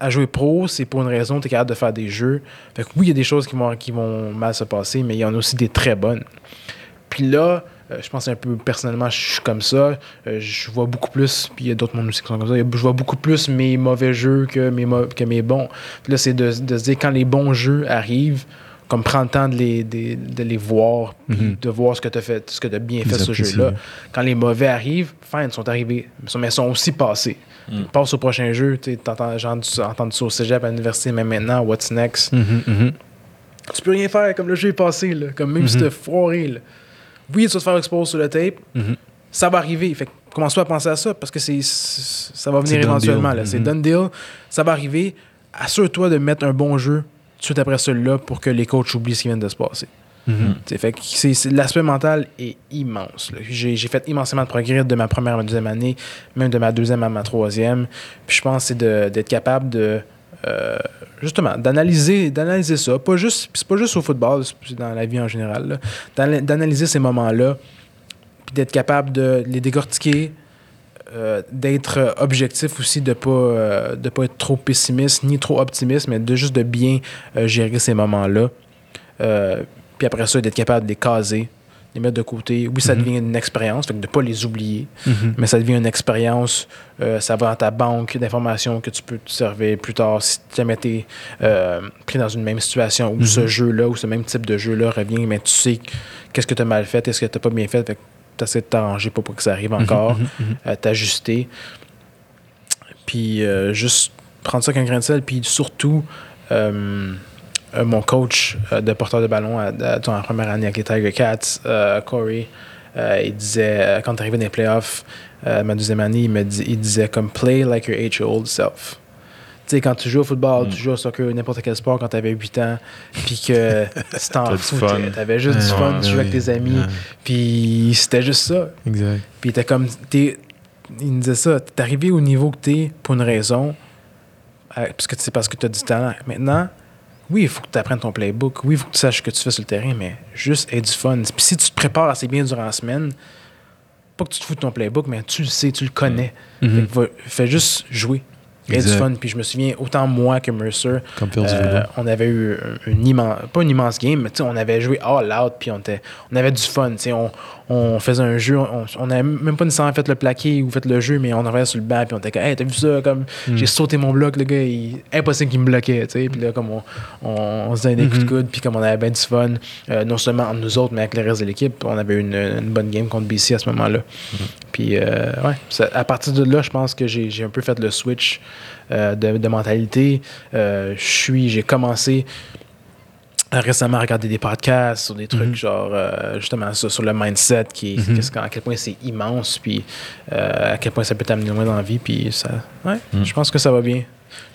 à jouer pro, c'est pour une raison, t'es capable de faire des jeux. Fait que oui, il y a des choses qui vont, qui vont mal se passer, mais il y en a aussi des très bonnes. Puis là, euh, je pense un peu personnellement, je suis comme ça. Euh, je vois beaucoup plus, puis il y a d'autres mondes aussi qui sont comme ça. Je vois beaucoup plus mes mauvais jeux que mes, que mes bons. Puis là, c'est de, de se dire quand les bons jeux arrivent, comme prendre le temps de les, de, de les voir, puis Mhm. de voir ce que tu as fait, ce que tu as bien fait ce jeu-là. Quand les mauvais arrivent, fine, ils sont arrivés. Mais ils sont aussi passés. Mm. Ils passent au prochain jeu. Tu entends, j'ai entendu ça- au cégep à l'université, mais maintenant, what's next? Mhm, mhm. Tu peux rien faire comme le jeu est passé. Là. Comme même si Mhm. t'es foiré. Là. Oui, tu vas te faire expose sur le tape. Mhm. Ça va arriver. Fait commence pas à penser à ça parce que c'est, ça va venir éventuellement. C'est Mhm. done deal. Ça va arriver. Assure-toi de mettre un bon jeu suite après celui-là pour que les coachs oublient ce qui vient de se passer. Mhm. Fait que l'aspect mental est immense. là. J'ai j'ai fait immensément de progrès de ma première à ma deuxième année, même de ma deuxième à ma troisième. Puis je pense que c'est de- d'être capable de euh, justement d'analyser d'analyser ça. Pas juste, c'est pas juste au football, c'est dans la vie en général. là. D'analyser ces moments-là, puis d'être capable de les décortiquer. Euh, d'être objectif aussi, de pas, euh, de pas être trop pessimiste ni trop optimiste, mais de juste de bien euh, gérer ces moments-là. Puis après ça, d'être capable de les caser, les mettre de côté. Oui, ça Mhm. devient une expérience, fait que de ne pas les oublier, Mhm. mais ça devient une expérience. euh, ça va dans ta banque d'informations que tu peux te servir plus tard si jamais tu es pris dans une même situation où Mhm. ce jeu-là, ou ce même type de jeu-là revient, mais tu sais qu'est-ce que tu as mal fait, est-ce que tu pas bien fait, fait que tu essaies de t'arranger pour pas que ça arrive encore, Mhm, mhm. euh, t'ajuster. Puis euh, juste prendre ça avec un grain de sel, puis surtout. euh, mon coach de porteur de ballon à, à- dans la première année avec les Tiger Cats, Corey, il disait, quand tu arrivé dans les playoffs, ma deuxième année, il, me dit, il disait comme play like your eight-year-old self. Tu sais, quand tu joues au football, Mm. tu joues au soccer, n'importe quel sport quand tu avais 8 ans, puis que tu t'en foutais, fun. t'avais juste du fun, ouais, tu jouais avec tes amis, puis c'était juste ça. Exact. Puis t'es comme. T'es, il me disait ça. T'es arrivé au niveau que t'es pour une raison. euh, parce que c'est parce que t'as du talent. Maintenant, oui, il faut que tu apprennes ton playbook. Oui, il faut que tu saches ce que tu fais sur le terrain, mais juste aie du fun. Puis si tu te prépares assez bien durant la semaine, pas que tu te fous de ton playbook, mais tu le sais, tu le connais. Fait, que va- fais juste jouer. Il y avait du fun. Puis je me souviens, autant moi que Mercer, euh, on avait eu une immense, pas une immense game, mais tu sais, on avait joué all out, puis on, était, on avait du fun. tu sais, On, on faisait un jeu, on, on avait même pas nécessairement fait le plaqué ou fait le jeu, mais on en revenait sur le banc, puis on était comme, hey, t'as vu ça? Comme, Mm. J'ai sauté mon bloc, le gars, il, impossible qu'il me bloquait. tu sais. Puis là, comme on, on, on se donnait des coups de Mhm. coude, puis comme on avait bien du fun, euh, non seulement entre nous autres, mais avec le reste de l'équipe, on avait eu une, une bonne game contre BC à ce moment-là. Puis, euh, ouais, ça- à partir de là, je pense que j'ai un peu fait le switch euh, de, de mentalité. Euh, je suis, j'ai commencé récemment à regarder des podcasts sur des trucs Mhm. genre euh, justement ça, sur le mindset qui Mhm. à quel point c'est immense puis à quel point ça peut t'amener loin dans la vie puis ça ouais Mhm. je pense que ça va bien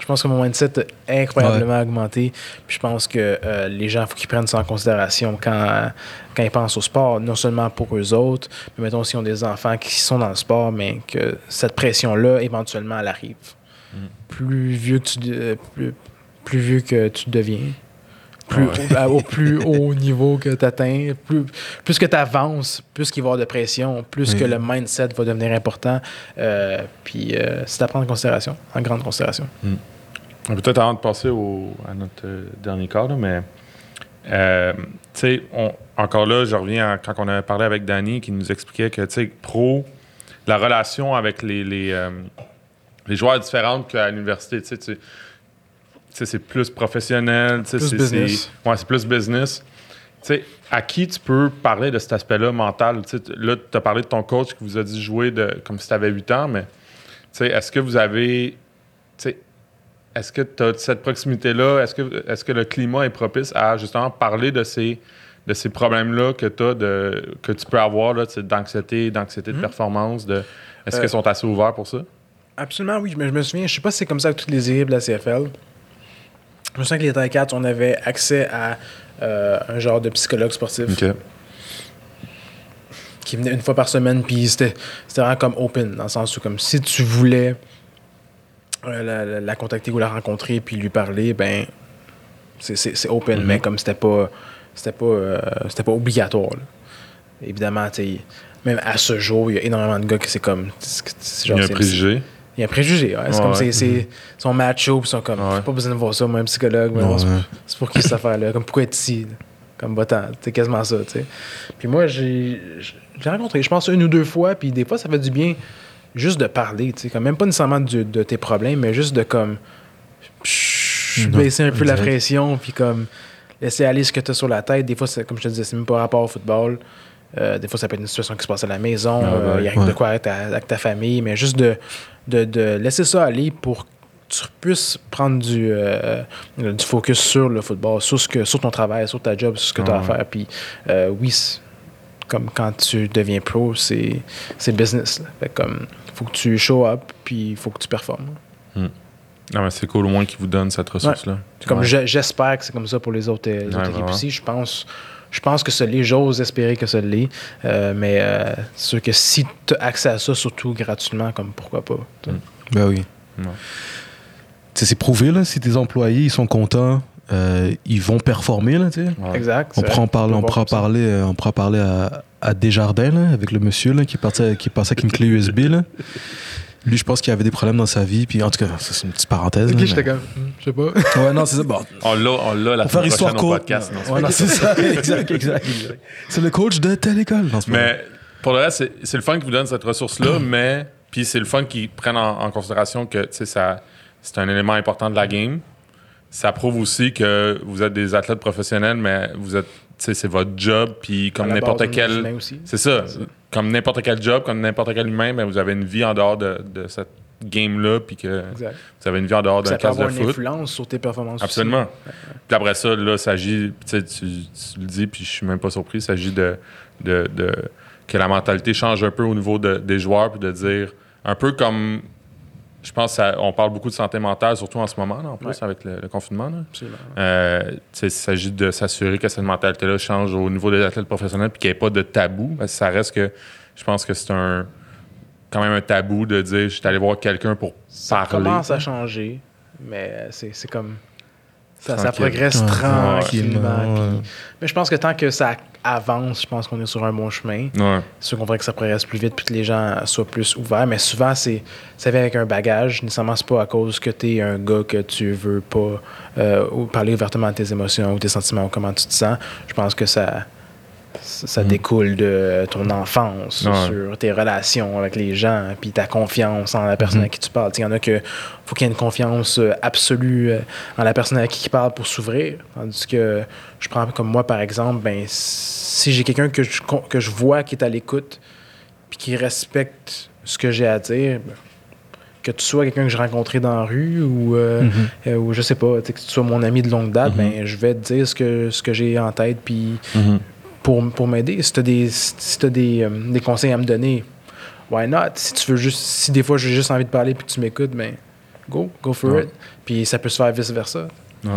je pense que mon mindset a incroyablement augmenté puis je pense que euh, les gens faut qu'ils prennent ça en considération quand quand ils pensent au sport non seulement pour eux autres mais mettons s'ils ont des enfants qui sont dans le sport mais que cette pression là éventuellement elle arrive plus vieux que tu de- euh, plus, plus vieux que tu deviens plus, à- au plus haut niveau que tu atteins, plus, plus que tu avances, plus qu'il va y avoir de pression, plus Oui. que le mindset va devenir important. Euh, puis euh, c'est à prendre en considération, en grande considération. Peut-être avant de passer au- à notre dernier cas, là, mais euh, tu sais, on- encore là, je reviens à quand on avait parlé avec Danny qui nous expliquait que, tu sais, pro, la relation avec les, les, les joueurs est différente qu'à l'université. Tu sais, c'est plus professionnel. sais, Plus c'est- business. c'est- Ouais, c'est plus business. Tu sais, à qui tu peux parler de cet aspect-là mental? Tu sais, t- là, tu as parlé de ton coach qui vous a dit jouer de, comme si tu avais 8 ans, mais tu sais, est-ce que vous avez. tu sais, Est-ce que tu as cette proximité-là? Est-ce que, est que le climat est propice à justement parler de ces, de ces problèmes-là que, t'as de, que tu peux avoir d'anxiété, d'anxiété de performance? De, est-ce Euh, qu'ils sont assez ouverts pour ça? Absolument, oui. Mais je me souviens, je sais pas si c'est comme ça avec toutes les équipes de la CFL. Je me souviens que les Ticats, on avait accès à euh, un genre de psychologue sportif qui venait une fois par semaine, puis c'était c'était vraiment comme open, dans le sens où comme si tu voulais euh, la, la- la contacter ou la rencontrer, puis lui parler, ben c'est- c'est c'est open, Mhm. mais comme c'était pas c'était pas euh, c'était pas obligatoire. là. Évidemment, tu même à ce jour, il y a énormément de gars qui c'est comme c'est Il y a un préjugé. Il y a un préjugé, ouais. C'est Ouais, comme c'est, c'est, ils sont macho, puis ils sont comme, Ouais. Pas besoin de voir ça, moi, un psychologue, c'est, pour qui cette affaire-là, comme pourquoi être ici, là? comme va-t'en, c'est quasiment ça, tu sais. Puis moi, j'ai, j'ai rencontré, je pense, une ou deux fois, puis des fois, ça fait du bien juste de parler, tu sais, comme même pas nécessairement du- de tes problèmes, mais juste de comme, baisser un peu la pression, puis comme, laisser aller ce que tu as sur la tête. Des fois, c'est, comme je te disais, c'est même pas rapport au football. Euh, des fois, ça peut être une situation qui se passe à la maison. Ah, euh. Il arrive de Ouais. quoi avec ta, avec ta famille. Mais juste de, de, de laisser ça aller pour que tu puisses prendre du, euh, du focus sur le football, sur, ce que, sur ton travail, sur ta job, sur ce que tu as à faire. Puis, euh, oui, comme quand tu deviens pro, c'est, business. Fait comme, faut que tu show up, puis il faut que tu performes. Non, mais c'est cool au moins qu'ils vous donnent cette ressource-là. Comme Ouais. je- j'espère que c'est comme ça pour les autres, euh, les Ouais, autres équipes vraiment. aussi. Je pense, je pense que ça l'est. J'ose espérer que ça l'est. Euh, mais euh, c'est sûr que si tu as accès à ça, surtout gratuitement, comme pourquoi pas. sais. Ben oui. C'est prouvé, là, si tes employés ils sont contents, euh, ils vont performer, là. Ouais. Exact. On en parler, on ça. parler, euh, on pourra parler à, à Desjardins, là, avec le monsieur là, qui partait, qui passait avec une clé USB. Là. Lui, je pense qu'il avait des problèmes dans sa vie. Puis en tout cas, c'est une petite parenthèse. Ok, là, j'étais mais- comme, hmm, je sais pas. Ouais, non, c'est ça. Bon, On l'a, on l'a la faire histoire courte. podcast. non, c'est Ouais, non, c'est ça. exact, exact. C'est le coach de telle école. Non. Mais pour le reste, c'est, c'est le fun qui vous donne cette ressource-là, mais puis c'est le fun qu'ils prennent en, en considération que tu sais, ça, c'est un élément important de la game. Ça prouve aussi que vous êtes des athlètes professionnels, mais vous êtes, c'est votre job, puis comme n'importe quel. C'est ça. Comme n'importe quel job, comme n'importe quel humain, mais vous avez une vie en dehors de, de cette game-là, puis que Exact. vous avez une vie en dehors d'un Ça peut case de avoir une foot. influence sur tes performances. Absolument. Puis après ça, là, s'agit, tu, sais, tu tu le dis, puis je suis même pas surpris, il s'agit de, de, de- que la mentalité change un peu au niveau de- des joueurs, puis de dire, un peu comme, je pense, ça- on parle beaucoup de santé mentale, surtout en ce moment, là, en plus, Ouais. avec le, le confinement. Euh, il s'agit de s'assurer que cette mentalité-là change au niveau des athlètes professionnels, puis qu'il n'y ait pas de tabou. Parce que ça reste que, je pense que c'est un quand même un tabou de dire, je suis allé voir quelqu'un pour Ça parler. commence à changer, mais c'est comme. Ça, ça progresse tranquillement. Ouais. puis- Mais je pense que tant que ça avance, je pense qu'on est sur un bon chemin. Ouais. C'est sûr qu'on voudrait que ça progresse plus vite puis que les gens soient plus ouverts. Mais souvent, c'est ça vient avec un bagage. Nécessairement, c'est pas à cause que tu es un gars que tu veux pas euh, ou parler ouvertement de tes émotions ou tes sentiments ou comment tu te sens. Je pense que ça, ça ça découle de ton enfance, Ouais. sur tes relations avec les gens, puis ta confiance en la personne à qui tu parles. Il y en a que faut qu'il y ait une confiance euh, absolue euh, en la personne à qui il parle pour s'ouvrir. Tandis que je prends comme moi, par exemple, ben, si j'ai quelqu'un que je, que je vois qui est à l'écoute, puis qui respecte ce que j'ai à dire, ben, que tu sois quelqu'un que j'ai rencontré dans la rue ou, euh, euh, ou je sais pas, tu que tu sois mon ami de longue date, Mhm. ben, je vais te dire ce que, ce que j'ai en tête, puis Mhm. Pour, pour m'aider. Si tu as, des, si t'as des, euh, des conseils à me donner, why not? Si tu veux juste, si des fois j'ai juste envie de parler puis que tu m'écoutes, ben go, go for Ouais. it. Puis ça peut se faire vice versa. Ouais.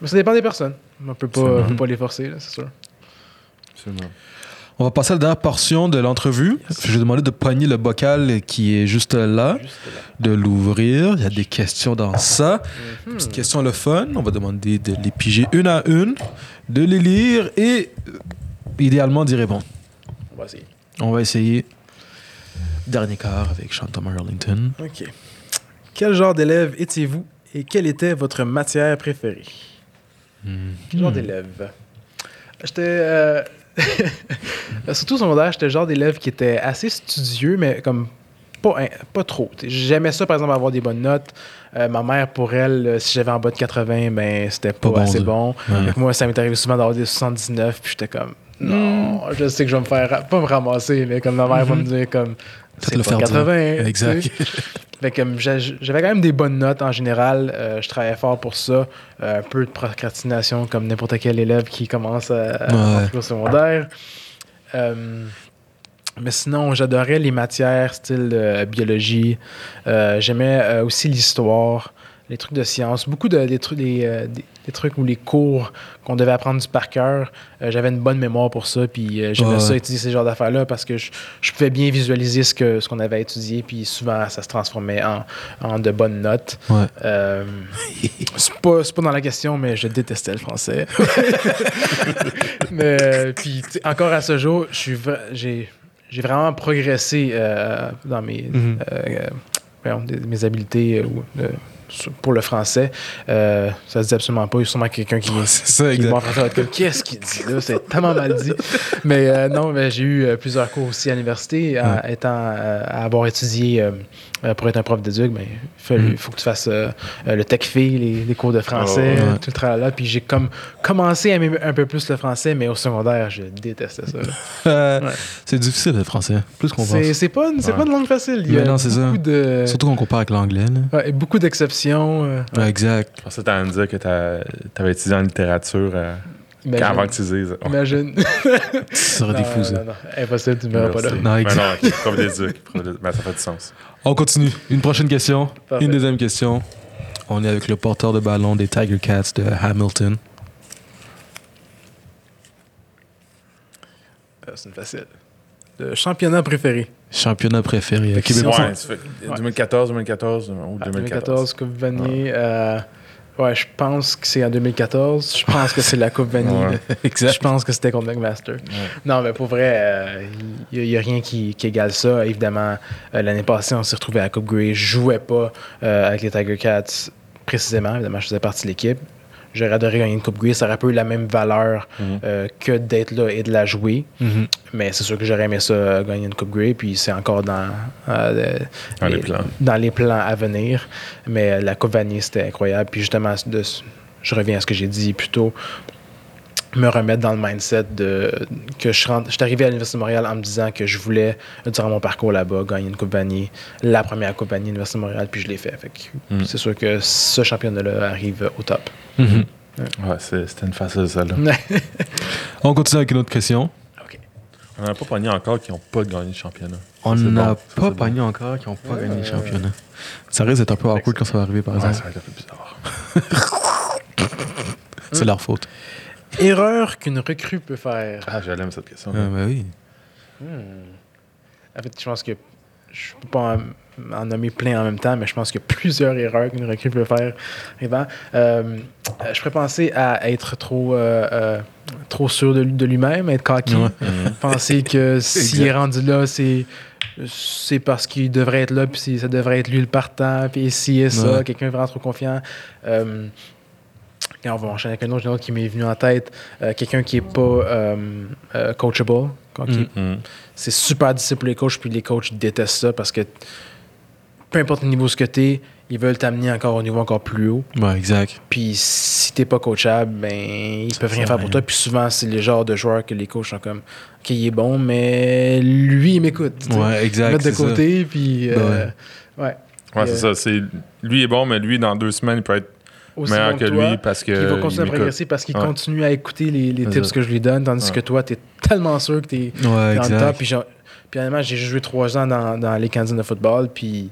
Mais ça dépend des personnes. On peut pas, on peut pas les forcer, c'est sûr. Absolument. On va passer à la dernière portion de l'entrevue. Je vais demander de pogner le bocal qui est juste là, Juste là. de l'ouvrir. Il y a des questions dans ça. Mhm. Petite question le fun. On va demander de les piger une à une, de les lire et idéalement d'y répondre. On va essayer. On va essayer. Dernier quart avec Sean Thomas Arlington. OK. Quel genre d'élève étiez-vous et quelle était votre matière préférée? Quel genre Hmm. d'élève? J'étais. euh, Surtout au secondaire, j'étais le genre d'élève qui était assez studieux, mais comme pas, hein, pas trop. J'aimais ça, par exemple, avoir des bonnes notes. Euh, ma mère, pour elle, euh, si j'avais en bas de 80, ben c'était pas, Pas bon, assez bon. Ouais. Moi, ça m'est arrivé souvent d'avoir des 79, puis j'étais comme. Non, je sais que je vais me faire. Pas me ramasser, mais comme ma mère va me dire, comme. C'est le pas faire dire. 80. Exact. Fait comme j'a- j'avais quand même des bonnes notes en général. Euh, je travaillais fort pour ça. Euh, un peu de procrastination comme n'importe quel élève qui commence à, à Ouais. au secondaire. Euh, mais sinon, j'adorais les matières style biologie. J'aimais aussi l'histoire, les trucs de science. Beaucoup de des trucs, des, des- des trucs ou les cours qu'on devait apprendre du par cœur. Euh, J'avais une bonne mémoire pour ça. Puis euh, j'aimais Ouais, ça étudier ces genres d'affaires-là parce que je, je pouvais bien visualiser ce que ce qu'on avait étudié. Puis souvent, ça se transformait en, en de bonnes notes. Ouais. Euh, c'est pas, dans la question, mais je détestais le français. mais euh, puis encore à ce jour, je suis vra- j'ai j'ai vraiment progressé dans mes euh, des- mes habiletés euh, pour le français. Euh, ça se dit absolument pas. Il y a sûrement quelqu'un qui C'est ça, qui français comme qu'est-ce qu'il dit là? C'est tellement mal dit mais euh, non mais j'ai eu euh, plusieurs cours aussi à l'université à, étant euh, à avoir étudié euh, pour être un prof d'éduc ben il Mm. faut que tu fasses euh, euh, le tech les, les cours de français Oh, ouais. tout le travail là puis j'ai comme commencé à aimer un peu plus le français mais au secondaire je détestais ça. Euh, Ouais. C'est difficile le français, plus qu'on pense. c'est pas c'est Ouais. pas une langue facile il y a Mais non, c'est ça. beaucoup de Surtout qu'on compare avec l'anglais. et beaucoup d'exceptions euh, Ouais, exact. Je pensais que me dire que t'as- t'avais étudié en littérature euh, imagine, avant que tu dises. Oh, imagine. Ça serait des Non, fous, ça. non, non, impossible tu me verras pas là. Non, Mais exact. non, ok, prof d'éduc. prof d'éduc. Ben, ça fait du sens. On continue. Une prochaine question. Parfait. Une deuxième question. On est avec le porteur de ballon des Tiger Cats de Hamilton. Euh, c'est une facile le championnat préféré Championnat préféré. Ok, Si mais on bon, s'en- Ouais, ça fait 2014, 2014 ou Ah, 2014. 2014, Coupe Vanier. euh, ouais, je pense que c'est en 2014. Je pense que c'est la Coupe exact. Je pense que c'était contre McMaster. Non, mais pour vrai, il n'y a, rien qui, qui égale ça. Évidemment, euh, l'année passée, on s'est retrouvé à la Coupe Grey. Je jouais pas euh, avec les Tiger Cats précisément. Évidemment, je faisais partie de l'équipe. J'aurais adoré gagner une Coupe Grey. Ça aurait pas eu la même valeur Mhm. euh, que d'être là et de la jouer. Mhm. Mais c'est sûr que j'aurais aimé ça euh, gagner une Coupe Grey. Puis c'est encore dans, euh, Dans les plans. dans les plans à venir. Mais la Coupe Vanier, c'était incroyable. Puis justement, de, je reviens à ce que j'ai dit plus tôt. Me remettre dans le mindset de que je, rentre, je suis arrivé à l'Université de Montréal en me disant que je voulais, durant mon parcours là-bas, gagner une Coupe Vanier, la première Coupe Vanier à l'Université de Montréal, puis je l'ai fait. Fait Mm. C'est sûr que ce championnat-là arrive au top. Mhm. Ouais, c'est- c'était une facile, celle-là. On continue avec une autre question. OK. On n'a pas pogné encore qui n'ont pas gagné le championnat. On n'a bon, ça, pas pogné encore qui n'ont pas gagné le championnat. Ça risque d'être un peu awkward quand ça va arriver, par Ouais, ça exemple. va être un peu bizarre. C'est leur faute. Erreur qu'une recrue peut faire. Ah, j'aime cette question. Ah, ben oui. Hmm. En fait, je pense que je peux pas en, en nommer plein en même temps, mais je pense qu'il y a plusieurs erreurs qu'une recrue peut faire. Euh, je pourrais penser à être trop, euh, euh, trop sûr de, lui- de lui-même, être cocky. Ouais. Penser que s'il est rendu là, c'est c'est parce qu'il devrait être là, puis ça devrait être lui le partant, puis si et ça, Ouais. quelqu'un est vraiment trop confiant. Euh, et on va enchaîner avec un autre, un autre qui m'est venu en tête. Euh, quelqu'un qui est pas euh, euh, coachable. Mm. Mm. C'est super difficile pour les coachs, puis les coachs détestent ça parce que peu importe le niveau ce que t'es, ils veulent t'amener encore au niveau encore plus haut. Ouais, exact. Puis si t'es pas coachable, ben ils peuvent rien faire pour toi. Puis souvent, c'est le genre de joueur que les coachs sont comme OK, il est bon, mais lui, il m'écoute. tu. Ouais, exact. Mettre de c'est ça. côté, puis. euh, Ben ouais. Ouais, Euh, c'est ça. C'est, lui est bon, mais lui, dans deux semaines, il peut être Aussi meilleur bon que toi, lui parce que. Va continuer à progresser parce qu'il Ouais. continue à écouter les, les tips ça. que je lui donne, tandis Ouais. que toi, t'es tellement sûr que t'es Ouais, t'es en exact. top. Puis, honnêtement, j'ai joué trois ans dans, dans les candidates de football, puis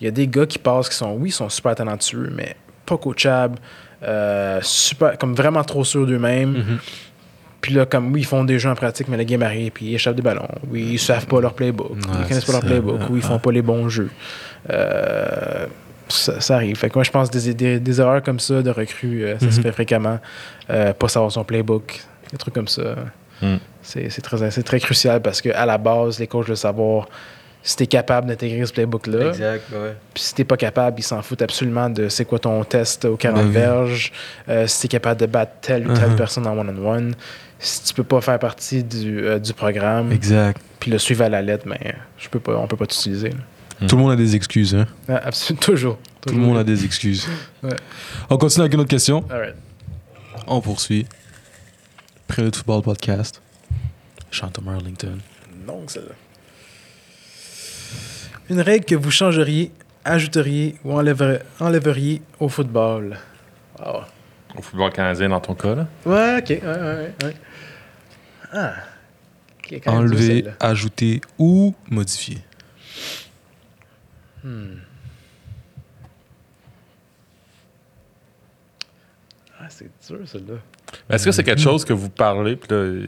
il y a des gars qui passent qui sont, oui, ils sont super talentueux, mais pas coachables, euh, super, comme vraiment trop sûrs d'eux-mêmes. Mhm. Puis là, comme oui, ils font des jeux en pratique, mais le game arrive, puis ils échappent des ballons. Oui, ils savent pas leur playbook. Ouais, ils connaissent pas leur ça. playbook. Ou ils font Ouais. pas les bons jeux. Euh, ça, ça arrive. Fait que moi, je pense des, des, des erreurs comme ça de recrues, euh, ça se Mhm. fait fréquemment. Euh, pas savoir son playbook, des trucs comme ça. Mm. C'est très, très crucial parce qu'à la base, les coachs veulent savoir si tu es capable d'intégrer ce playbook-là. Exact, ouais. Puis si t'es pas capable, ils s'en foutent absolument de c'est quoi ton test aux 40 Ben oui. verges, euh, si t'es capable de battre telle ou telle Uh-huh. personne en one-on-one, si tu peux pas faire partie du, du programme, Exact. puis le suivre à la lettre, mais je peux pas, on peut pas t'utiliser. Tout le monde a des excuses, hein. Ah, absolument, toujours. Tout le monde a des excuses. Ouais. On continue avec une autre question. Alright. On poursuit. Prélude Football Podcast. Chanton Arlington. Non, celle-là. Une règle que vous changeriez, ajouteriez ou enlèveriez, enlèveriez au football. Au football canadien, dans ton cas, là? Ouais, ok. Ouais, ouais, ouais. Ah. Enlever, ajouter ou modifier? Hmm. Ah, c'est dur, celle-là. Mais Est-ce que c'est quelque chose que vous parlez, puis là,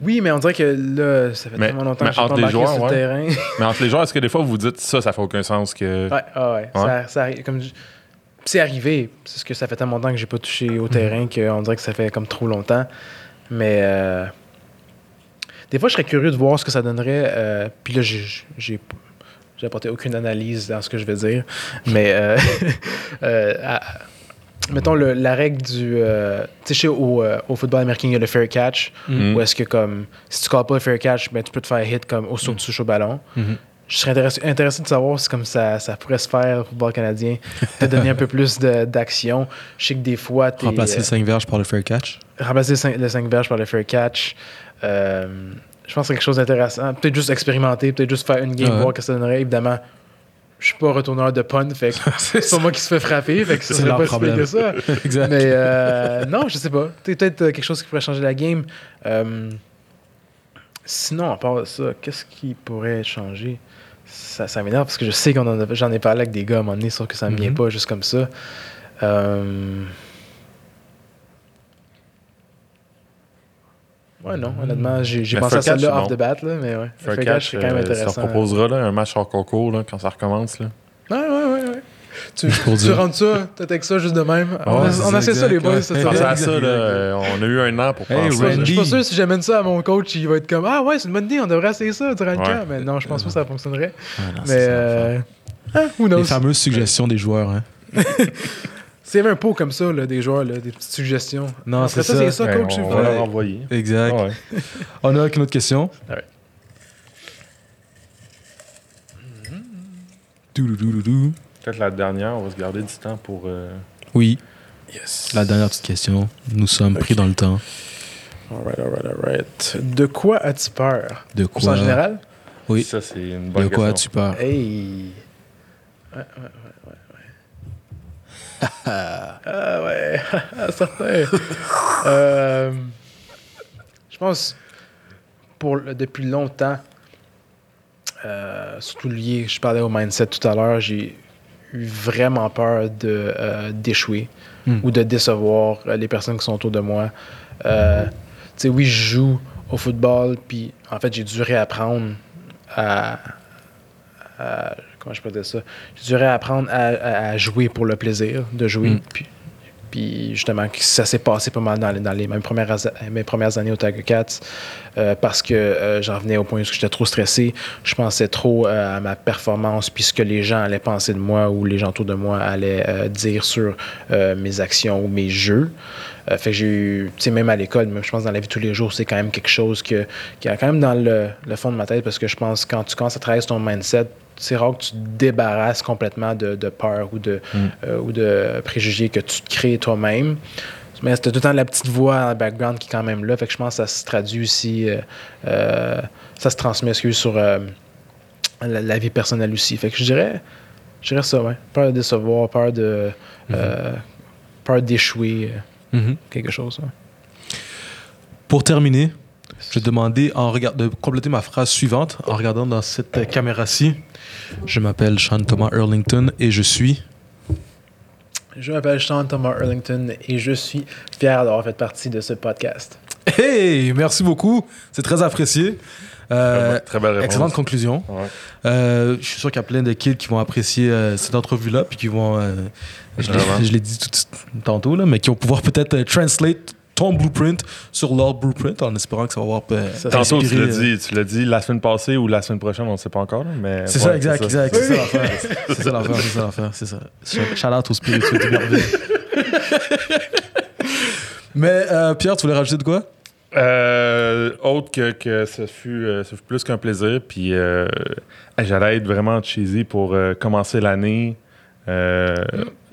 Oui, mais on dirait que là, ça fait Mais- tellement longtemps mais que je suis entre pas les embarqué joueurs, sur le ouais. terrain. mais entre les joueurs, est-ce que des fois vous dites ça, ça fait aucun sens que. ouais, ah ouais. Ça, ça. Comme je- c'est arrivé. C'est ce que ça fait tellement longtemps que j'ai pas touché au terrain qu'on dirait que ça fait comme trop longtemps. Mais euh, des fois, je serais curieux de voir ce que ça donnerait. euh, Puis là, j'ai j'ai j'ai apporté aucune analyse dans ce que je vais dire. Mais euh, euh, à- mettons le- la règle du. euh, tu sais, au, euh, au football américain, il y a le fair catch. Mm. Où est-ce que, comme, si tu calls pas le fair catch, ben, tu peux te faire hit comme au saut dessus au ballon. Mhm. Je serais intéressé, intéressé de savoir si comme ça, ça pourrait se faire au football canadien, te donner un peu plus de- d'action. Je sais que des fois, Remplacer le 5 verges par le fair catch. remplacer le 5, le 5 verges par le fair catch. Euh, je pense que c'est quelque chose d'intéressant. Peut-être juste expérimenter, peut-être juste faire une game, Ouais. voir que ça donnerait. Évidemment, je suis pas retourneur de punt, fait que c'est pas moi qui se fait frapper, fait que C'est pas problème. que ça. exact. Mais euh, non, je sais pas. C'est peut-être euh, quelque chose qui pourrait changer la game. Euh, sinon, à part ça, qu'est-ce qui pourrait changer? Ça, ça m'énerve parce que je sais qu'on j'en ai parlé avec des gars à un moment donné, sauf que ça me vient Mhm. pas juste comme ça. Euh, Ouais, non, honnêtement, j'ai pensé à celle-là c'est off bon. the bat, là, mais ouais. Fair Fair catch, c'est quand même euh, ça intéressant. proposera là, un match hors concours là, quand ça recommence. Là. Ouais, ouais, ouais, ouais. Tu, rentres ça, t'attaques ça juste de même. on a, on ça, a fait ça, les boys, ouais. ça Hey, à ça, là, euh, on a eu un an pour Hey, penser. Randy. Je suis pas sûr si j'amène ça à mon coach, il va être comme Ah ouais, c'est une bonne idée, on devrait essayer ça durant le Ouais. camp. Mais non, je pense pas que ça fonctionnerait. Ah, non, Mais c'est ça, euh, who knows? Les fameuses suggestions des joueurs, hein. S'il y avait un pot comme ça, là, des joueurs, là, des petites suggestions. Non, c'est ça, ça. c'est ça, Ben, coach. on va leur envoyer. Exact. Ah ouais. On a une autre question. Douloulouloulou. Peut-être la dernière, on va se garder du temps pour. euh, Oui, Yes. la dernière petite question. Nous sommes pris dans le temps. Alright, alright, alright. De quoi as-tu peur? De Plus en quoi? général? Oui. Ça, c'est une bonne De quoi as-tu peur? Hey! Ouais, ouais. Ah ouais, certain. Euh, je pense, pour, depuis longtemps, euh, surtout lié, je parlais au mindset tout à l'heure, j'ai eu vraiment peur de, euh, d'échouer Hmm. ou de décevoir euh, les personnes qui sont autour de moi. Euh, tu sais, oui, je joue au football, puis en fait, j'ai dû réapprendre à, à- comment je peux dire ça? Je dirais apprendre à, à- à jouer pour le plaisir de jouer. Mm. Puis, puis justement, ça s'est passé pas mal dans les, dans les mêmes premières, mes premières années au Tiger Cats euh, parce que euh, j'en venais au point où j'étais trop stressé. Je pensais trop euh, à ma performance puis ce que les gens allaient penser de moi ou les gens autour de moi allaient dire sur mes actions ou mes jeux. Fait que j'ai eu, tu sais, même à l'école, même je pense dans la vie de tous les jours, c'est quand même quelque chose que, qui est quand même dans le, le fond de ma tête parce que je pense que quand tu commences à travailler sur ton mindset, c'est rare que tu te débarrasses complètement de, de peur ou de, euh, ou de préjugés que tu te crées toi-même. Mais c'était tout le temps la petite voix en background qui est quand même là. Fait que je pense que ça se traduit aussi, euh, euh, ça se transmet excuse, sur la, la vie personnelle aussi. Fait que je dirais, je dirais ça, ouais. Peur de décevoir, peur de, euh, peur d'échouer, Mhm. quelque chose. ouais. Pour terminer, je vais te demander en regard- de compléter ma phrase suivante en regardant dans cette caméra-ci. Je m'appelle Sean Thomas Earlington et je suis. Je m'appelle Sean Thomas Erlington et je suis fier d'avoir fait partie de ce podcast. Hey, merci beaucoup. C'est très apprécié. Euh, Très belle réponse. excellente conclusion. Ouais. Euh, je suis sûr qu'il y a plein de kids qui vont apprécier euh, cette entrevue-là, puis qui vont, euh, je l'ai- dit tout de suite tantôt, là, mais qui vont pouvoir peut-être euh, translate ton blueprint sur leur blueprint en espérant que ça va avoir euh, Ça, Tantôt, tu l'as euh, dit, tu l'as dit la semaine passée ou la semaine prochaine, on ne sait pas encore. mais C'est ouais, ça, exact, exact. C'est ça l'affaire. C'est ça l'affaire, c'est ça l'affaire, c'est ça. Shout- au spirituel merveille. Mais euh, Pierre, tu voulais rajouter de quoi? Euh, autre que, que ce, fut, euh, ce fut plus qu'un plaisir. Puis j'allais être vraiment cheesy pour commencer l'année. Euh,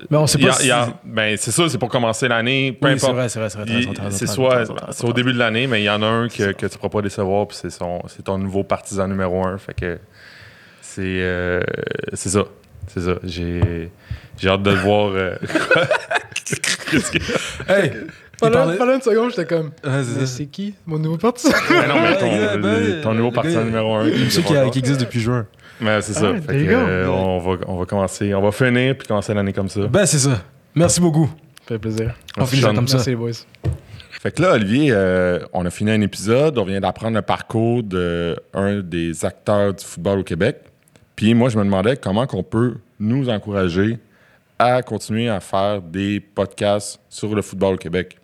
Mais on sait pas a- si... il y a- ben, c'est ça, c'est pour commencer l'année. Peu Oui, c'est importe. c'est vrai, c'est vrai. C'est soit c'est au début de l'année, mais il y en a un que, que tu ne pourras pas décevoir, puis c'est son- c'est ton nouveau partisan numéro un. Fait que c'est euh, c'est ça. C'est ça. J'ai j'ai hâte de le voir. euh, Qu'est-ce que- Hey! Pendant, parlait- une seconde, j'étais comme, Ouais, c'est mais ça. c'est qui mon nouveau partisan? Mais non, mais ton, ton nouveau partisan numéro un. Qui, qui existe depuis juin. Mais c'est ça. Fait que, euh, on, va, on va commencer. On va finir puis commencer l'année comme ça. Ben, c'est ça. Merci beaucoup. Ça fait plaisir. On finit ça comme ça. Merci les boys. Fait que là, Olivier, euh, on a fini un épisode. On vient d'apprendre le parcours d'un des acteurs du football au Québec. Puis moi, je me demandais comment qu'on peut nous encourager à continuer à faire des podcasts sur le football au Québec.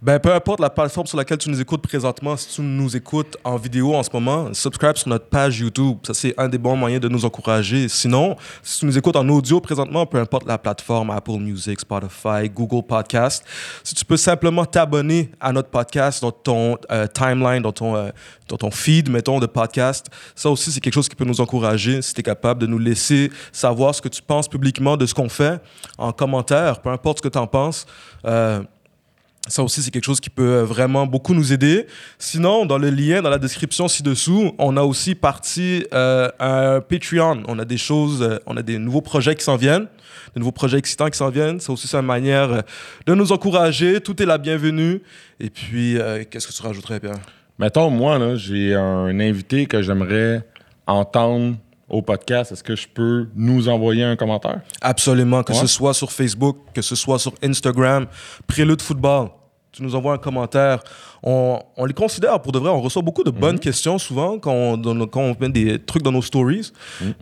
Ben, peu importe la plateforme sur laquelle tu nous écoutes présentement, si tu nous écoutes en vidéo en ce moment, subscribe sur notre page YouTube. Ça, c'est un des bons moyens de nous encourager. Sinon, si tu nous écoutes en audio présentement, peu importe la plateforme, Apple Music, Spotify, Google Podcast, si tu peux simplement t'abonner à notre podcast dans ton euh, timeline, dans ton, euh, dans ton feed, mettons, de podcast, ça aussi, c'est quelque chose qui peut nous encourager si tu es capable de nous laisser savoir ce que tu penses publiquement de ce qu'on fait en commentaire, peu importe ce que tu en penses. Euh, ça aussi, c'est quelque chose qui peut euh, vraiment beaucoup nous aider. Sinon, dans le lien, dans la description ci-dessous, on a aussi parti euh, un Patreon. On a des choses, euh, on a des nouveaux projets qui s'en viennent, de nouveaux projets excitants qui s'en viennent. C'est aussi une manière euh, de nous encourager. Tout est la bienvenue. Et puis, euh, qu'est-ce que tu rajouterais, Pierre? Mettons, moi, là, j'ai un invité que j'aimerais entendre au podcast. Est-ce que je peux nous envoyer un commentaire? Absolument, que Ouais. ce soit sur Facebook, que ce soit sur Instagram, Prélude Football. Tu nous envoies un commentaire. On, on les considère pour de vrai. On reçoit beaucoup de bonnes questions souvent quand on, dans nos- quand on met des trucs dans nos stories.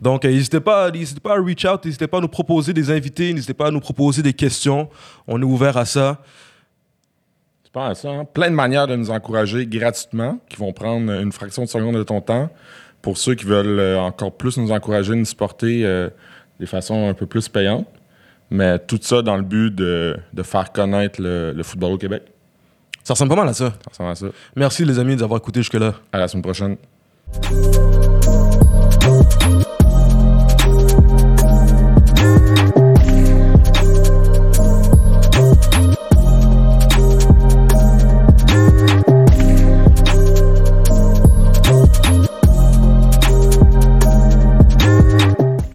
Donc, euh, n'hésitez pas, pas à reach out, n'hésitez pas à nous proposer des invités, n'hésitez pas à nous proposer des questions. On est ouvert à ça. Tu penses à ça, hein? Plein de manières de nous encourager gratuitement qui vont prendre une fraction de seconde de ton temps. Pour ceux qui veulent euh, encore plus nous encourager, nous supporter euh, de façon un peu plus payante. Mais tout ça dans le but de, de faire connaître le, le football au Québec. Ça ressemble pas mal à ça. Ça ressemble à ça. Merci les amis d'avoir écouté jusque-là. À la semaine prochaine.